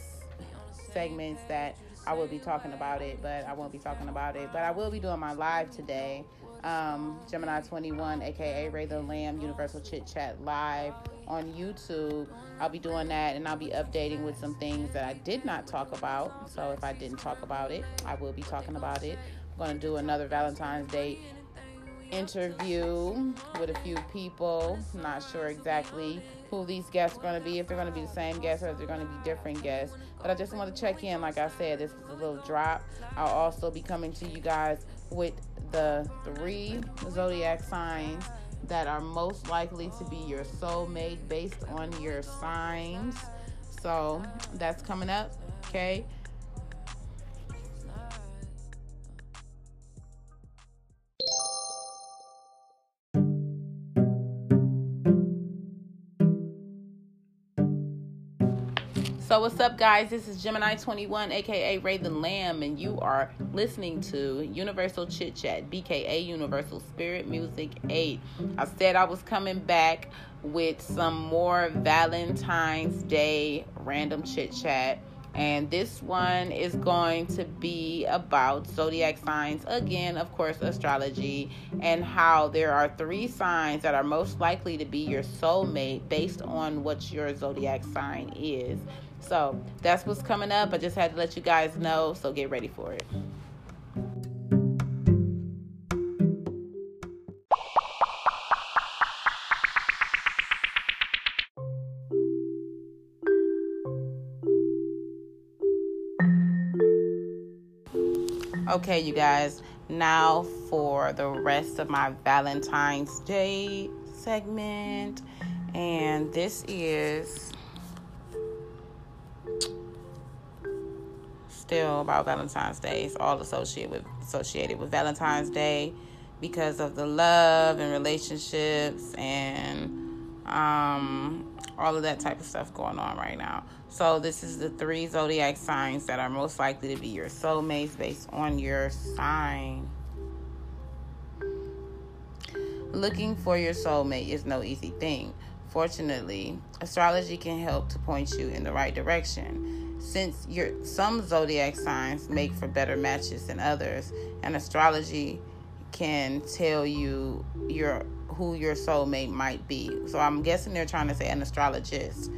segments that I will be talking about it, but I won't be talking about it. But I will be doing my live today. Um, Gemini 21, aka Ray the Lamb, Universal Chit Chat Live on YouTube. I'll be doing that and I'll be updating with some things that I did not talk about. So if I didn't talk about it, I will be talking about it. I'm going to do another Valentine's Day interview with a few people. Not sure exactly who these guests are going to be, if they're going to be the same guests or if they're going to be different guests. But I just want to check in. Like I said, this is a little drop. I'll also be coming to you guys with the three zodiac signs that are most likely to be your soulmate based on your signs. So that's coming up. Okay. So what's up, guys? This is Gemini 21, aka Ray the Lamb, and you are listening to Universal Chit Chat, BKA Universal Spirit Music 8. I said I was coming back with some more Valentine's Day random chit chat. And this one is going to be about zodiac signs, again, of course, astrology, and how there are three signs that are most likely to be your soulmate based on what your zodiac sign is. So that's what's coming up. I just had to let you guys know. So get ready for it. Okay, you guys, now for the rest of my Valentine's Day segment. And this is still about Valentine's Day. It's all associated with associated with Valentine's Day because of the love and relationships and um, all of that type of stuff going on right now. So this is the three zodiac signs that are most likely to be your soulmates based on your sign. Looking for your soulmate is no easy thing. Fortunately, astrology can help to point you in the right direction. Since your some zodiac signs make for better matches than others, and astrology can tell you your who your soulmate might be. So I'm guessing they're trying to say an astrologist.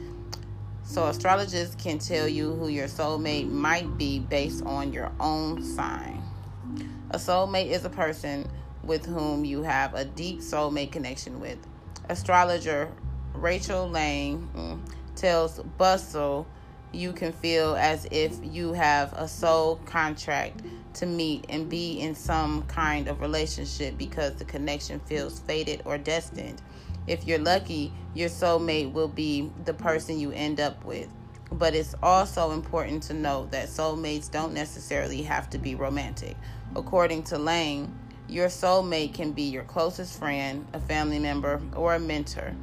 So astrologists can tell you who your soulmate might be based on your own sign. A soulmate is a person with whom you have a deep soulmate connection with. Astrologer Rachel Lang mm, tells Bustle you can feel as if you have a soul contract to meet and be in some kind of relationship because the connection feels fated or destined. If you're lucky, your soulmate will be the person you end up with. But it's also important to note that soulmates don't necessarily have to be romantic. According to Lang, your soulmate can be your closest friend, a family member, or a mentor.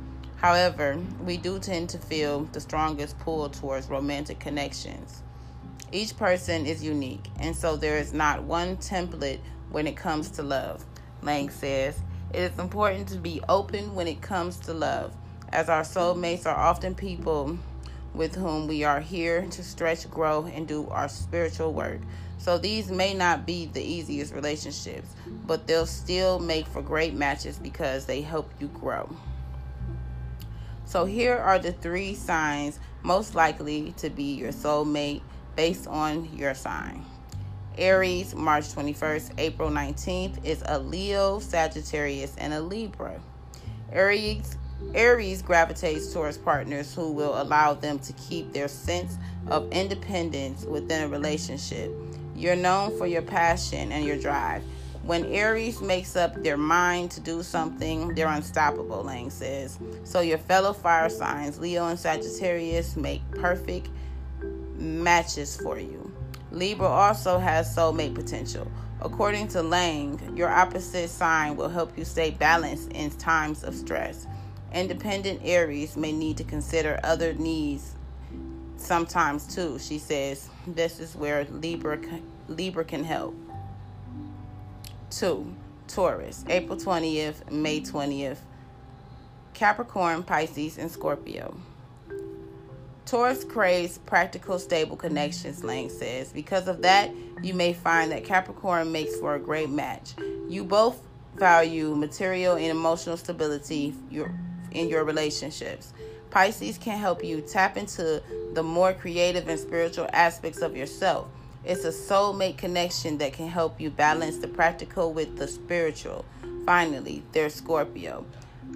However, we do tend to feel the strongest pull towards romantic connections. Each person is unique, and so there is not one template when it comes to love. Lang says, It is important to be open when it comes to love, as our soulmates are often people with whom we are here to stretch, grow, and do our spiritual work. So these may not be the easiest relationships, but they'll still make for great matches because they help you grow. So here are the three signs most likely to be your soulmate based on your sign. Aries, March 21st, April 19th is a Leo, Sagittarius, and a Libra. Aries Aries gravitates towards partners who will allow them to keep their sense of independence within a relationship. You're known for your passion and your drive. When Aries makes up their mind to do something, they're unstoppable, Lang says. So your fellow fire signs, Leo and Sagittarius, make perfect matches for you. Libra also has soulmate potential. According to Lang, your opposite sign will help you stay balanced in times of stress. Independent Aries may need to consider other needs sometimes too. She says this is where Libra Libra can help. 2. Taurus, April 20th, May 20th. Capricorn, Pisces, and Scorpio. Taurus craves practical, stable connections, Lang says. Because of that, you may find that Capricorn makes for a great match. You both value material and emotional stability in your relationships. Pisces can help you tap into the more creative and spiritual aspects of yourself. It's a soulmate connection that can help you balance the practical with the spiritual. Finally, there's Scorpio.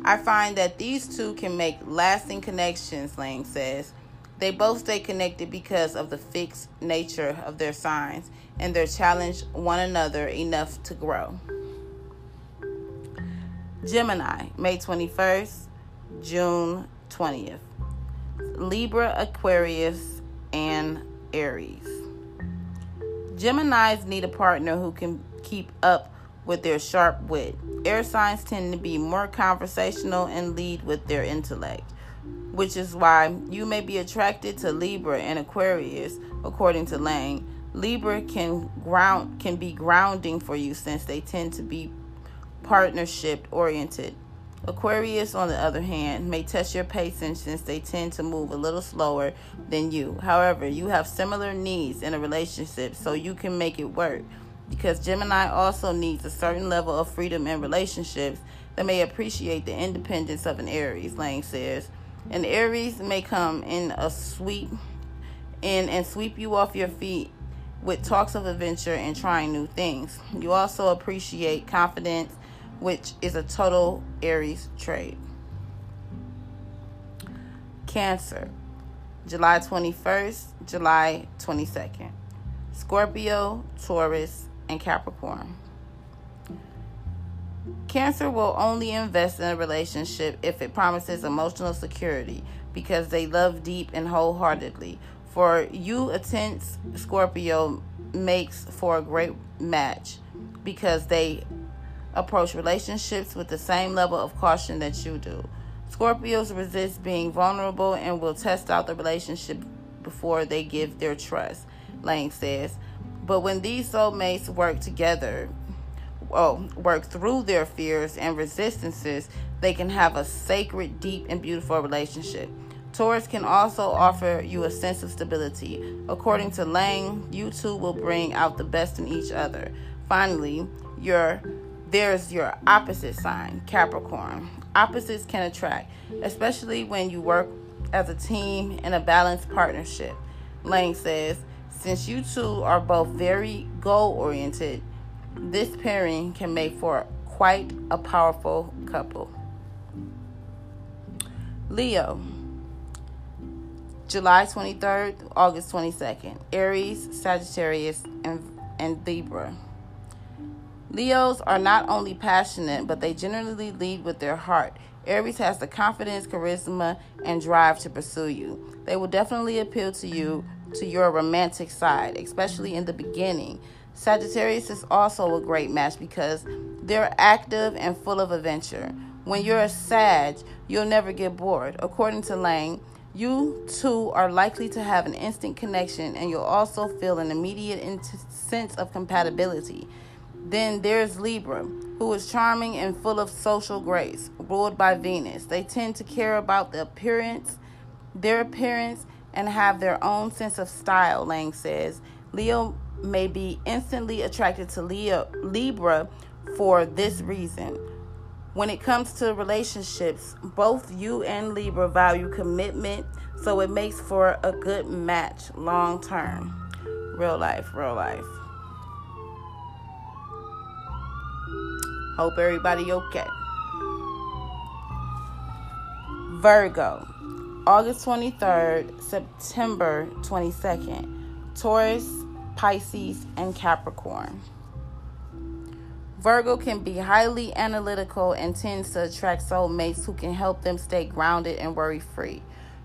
I find that these two can make lasting connections, Lang says. They both stay connected because of the fixed nature of their signs and they challenge one another enough to grow. Gemini, May 21st, June 20th. Libra, Aquarius, and Aries. Geminis need a partner who can keep up with their sharp wit. Air signs tend to be more conversational and lead with their intellect, which is why you may be attracted to Libra and Aquarius, according to Lang. Libra can ground can be grounding for you since they tend to be partnership oriented Aquarius, on the other hand, may test your patience since they tend to move a little slower than you. However, you have similar needs in a relationship, so you can make it work. Because Gemini also needs a certain level of freedom in relationships that may appreciate the independence of an Aries, Lang says. An Aries may come in a sweep in and sweep you off your feet with talks of adventure and trying new things. You also appreciate confidence which is a total Aries trait. Cancer, July 21st, July 22nd. Scorpio, Taurus, and Capricorn. Cancer will only invest in a relationship if it promises emotional security because they love deep and wholeheartedly. For you, a tense Scorpio makes for a great match because they approach relationships with the same level of caution that you do. Scorpios resist being vulnerable and will test out the relationship before they give their trust, Lang says. But when these soulmates work together, oh, work through their fears and resistances, they can have a sacred, deep, and beautiful relationship. Taurus can also offer you a sense of stability. According to Lang, you two will bring out the best in each other. Finally, your there's your opposite sign, Capricorn. Opposites can attract, especially when you work as a team in a balanced partnership. Lang says, since you two are both very goal oriented, this pairing can make for quite a powerful couple. Leo, July 23rd, August 22nd, Aries, Sagittarius, and, and Libra. Leos are not only passionate, but they generally lead with their heart. Aries has the confidence, charisma, and drive to pursue you. They will definitely appeal to you to your romantic side, especially in the beginning. Sagittarius is also a great match because they're active and full of adventure. When you're a Sag, you'll never get bored. According to Lang, you two are likely to have an instant connection and you'll also feel an immediate sense of compatibility. Then there's Libra, who is charming and full of social grace, ruled by Venus. They tend to care about the appearance, their appearance, and have their own sense of style, Lang says. Leo may be instantly attracted to Leo, Libra for this reason. When it comes to relationships, both you and Libra value commitment, so it makes for a good match long term. Real life, real life. Hope everybody okay. Virgo, August 23rd, September 22nd. Taurus, Pisces, and Capricorn. Virgo can be highly analytical and tends to attract soulmates who can help them stay grounded and worry free.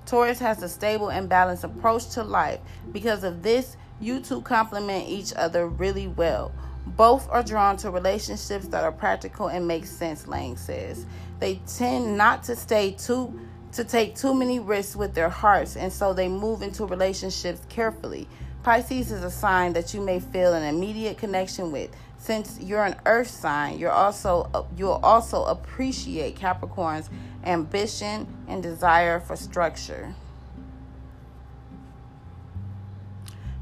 Taurus has a stable and balanced approach to life. Because of this, you two complement each other really well. Both are drawn to relationships that are practical and make sense, Lang says. They tend not to stay too to take too many risks with their hearts, and so they move into relationships carefully. Pisces is a sign that you may feel an immediate connection with. Since you're an earth sign, you're also you'll also appreciate Capricorn's ambition and desire for structure.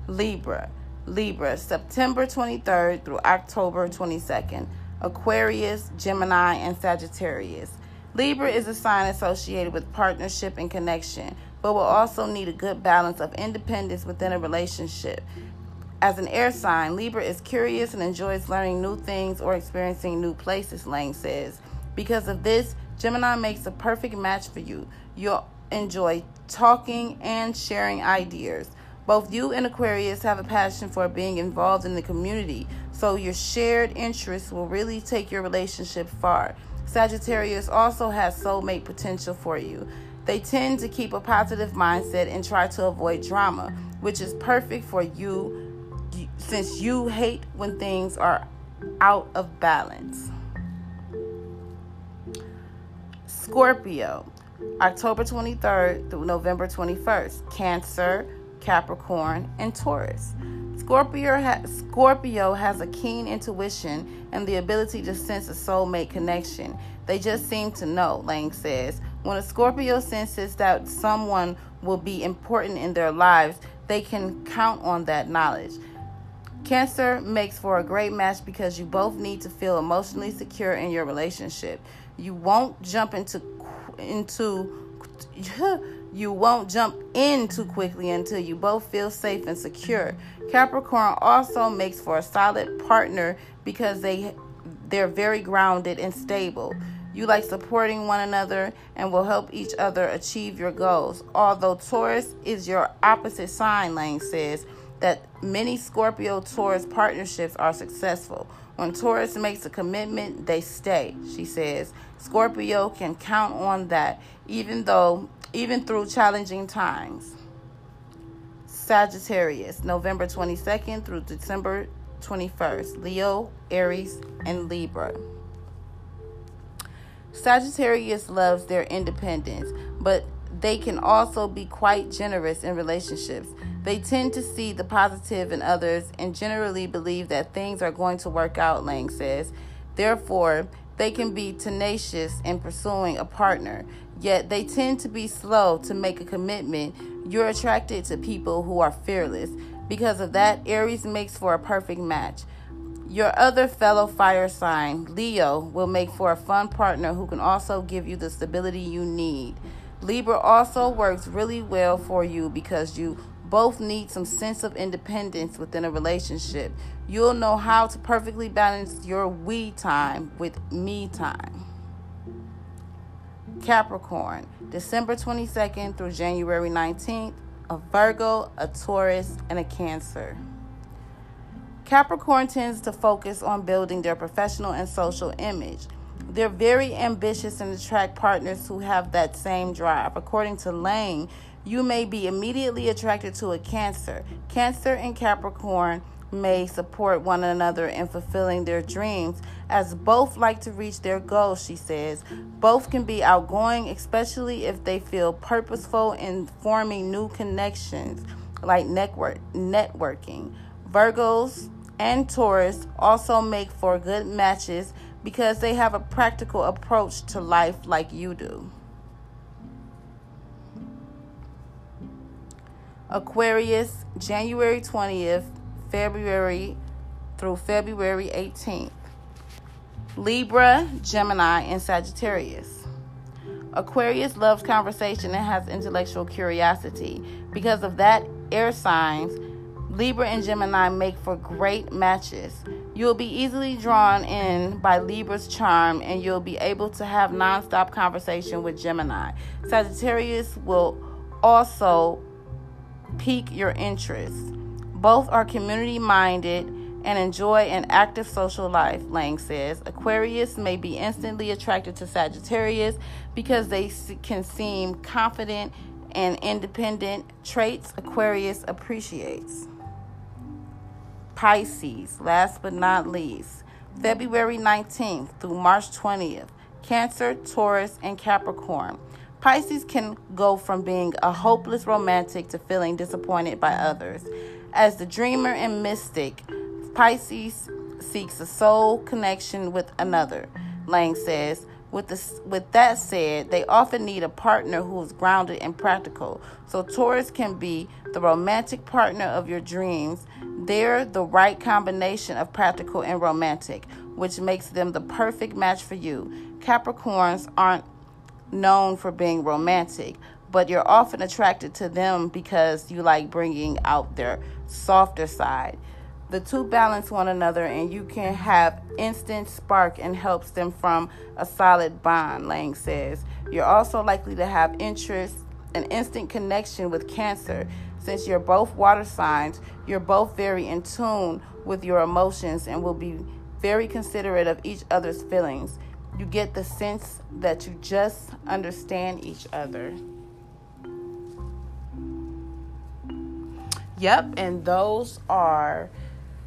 Libra. Libra, September 23rd through October 22nd. Aquarius, Gemini, and Sagittarius. Libra is a sign associated with partnership and connection, but will also need a good balance of independence within a relationship. As an air sign, Libra is curious and enjoys learning new things or experiencing new places, Lang says. Because of this, Gemini makes a perfect match for you. You'll enjoy talking and sharing ideas. Both you and Aquarius have a passion for being involved in the community, so your shared interests will really take your relationship far. Sagittarius also has soulmate potential for you. They tend to keep a positive mindset and try to avoid drama, which is perfect for you since you hate when things are out of balance. Scorpio, October 23rd through November 21st. Cancer, Capricorn, and Taurus. Scorpio, ha- Scorpio has a keen intuition and the ability to sense a soulmate connection. They just seem to know, Lang says. When a Scorpio senses that someone will be important in their lives, they can count on that knowledge. Cancer makes for a great match because you both need to feel emotionally secure in your relationship. You won't jump into into you won't jump in too quickly until you both feel safe and secure. Capricorn also makes for a solid partner because they they're very grounded and stable. You like supporting one another and will help each other achieve your goals. Although Taurus is your opposite sign, Lang says, that many Scorpio Taurus partnerships are successful. When Taurus makes a commitment, they stay, she says. Scorpio can count on that even though even through challenging times. Sagittarius, November 22nd through December 21st. Leo, Aries, and Libra. Sagittarius loves their independence, but they can also be quite generous in relationships. They tend to see the positive in others and generally believe that things are going to work out, Lang says. Therefore, they can be tenacious in pursuing a partner, yet they tend to be slow to make a commitment. You're attracted to people who are fearless. Because of that, Aries makes for a perfect match. Your other fellow fire sign, Leo, will make for a fun partner who can also give you the stability you need. Libra also works really well for you because you both need some sense of independence within a relationship. You'll know how to perfectly balance your we time with me time. Capricorn, December 22nd through January 19th, a Virgo, a Taurus, and a Cancer. Capricorn tends to focus on building their professional and social image. They're very ambitious and attract partners who have that same drive. According to Lang, you may be immediately attracted to a Cancer. Cancer and Capricorn may support one another in fulfilling their dreams, as both like to reach their goals, she says. Both can be outgoing, especially if they feel purposeful in forming new connections, like network networking. Virgos and Taurus also make for good matches because they have a practical approach to life like you do. Aquarius, January 20th, February through February 18th. Libra, Gemini, and Sagittarius. Aquarius loves conversation and has intellectual curiosity. Because of that, air signs, Libra and Gemini make for great matches. You'll be easily drawn in by Libra's charm and you'll be able to have nonstop conversation with Gemini. Sagittarius will also pique your interest. Both are community minded and enjoy an active social life, Lang says. Aquarius may be instantly attracted to Sagittarius because they can seem confident and independent, traits Aquarius appreciates. Pisces, last but not least, February 19th through March 20th, Cancer, Taurus, and Capricorn. Pisces can go from being a hopeless romantic to feeling disappointed by others. As the dreamer and mystic, Pisces seeks a soul connection with another. Lang says, with, the, with that said, they often need a partner who is grounded and practical. So, Taurus can be the romantic partner of your dreams. They're the right combination of practical and romantic, which makes them the perfect match for you. Capricorns aren't known for being romantic, but you're often attracted to them because you like bringing out their softer side. The two balance one another, and you can have instant spark and helps them from a solid bond, Lang says. You're also likely to have interest, an instant connection with Cancer. Since you're both water signs, you're both very in tune with your emotions and will be very considerate of each other's feelings you get the sense that you just understand each other. Yep, and those are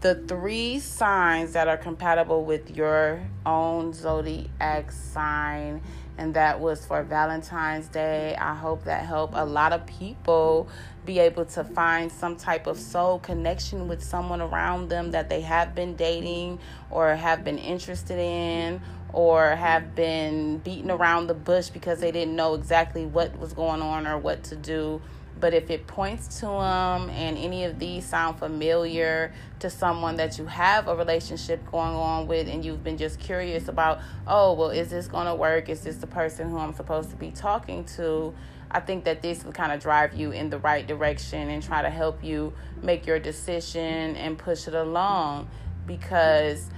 the three signs that are compatible with your own zodiac sign and that was for Valentine's Day. I hope that helped a lot of people be able to find some type of soul connection with someone around them that they have been dating or have been interested in or have been beaten around the bush because they didn't know exactly what was going on or what to do. But if it points to them and any of these sound familiar to someone that you have a relationship going on with and you've been just curious about, oh, well, is this going to work? Is this the person who I'm supposed to be talking to? I think that this would kind of drive you in the right direction and try to help you make your decision and push it along because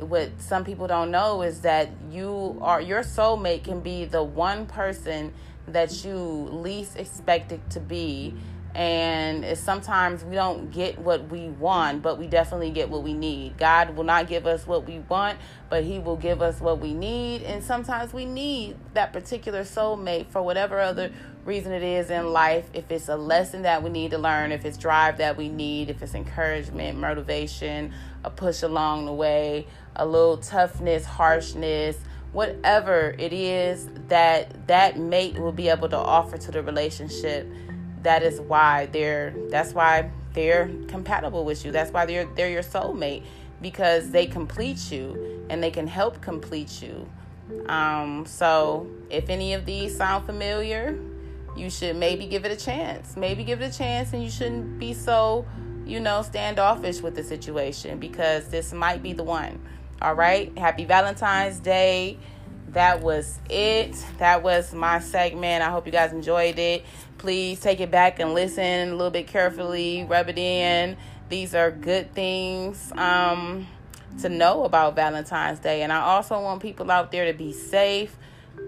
what some people don't know is that you are your soulmate can be the one person that you least expect it to be and sometimes we don't get what we want, but we definitely get what we need. God will not give us what we want, but He will give us what we need. And sometimes we need that particular soulmate for whatever other reason it is in life. If it's a lesson that we need to learn, if it's drive that we need, if it's encouragement, motivation, a push along the way, a little toughness, harshness, whatever it is that that mate will be able to offer to the relationship that is why they're that's why they're compatible with you. That's why they're they're your soulmate because they complete you and they can help complete you. Um, so if any of these sound familiar, you should maybe give it a chance. Maybe give it a chance, and you shouldn't be so, you know, standoffish with the situation because this might be the one. All right. Happy Valentine's Day. That was it. That was my segment. I hope you guys enjoyed it please take it back and listen a little bit carefully, rub it in. These are good things um, to know about Valentine's Day. And I also want people out there to be safe.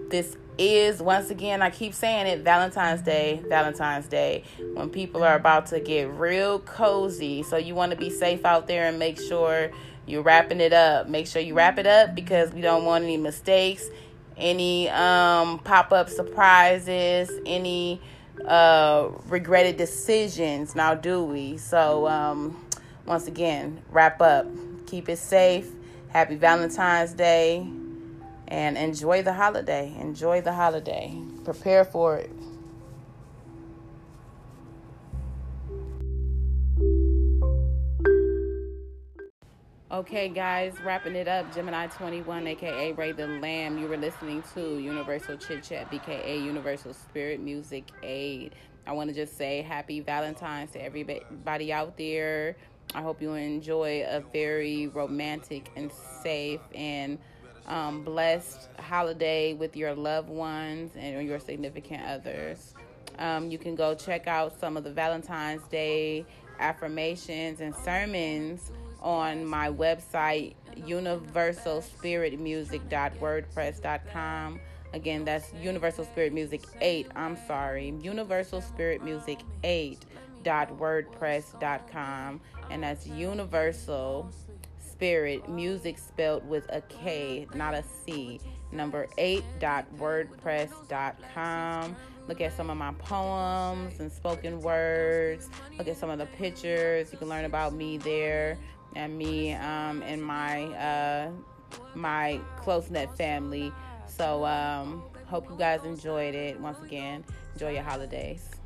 This is, once again, I keep saying it Valentine's Day, Valentine's Day, when people are about to get real cozy. So you want to be safe out there and make sure you're wrapping it up. Make sure you wrap it up because we don't want any mistakes, any um, pop up surprises, any uh, regretted decisions. Now, do we? So, um, once again, wrap up. Keep it safe. Happy Valentine's Day. And enjoy the holiday. Enjoy the holiday. Prepare for it. Okay, guys, wrapping it up. Gemini 21, aka Ray the Lamb. You were listening to Universal Chit Chat, BKA Universal Spirit Music 8. I want to just say happy Valentine's to everybody out there. I hope you enjoy a very romantic and safe and um, blessed holiday with your loved ones and your significant others. Um, you can go check out some of the Valentine's Day affirmations and sermons on my website, universalspiritmusic.wordpress.com. Again, that's Universal Spirit Music 8. I'm sorry, Universal Spirit Music 8.wordpress.com. And that's Universal Spirit Music spelled with a K, not a C. Number 8.wordpress.com. Look at some of my poems and spoken words. Look at some of the pictures. You can learn about me there and me um, and my uh, my close knit family. So um, hope you guys enjoyed it. Once again, enjoy your holidays.